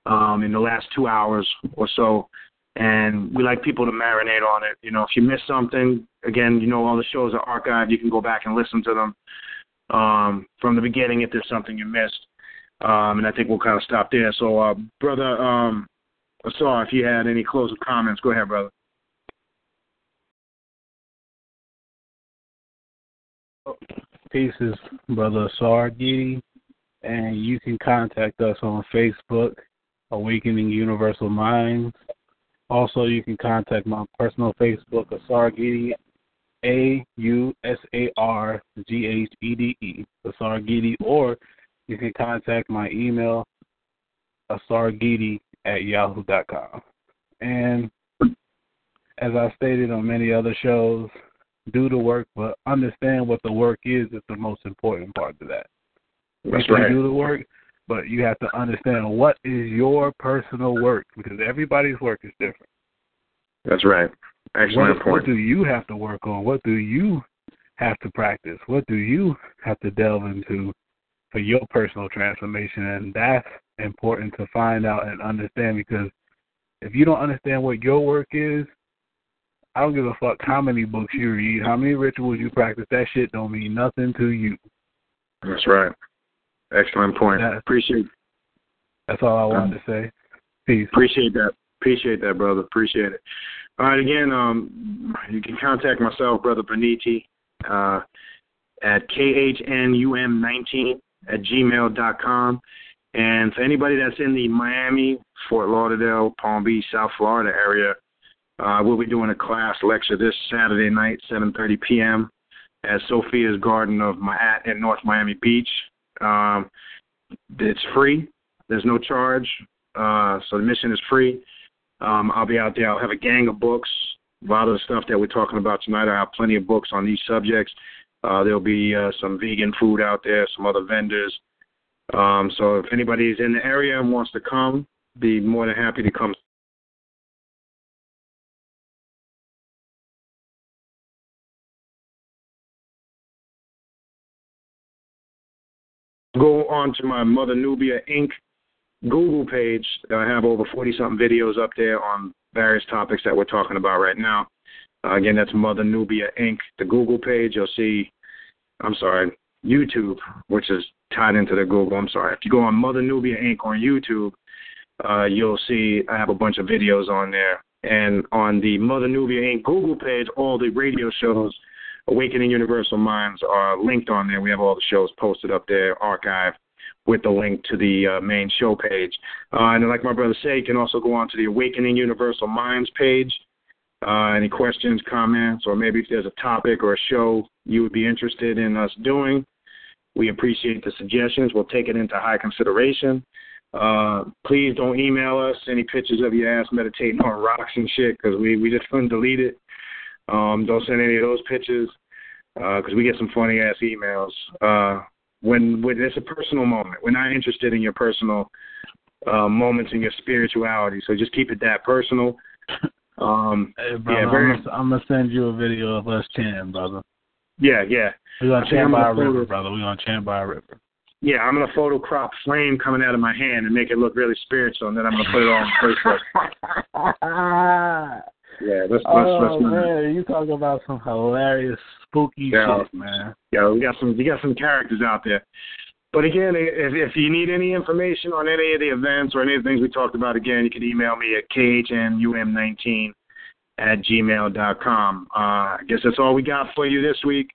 um, in the last two hours or so, and we like people to marinate on it. You know, if you miss something, again, you know, all the shows are archived. You can go back and listen to them um, from the beginning if there's something you missed. Um, and I think we'll kind of stop there. So, uh, brother, um, Asar, if you had any closing comments, go ahead, brother. Pieces, Brother Sargiti, and you can contact us on Facebook, Awakening Universal Minds. Also, you can contact my personal Facebook, Ausarghede, A U S A R G H E D E, Ausarghede, or you can contact my email, ausarghede at yahoo.com. And as I stated on many other shows, do the work, but understand what the work is is the most important part of that. That's you right. can do the work, but you have to understand what is your personal work because everybody's work is different. That's right. Excellent what, point. What do you have to work on? What do you have to practice? What do you have to delve into for your personal transformation? And that's important to find out and understand because if you don't understand what your work is, I don't give a fuck how many books you read, how many rituals you practice. That shit don't mean nothing to you. That's right. Excellent point. That- Appreciate That's all I wanted to say. Peace. Appreciate that. Appreciate that, brother. Appreciate it. All right, again, um, you can contact myself, Brother Beniti, uh, at khnum19 at gmail dot com. And for anybody that's in the Miami, Fort Lauderdale, Palm Beach, South Florida area, uh, we'll be doing a class lecture this Saturday night, 7:30 p.m. at Sophia's Garden of Manhattan in North Miami Beach. Um, it's free. There's no charge, uh, so the mission is free. Um, I'll be out there. I'll have a gang of books. A lot of the stuff that we're talking about tonight, I have plenty of books on these subjects. Uh, there'll be uh, some vegan food out there, some other vendors. Um, so if anybody's in the area and wants to come, be more than happy to come. On to my Mother Nubia Inc. Google page. I have over 40 something videos up there on various topics that we're talking about right now. Uh, again, that's Mother Nubia Inc. The Google page. You'll see, I'm sorry, YouTube, which is tied into the Google. I'm sorry. If you go on Mother Nubia Inc. on YouTube, uh, you'll see I have a bunch of videos on there. And on the Mother Nubia Inc. Google page, all the radio shows, Awakening Universal Minds, are linked on there. We have all the shows posted up there, archived with the link to the uh, main show page. Uh, and like my brother said, you can also go on to the Awakening Universal Minds page. Uh, any questions, comments, or maybe if there's a topic or a show you would be interested in us doing, we appreciate the suggestions. We'll take it into high consideration. Uh, please don't email us any pictures of your ass meditating on rocks and shit because we, we just couldn't delete it. Um, don't send any of those pictures because uh, we get some funny ass emails. Uh, when when it's a personal moment, we're not interested in your personal uh, moments and your spirituality. So just keep it that personal. Um, hey, brother, yeah, very, I'm, gonna, I'm gonna send you a video of us chanting, brother. Yeah, yeah. We're gonna I chant by a gonna river, photo- brother. We're gonna chant by a river. Yeah, I'm gonna photo crop flame coming out of my hand and make it look really spiritual, and then I'm gonna put it on Facebook. Yeah, let's let's oh let's man, you talking about some hilarious, spooky Yeah. shit, man. Yeah, we got some we got some characters out there. But again, if if you need any information on any of the events or any of the things we talked about, again, you can email me at khnum19 at gmail.com. Uh, I guess that's all we got for you this week.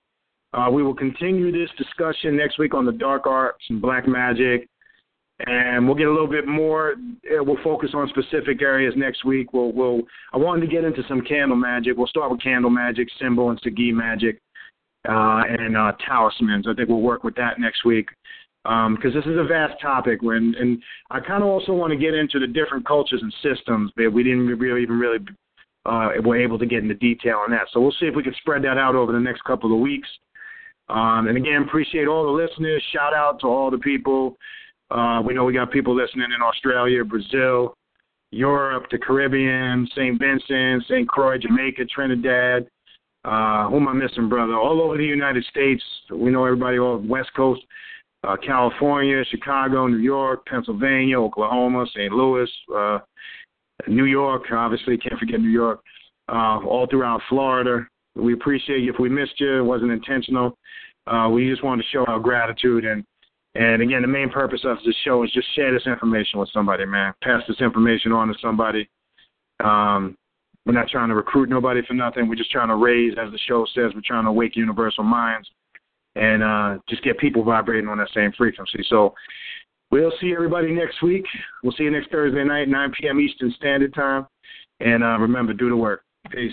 Uh, we will continue this discussion next week on the dark arts and black magic, and we'll get a little bit more. uh, We'll focus on specific areas next week. We'll, we'll. I wanted to get into some candle magic. We'll start with candle magic, symbol and sigil magic, uh, and uh, talismans. I think we'll work with that next week because this is a vast topic. When and I kind of also want to get into the different cultures and systems, but we didn't really even really uh, were able to get into detail on that. So we'll see if we can spread that out over the next couple of weeks. Um, and again, appreciate all the listeners. Shout out to all the people. Uh, we know we got people listening in Australia, Brazil, Europe, the Caribbean, St. Vincent, St. Croix, Jamaica, Trinidad. Uh, who am I missing, brother? All over the United States. We know everybody all West Coast, uh, California, Chicago, New York, Pennsylvania, Oklahoma, St. Louis, uh, New York. Obviously, can't forget New York. Uh, all throughout Florida. We appreciate you. If we missed you, it wasn't intentional. Uh, we just wanted to show our gratitude and and again, the main purpose of this show is just share this information with somebody, man. Pass this information on to somebody. Um, we're not trying to recruit nobody for nothing. We're just trying to raise, as the show says, we're trying to wake universal minds and uh, just get people vibrating on that same frequency. So we'll see everybody next week. We'll see you next Thursday night, 9 p.m. Eastern Standard Time. And uh, remember, do the work. Peace.